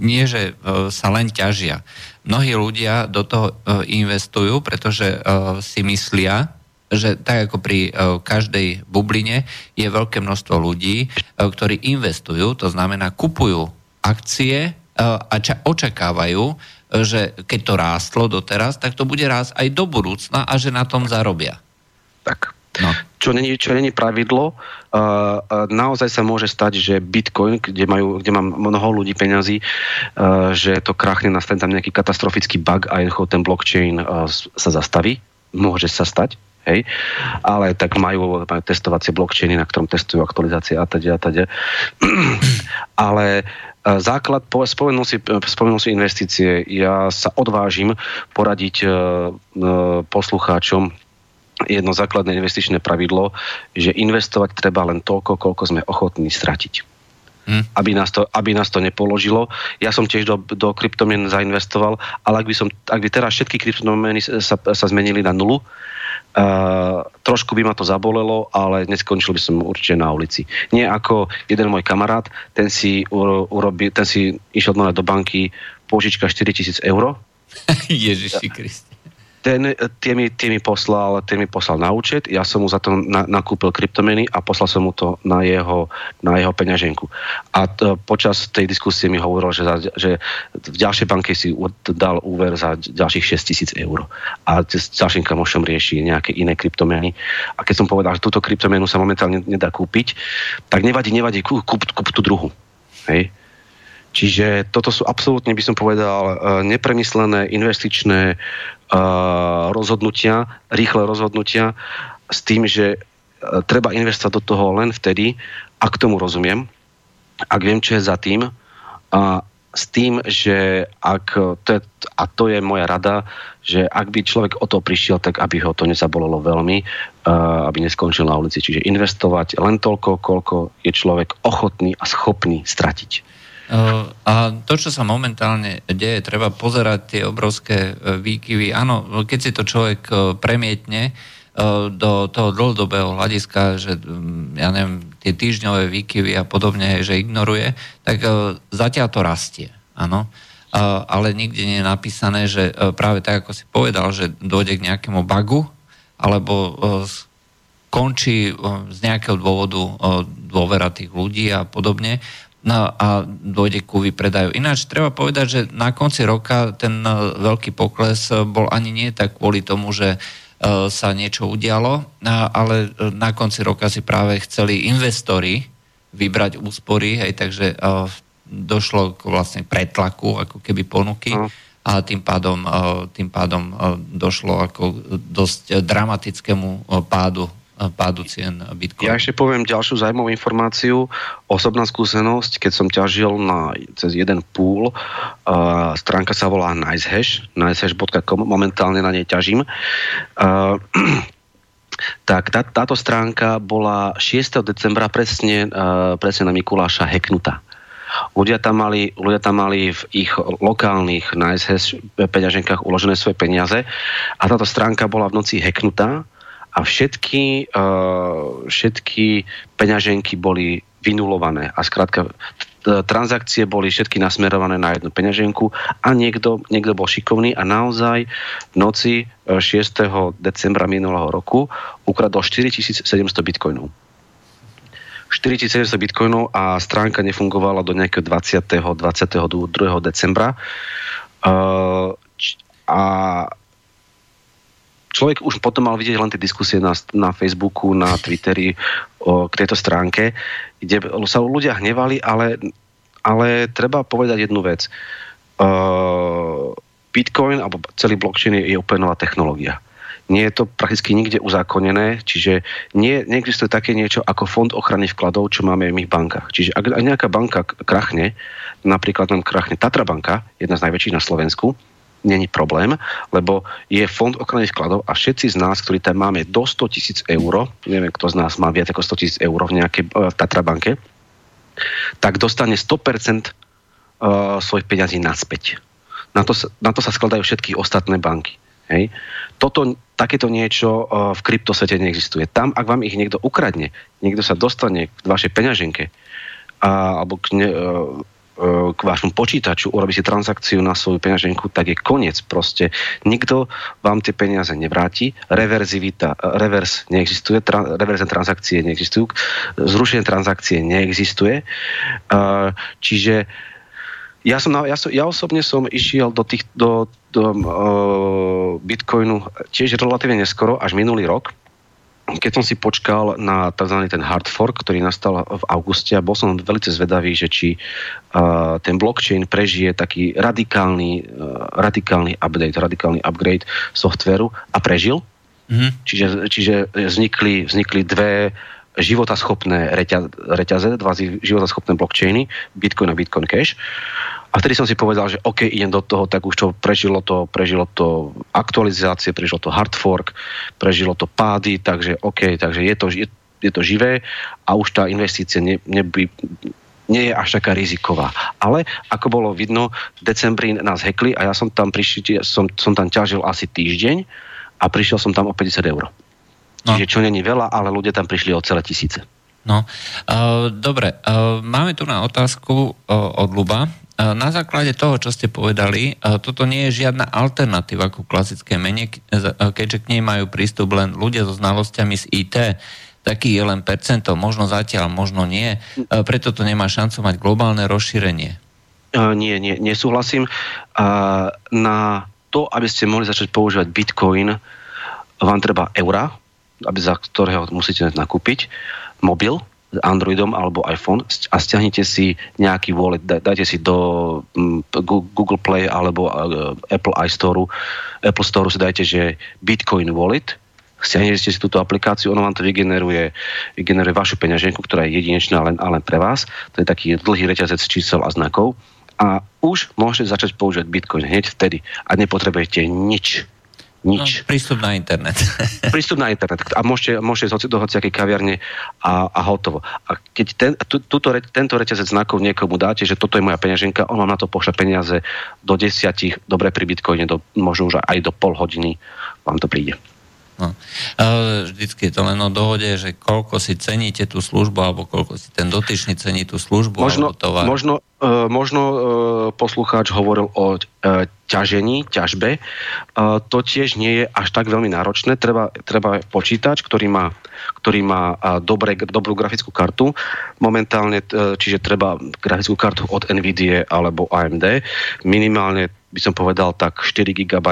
nie, že uh, sa len ťažia. Mnohí ľudia do toho uh, investujú, pretože uh, si myslia, že tak ako pri uh, každej bubline je veľké množstvo ľudí, uh, ktorí investujú, to znamená kupujú akcie uh, a ča- očakávajú, že keď to rástlo doteraz, tak to bude rásť aj do budúcna a že na tom zarobia. Tak. No. Čo není, čo není pravidlo. Uh, naozaj sa môže stať, že Bitcoin, kde, majú, kde mám mnoho ľudí peňazí, uh, že to krachne, nastane tam nejaký katastrofický bug a ten blockchain uh, sa zastaví. Môže sa stať. Hej. Ale tak majú, majú testovacie blockchainy, na ktorom testujú aktualizácie a teda a teda. Ale základ, spomenul si, spomenul si investície. Ja sa odvážim poradiť poslucháčom, jedno základné investičné pravidlo, že investovať treba len toľko, koľko sme ochotní stratiť. Hmm. Aby, nás to, aby nás to nepoložilo. Ja som tiež do, do kryptomien zainvestoval, ale ak by, som, ak by teraz všetky kryptomeny sa, sa zmenili na nulu, Uh, trošku by ma to zabolelo, ale neskončil by som určite na ulici. Nie ako jeden môj kamarát, ten si, urobi, ten si išiel do banky požička 4000 eur. Ježiši Kriste ten, tie, mi, tie, mi poslal, tie mi poslal na účet, ja som mu za to na, nakúpil kryptomeny a poslal som mu to na jeho, na jeho peňaženku. A t, počas tej diskusie mi hovoril, že, za, že v ďalšej banke si dal úver za ďalších 6 tisíc eur. A s ďalším kamošom rieši nejaké iné kryptomeny. A keď som povedal, že túto kryptomenu sa momentálne nedá kúpiť, tak nevadí, nevadí, kúp, kúp, kúp tú druhú. Hej? Čiže toto sú absolútne, by som povedal, e, nepremyslené investičné rozhodnutia, rýchle rozhodnutia s tým, že uh, treba investovať do toho len vtedy, ak tomu rozumiem, ak viem, čo je za tým a s tým, že ak, to je, a to je moja rada, že ak by človek o to prišiel, tak aby ho to nezabolelo veľmi, uh, aby neskončil na ulici. Čiže investovať len toľko, koľko je človek ochotný a schopný stratiť. A to, čo sa momentálne deje, treba pozerať tie obrovské výkyvy. Áno, keď si to človek premietne, do toho dlhodobého hľadiska, že mm, ja neviem, tie týždňové výkyvy a podobne, že ignoruje, tak e, zatiaľ to rastie, áno. Ale nikde nie je napísané, že e, práve tak, ako si povedal, že dojde k nejakému bagu, alebo e, končí z nejakého dôvodu dôvera tých ľudí a podobne, No a dojde ku vypredaju. Ináč treba povedať, že na konci roka ten veľký pokles bol ani nie tak kvôli tomu, že E, sa niečo udialo, ale e, na konci roka si práve chceli investori vybrať úspory, hej, takže e, došlo k vlastne pretlaku, ako keby ponuky no. a tým pádom, tým pádom došlo ako dosť dramatickému pádu pádu cien Bitcoin. Ja ešte poviem ďalšiu zaujímavú informáciu. Osobná skúsenosť, keď som ťažil na, cez jeden púl, uh, stránka sa volá nicehash, nicehash.com, momentálne na nej ťažím. Uh, tak tá, táto stránka bola 6. decembra presne, uh, presne na Mikuláša heknutá. Ľudia tam mali, ľudia tam mali v ich lokálnych nicehash peňaženkách uložené svoje peniaze a táto stránka bola v noci heknutá a všetky, uh, všetky peňaženky boli vynulované a skrátka transakcie boli všetky nasmerované na jednu peňaženku a niekto, niekto bol šikovný a naozaj v noci 6. E, decembra minulého roku ukradol 4700 bitcoinov. 4700 bitcoinov a stránka nefungovala do nejakého 20. 22. decembra. Uh, a človek už potom mal vidieť len tie diskusie na, na Facebooku, na Twitteri o, k tejto stránke, kde sa ľudia hnevali, ale, ale treba povedať jednu vec. Uh, Bitcoin alebo celý blockchain je, je úplne nová technológia. Nie je to prakticky nikde uzákonené, čiže nie, neexistuje také niečo ako fond ochrany vkladov, čo máme v ich bankách. Čiže ak, ak nejaká banka krachne, napríklad nám krachne Tatra banka, jedna z najväčších na Slovensku, není problém, lebo je fond ochrany vkladov a všetci z nás, ktorí tam máme do 100 tisíc eur, neviem, kto z nás má viac ako 100 tisíc eur v nejakej v Tatrabanke, tak dostane 100% uh, svojich peňazí naspäť. Na to, na to sa skladajú všetky ostatné banky. Hej. Toto, takéto niečo uh, v kryptosvete neexistuje. Tam, ak vám ich niekto ukradne, niekto sa dostane k vašej peňaženke, a, alebo k ne, E, k vášmu počítaču, urobí si transakciu na svoju peňaženku, tak je koniec proste. Nikto vám tie peniaze nevráti, reverzivita, e, revers neexistuje, tra, reverzné transakcie neexistujú, zrušenie transakcie neexistuje. E, čiže ja, som, ja, som, ja osobne som išiel do, tých, do, do uh, Bitcoinu tiež relatívne neskoro, až minulý rok, keď som si počkal na tzv. ten hard fork, ktorý nastal v auguste a bol som veľmi zvedavý, že či uh, ten blockchain prežije taký radikálny, uh, radikálny update, radikálny upgrade softveru a prežil. Mm-hmm. Čiže, čiže vznikli, vznikli dve životaschopné reťaze, dva životaschopné blockchainy, Bitcoin a Bitcoin Cash. A vtedy som si povedal, že OK, idem do toho, tak už to prežilo to, prežilo to aktualizácie, prežilo to hard fork, prežilo to pády, takže OK, takže je to, je, je to živé a už tá investícia ne, neby, nie je až taká riziková. Ale ako bolo vidno, decembri nás hekli a ja som tam prišiel, som, som tam ťažil asi týždeň a prišiel som tam o 50 eur. No. Čiže čo není veľa, ale ľudia tam prišli o celé tisíce. No, uh, dobre, uh, máme tu na otázku uh, od Luba. Na základe toho, čo ste povedali, toto nie je žiadna alternatíva ku klasické mene, keďže k nej majú prístup len ľudia so znalosťami z IT. Taký je len percento, možno zatiaľ, možno nie. Preto to nemá šancu mať globálne rozšírenie. Nie, nie, nesúhlasím. Na to, aby ste mohli začať používať Bitcoin, vám treba eura, aby za ktorého musíte nakúpiť, mobil, Androidom alebo iPhone a stiahnite si nejaký wallet, dajte si do um, Google Play alebo uh, Apple iStore, Apple Store si dajte, že Bitcoin Wallet, stiahnete si túto aplikáciu, ono vám to vygeneruje, vygeneruje vašu peňaženku, ktorá je jedinečná len, len pre vás. To je taký dlhý reťazec čísel a znakov A už môžete začať používať Bitcoin hneď vtedy a nepotrebujete nič. Nič. No, prístup na internet. prístup na internet. A môžete, môžete do hociakej kaviarne a, a hotovo. A keď ten, tu, tuto, tento reťazec znakov niekomu dáte, že toto je moja peňaženka, on vám na to pošle peniaze do desiatich, dobre pri Bitcoine, do, možno už aj do pol hodiny vám to príde. No. Vždycky je to len o dohode, že koľko si ceníte tú službu, alebo koľko si ten dotyčný cení tú službu možno, alebo tovar. Možno, uh, možno uh, poslucháč hovoril o uh, ťažení, ťažbe. Uh, to tiež nie je až tak veľmi náročné. Treba, treba počítač, ktorý má, ktorý má uh, dobre, dobrú grafickú kartu. Momentálne, uh, čiže treba grafickú kartu od NVIDIA alebo AMD. Minimálne by som povedal tak 4 GB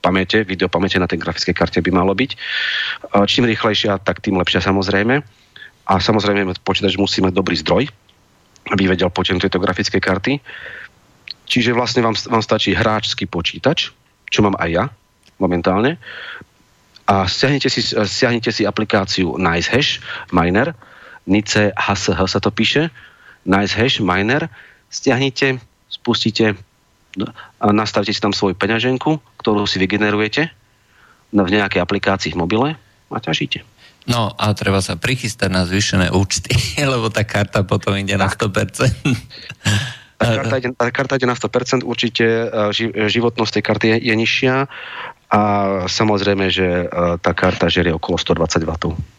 pamäte, videopamäte na tej grafickej karte by malo byť. Čím rýchlejšia, tak tým lepšia samozrejme. A samozrejme počítač musí mať dobrý zdroj, aby vedel počet tejto grafickej karty. Čiže vlastne vám, vám stačí hráčský počítač, čo mám aj ja momentálne. A stiahnete si, stiahnete si aplikáciu NiceHash Miner, Nice HSH sa to píše, NiceHash Miner, stiahnite, spustíte a nastavte si tam svoju peňaženku, ktorú si vygenerujete v nejakej aplikácii v mobile a ťažíte. No a treba sa prichystať na zvýšené účty, lebo tá karta potom ide na 100%. Tá karta, ide, tá karta ide na 100%, určite e, životnosť tej karty je, je nižšia a samozrejme, že e, tá karta žerie okolo 120 W.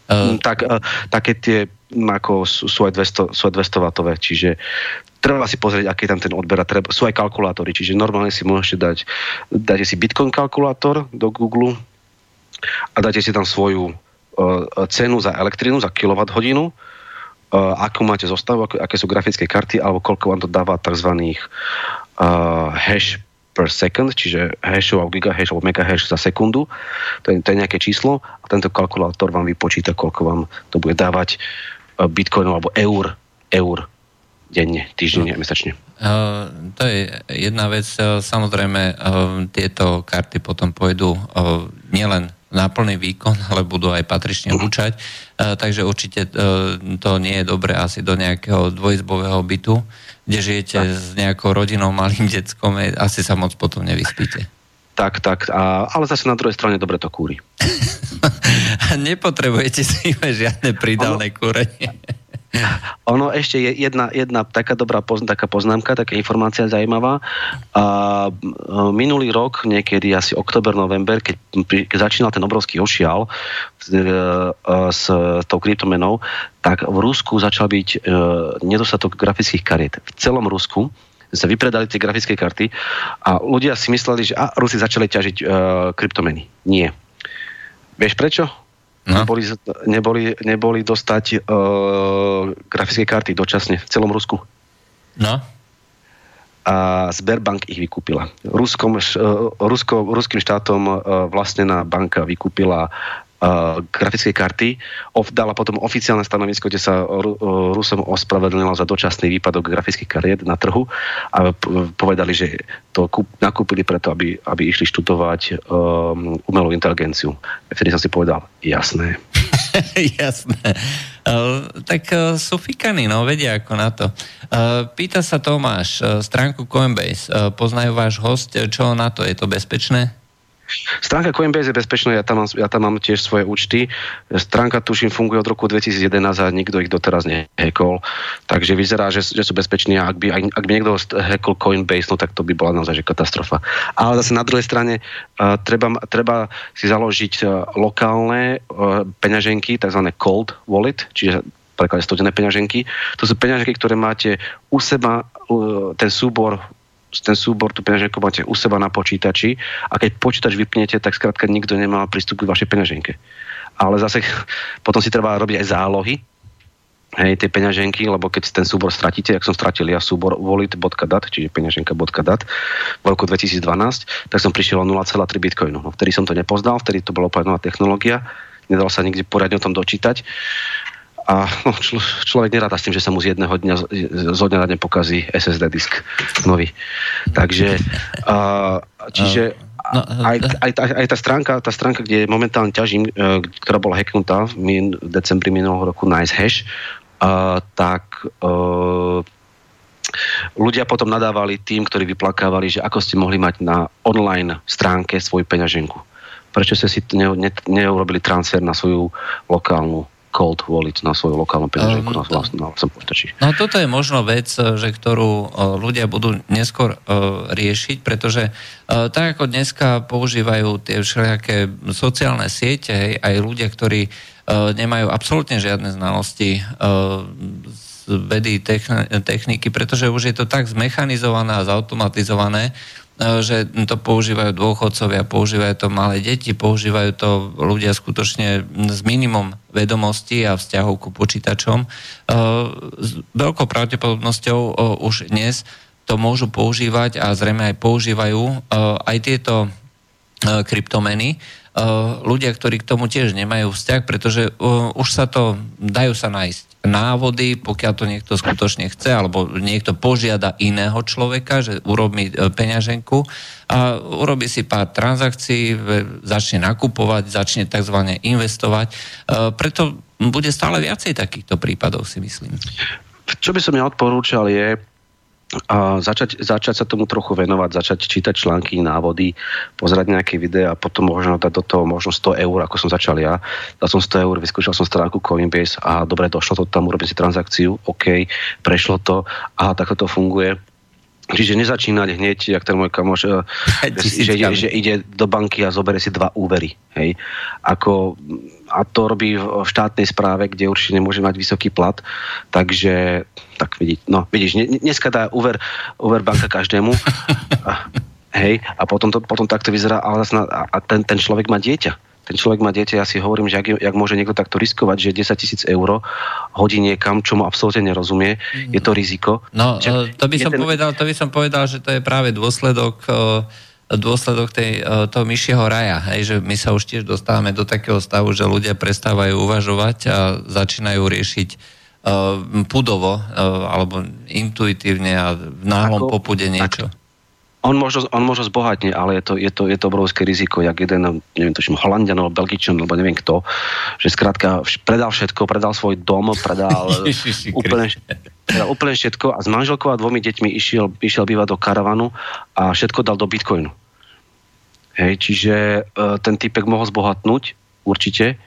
Uh, tak, e, také tie ako sú, aj 200, sú aj 200 W, čiže treba si pozrieť, aký je tam ten odber a treba, sú aj kalkulátory, čiže normálne si môžete dať, dáte si Bitcoin kalkulátor do Google a dáte si tam svoju uh, cenu za elektrinu, za kWh, uh, akú máte zostavu, ak, aké sú grafické karty, alebo koľko vám to dáva tzv. Uh, hash per second, čiže hashov alebo gigahash alebo megahash za sekundu. To je, to je nejaké číslo a tento kalkulátor vám vypočíta, koľko vám to bude dávať bitcoinov alebo eur, eur denne, týždenne, no. mesačne. Uh, to je jedna vec. Uh, samozrejme, uh, tieto karty potom pôjdu uh, nielen na plný výkon, ale budú aj patrične húčať. Uh, takže určite to nie je dobré asi do nejakého dvojizbového bytu, kde žijete tak. s nejakou rodinou, malým deckom, asi sa moc potom nevyspíte. Tak, tak, a, ale zase na druhej strane dobre to kúri. Nepotrebujete si žiadne pridalné kúrenie. Ono ešte je jedna, jedna taká dobrá pozn- taká poznámka, taká informácia zaujímavá. A, minulý rok, niekedy asi oktober, november, keď, keď začínal ten obrovský ošial s, e, s tou kryptomenou, tak v Rusku začal byť e, nedostatok grafických kariet. V celom Rusku sa vypredali tie grafické karty a ľudia si mysleli, že a, Rusi začali ťažiť e, kryptomeny. Nie. Vieš prečo? No. Neboli, neboli, neboli dostať uh, grafické karty dočasne v celom Rusku. No. A Sberbank ich vykúpila. Ruskom, uh, Rusko, ruským štátom uh, vlastnená banka vykúpila grafické karty, of, dala potom oficiálne stanovisko, kde sa uh, Rusom ospravedlnila za dočasný výpadok grafických kariet na trhu a povedali, že to kúp, nakúpili preto, aby, aby išli študovať um, umelú inteligenciu. Vtedy som si povedal, jasné. jasné. Uh, tak uh, sú fikaní, no vedia ako na to. Uh, pýta sa Tomáš, uh, stránku Coinbase, uh, poznajú váš host, čo na to, je to bezpečné? Stránka Coinbase je bezpečná, ja tam, mám, ja tam mám tiež svoje účty. Stránka, tuším, funguje od roku 2011 a nikto ich doteraz nehekol. Takže vyzerá, že, že sú bezpeční a ak by, ak by niekto hekol Coinbase, no tak to by bola naozaj že katastrofa. Ale zase na druhej strane uh, treba, treba si založiť uh, lokálne uh, peňaženky, tzv. cold wallet, čiže preklade studené peňaženky. To sú peňaženky, ktoré máte u seba, ten súbor ten súbor, tú peňaženku máte u seba na počítači a keď počítač vypnete, tak skrátka nikto nemá prístup k vašej peňaženke. Ale zase potom si treba robiť aj zálohy, hej, tie peňaženky, lebo keď ten súbor stratíte, ak som stratil ja súbor wallet.dat, čiže peňaženka.dat v roku 2012, tak som prišiel o 0,3 bitcoinu. No, vtedy som to nepoznal, vtedy to bola úplne nová technológia, nedalo sa nikde poriadne o tom dočítať a člo, človek neráta s tým, že sa mu z jedného dňa zo dňa na deň pokazí SSD disk nový. Takže a, čiže no, aj, aj, aj, aj tá stránka, tá stránka, kde momentálne ťažím, e, ktorá bola hacknutá v, min, v decembri minulého roku Nice Hash, a, tak e, ľudia potom nadávali tým, ktorí vyplakávali, že ako ste mohli mať na online stránke svoju peňaženku. Prečo ste si ne, ne, neurobili transfer na svoju lokálnu cold wallet na svoju lokálnu peňaženku um, na vlastnom, vlastnom počítači. No toto je možno vec, že ktorú uh, ľudia budú neskôr uh, riešiť, pretože uh, tak ako dneska používajú tie všelijaké sociálne siete, hej, aj ľudia, ktorí uh, nemajú absolútne žiadne znalosti uh, z vedy techniky, pretože už je to tak zmechanizované a zautomatizované, že to používajú dôchodcovia, používajú to malé deti, používajú to ľudia skutočne s minimum vedomostí a vzťahov ku počítačom. E, s veľkou pravdepodobnosťou e, už dnes to môžu používať a zrejme aj používajú aj tieto kryptomeny, ľudia, ktorí k tomu tiež nemajú vzťah, pretože už sa to, dajú sa nájsť návody, pokiaľ to niekto skutočne chce, alebo niekto požiada iného človeka, že urobí e, peňaženku a urobí si pár transakcií, začne nakupovať, začne tzv. investovať. E, preto bude stále viacej takýchto prípadov, si myslím. Čo by som ja odporúčal je, a začať, začať sa tomu trochu venovať, začať čítať články, návody, pozerať nejaké videá a potom možno dať do toho možno 100 eur, ako som začal ja. Dal som 100 eur, vyskúšal som stránku Coinbase a dobre, došlo to tam, urobím si transakciu, OK, prešlo to, aha, takto to funguje Čiže nezačínať hneď, jak ten môj kamoš, eh, že, ide, že ide do banky a zoberie si dva úvery. Hej. Ako, a to robí v štátnej správe, kde určite nemôže mať vysoký plat. Takže, tak vidí, no, vidíš, dneska dá úver, úver banka každému. A, hej, a potom, to, potom takto vyzerá, ale a ten, ten človek má dieťa ten človek má dieťa, ja si hovorím, že ak, jak môže niekto takto riskovať, že 10 tisíc eur hodí niekam, čo mu absolútne nerozumie, je to riziko. No, že, to by, som ten... povedal, to by som povedal, že to je práve dôsledok dôsledok tej, toho myšieho raja, hej, že my sa už tiež dostávame do takého stavu, že ľudia prestávajú uvažovať a začínajú riešiť uh, pudovo uh, alebo intuitívne a v náhlom popude niečo. Tak, on možno, on možno zbohatne, ale je to, je, to, je to obrovské riziko, jak jeden, neviem, točím, Holandian alebo Belgičan, alebo neviem kto, že skrátka predal všetko, predal svoj dom, predal úplne, predal úplne všetko a s manželkou a dvomi deťmi išiel, išiel bývať do karavanu a všetko dal do bitcoinu. Hej, čiže uh, ten typek mohol zbohatnúť, určite,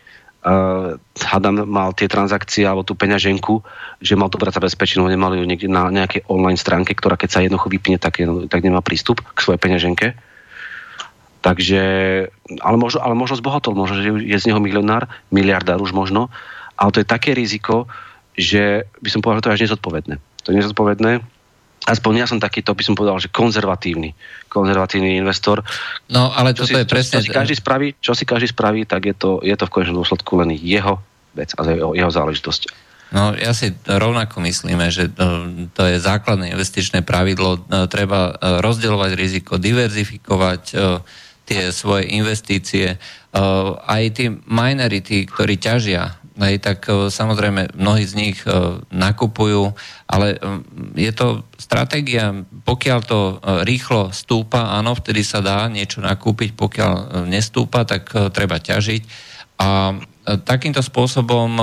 uh, hadam mal tie transakcie alebo tú peňaženku, že mal to brať zabezpečenú, nemal ju niekde na nejakej online stránke, ktorá keď sa jednoducho vypne, tak, tak nemá prístup k svojej peňaženke. Takže, ale možno, ale možno zbohatol, možno, že je z neho milionár, miliardár už možno, ale to je také riziko, že by som povedal, že to je až nezodpovedné. To je nezodpovedné, aspoň ja som takýto, by som povedal, že konzervatívny, konzervatívny investor. No, ale čo toto si, je presne... Čo, čo si každý spraví, čo si každý spraví, tak je to, je to v konečnom dôsledku len jeho vec a jeho, jeho záležitosť. No ja si rovnako myslíme, že to, to je základné investičné pravidlo. No, treba e, rozdeľovať riziko, diverzifikovať tie svoje investície. Aj tí minority, ktorí ťažia Hej, tak e, samozrejme mnohí z nich e, nakupujú, ale e, je to stratégia, pokiaľ to rýchlo stúpa, áno, vtedy sa dá niečo nakúpiť, pokiaľ nestúpa, tak treba ťažiť. A takýmto spôsobom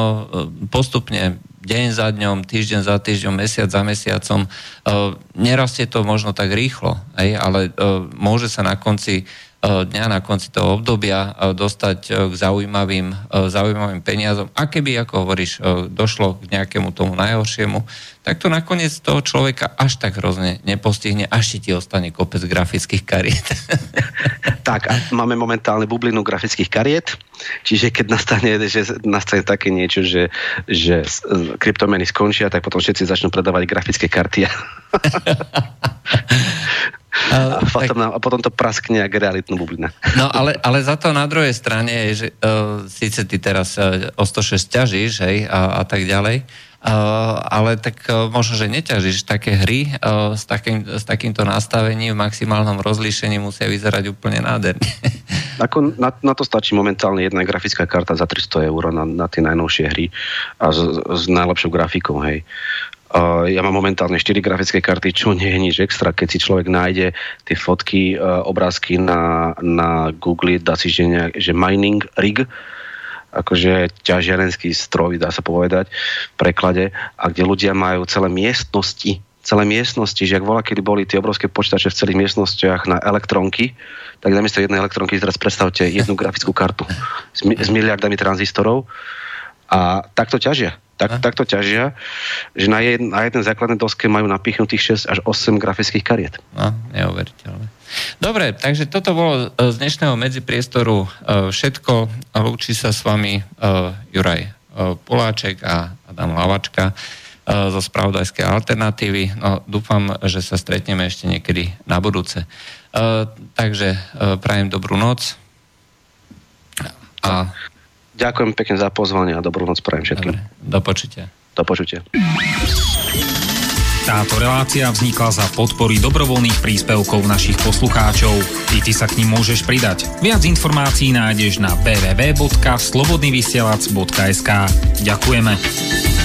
postupne deň za dňom, týždeň za týždňom, mesiac za mesiacom, nerastie to možno tak rýchlo, ale môže sa na konci dňa na konci toho obdobia e, dostať e, k zaujímavým, zaujímavým peniazom. A keby, ako hovoríš, došlo k nejakému tomu najhoršiemu, tak to nakoniec toho človeka až tak hrozne nepostihne, až ti ostane kopec grafických kariet. Tak, a máme momentálne bublinu grafických kariet, čiže keď nastane, že nastane také niečo, že, že kryptomeny skončia, tak potom všetci začnú predávať grafické karty. A, potom, tak... a potom to praskne ako realitnú bublina. No ale, ale za to na druhej strane je, že uh, síce ty teraz uh, o 106 ťažíš, hej, a, a tak ďalej, uh, ale tak uh, možno, že neťažíš také hry uh, s, takým, s takýmto nastavením v maximálnom rozlíšení musia vyzerať úplne nádherne. Ako na, na to stačí momentálne jedna grafická karta za 300 eur na, na tie najnovšie hry a s, s najlepšou grafikou, hej. Uh, ja mám momentálne 4 grafické karty, čo nie je nič extra. Keď si človek nájde tie fotky, uh, obrázky na, na Google, dá si, že, nejak, že mining rig, akože ťažiarenský stroj, dá sa povedať, v preklade, a kde ľudia majú celé miestnosti celé miestnosti, že ak volá, kedy boli tie obrovské počítače v celých miestnostiach na elektronky, tak namiesto jednej elektronky teraz predstavte jednu grafickú kartu s, mi- s miliardami tranzistorov a takto ťažia. Tak, takto ťažia, že na, jed, na jeden základnej doske majú napichnutých 6 až 8 grafických kariet. No, neuveriteľné. Dobre, takže toto bolo z dnešného medzipriestoru e, všetko. Lúči sa s vami e, Juraj e, Poláček a Adam Lavačka zo spravodajskej alternatívy. No, dúfam, že sa stretneme ešte niekedy na budúce. Takže prajem dobrú noc. A... Ďakujem pekne za pozvanie a dobrú noc prajem všetkým. Dobre, do počutia. Do počutia. Táto relácia vznikla za podpory dobrovoľných príspevkov našich poslucháčov. I ty sa k ním môžeš pridať. Viac informácií nájdeš na www.slobodnyvysielac.sk Ďakujeme.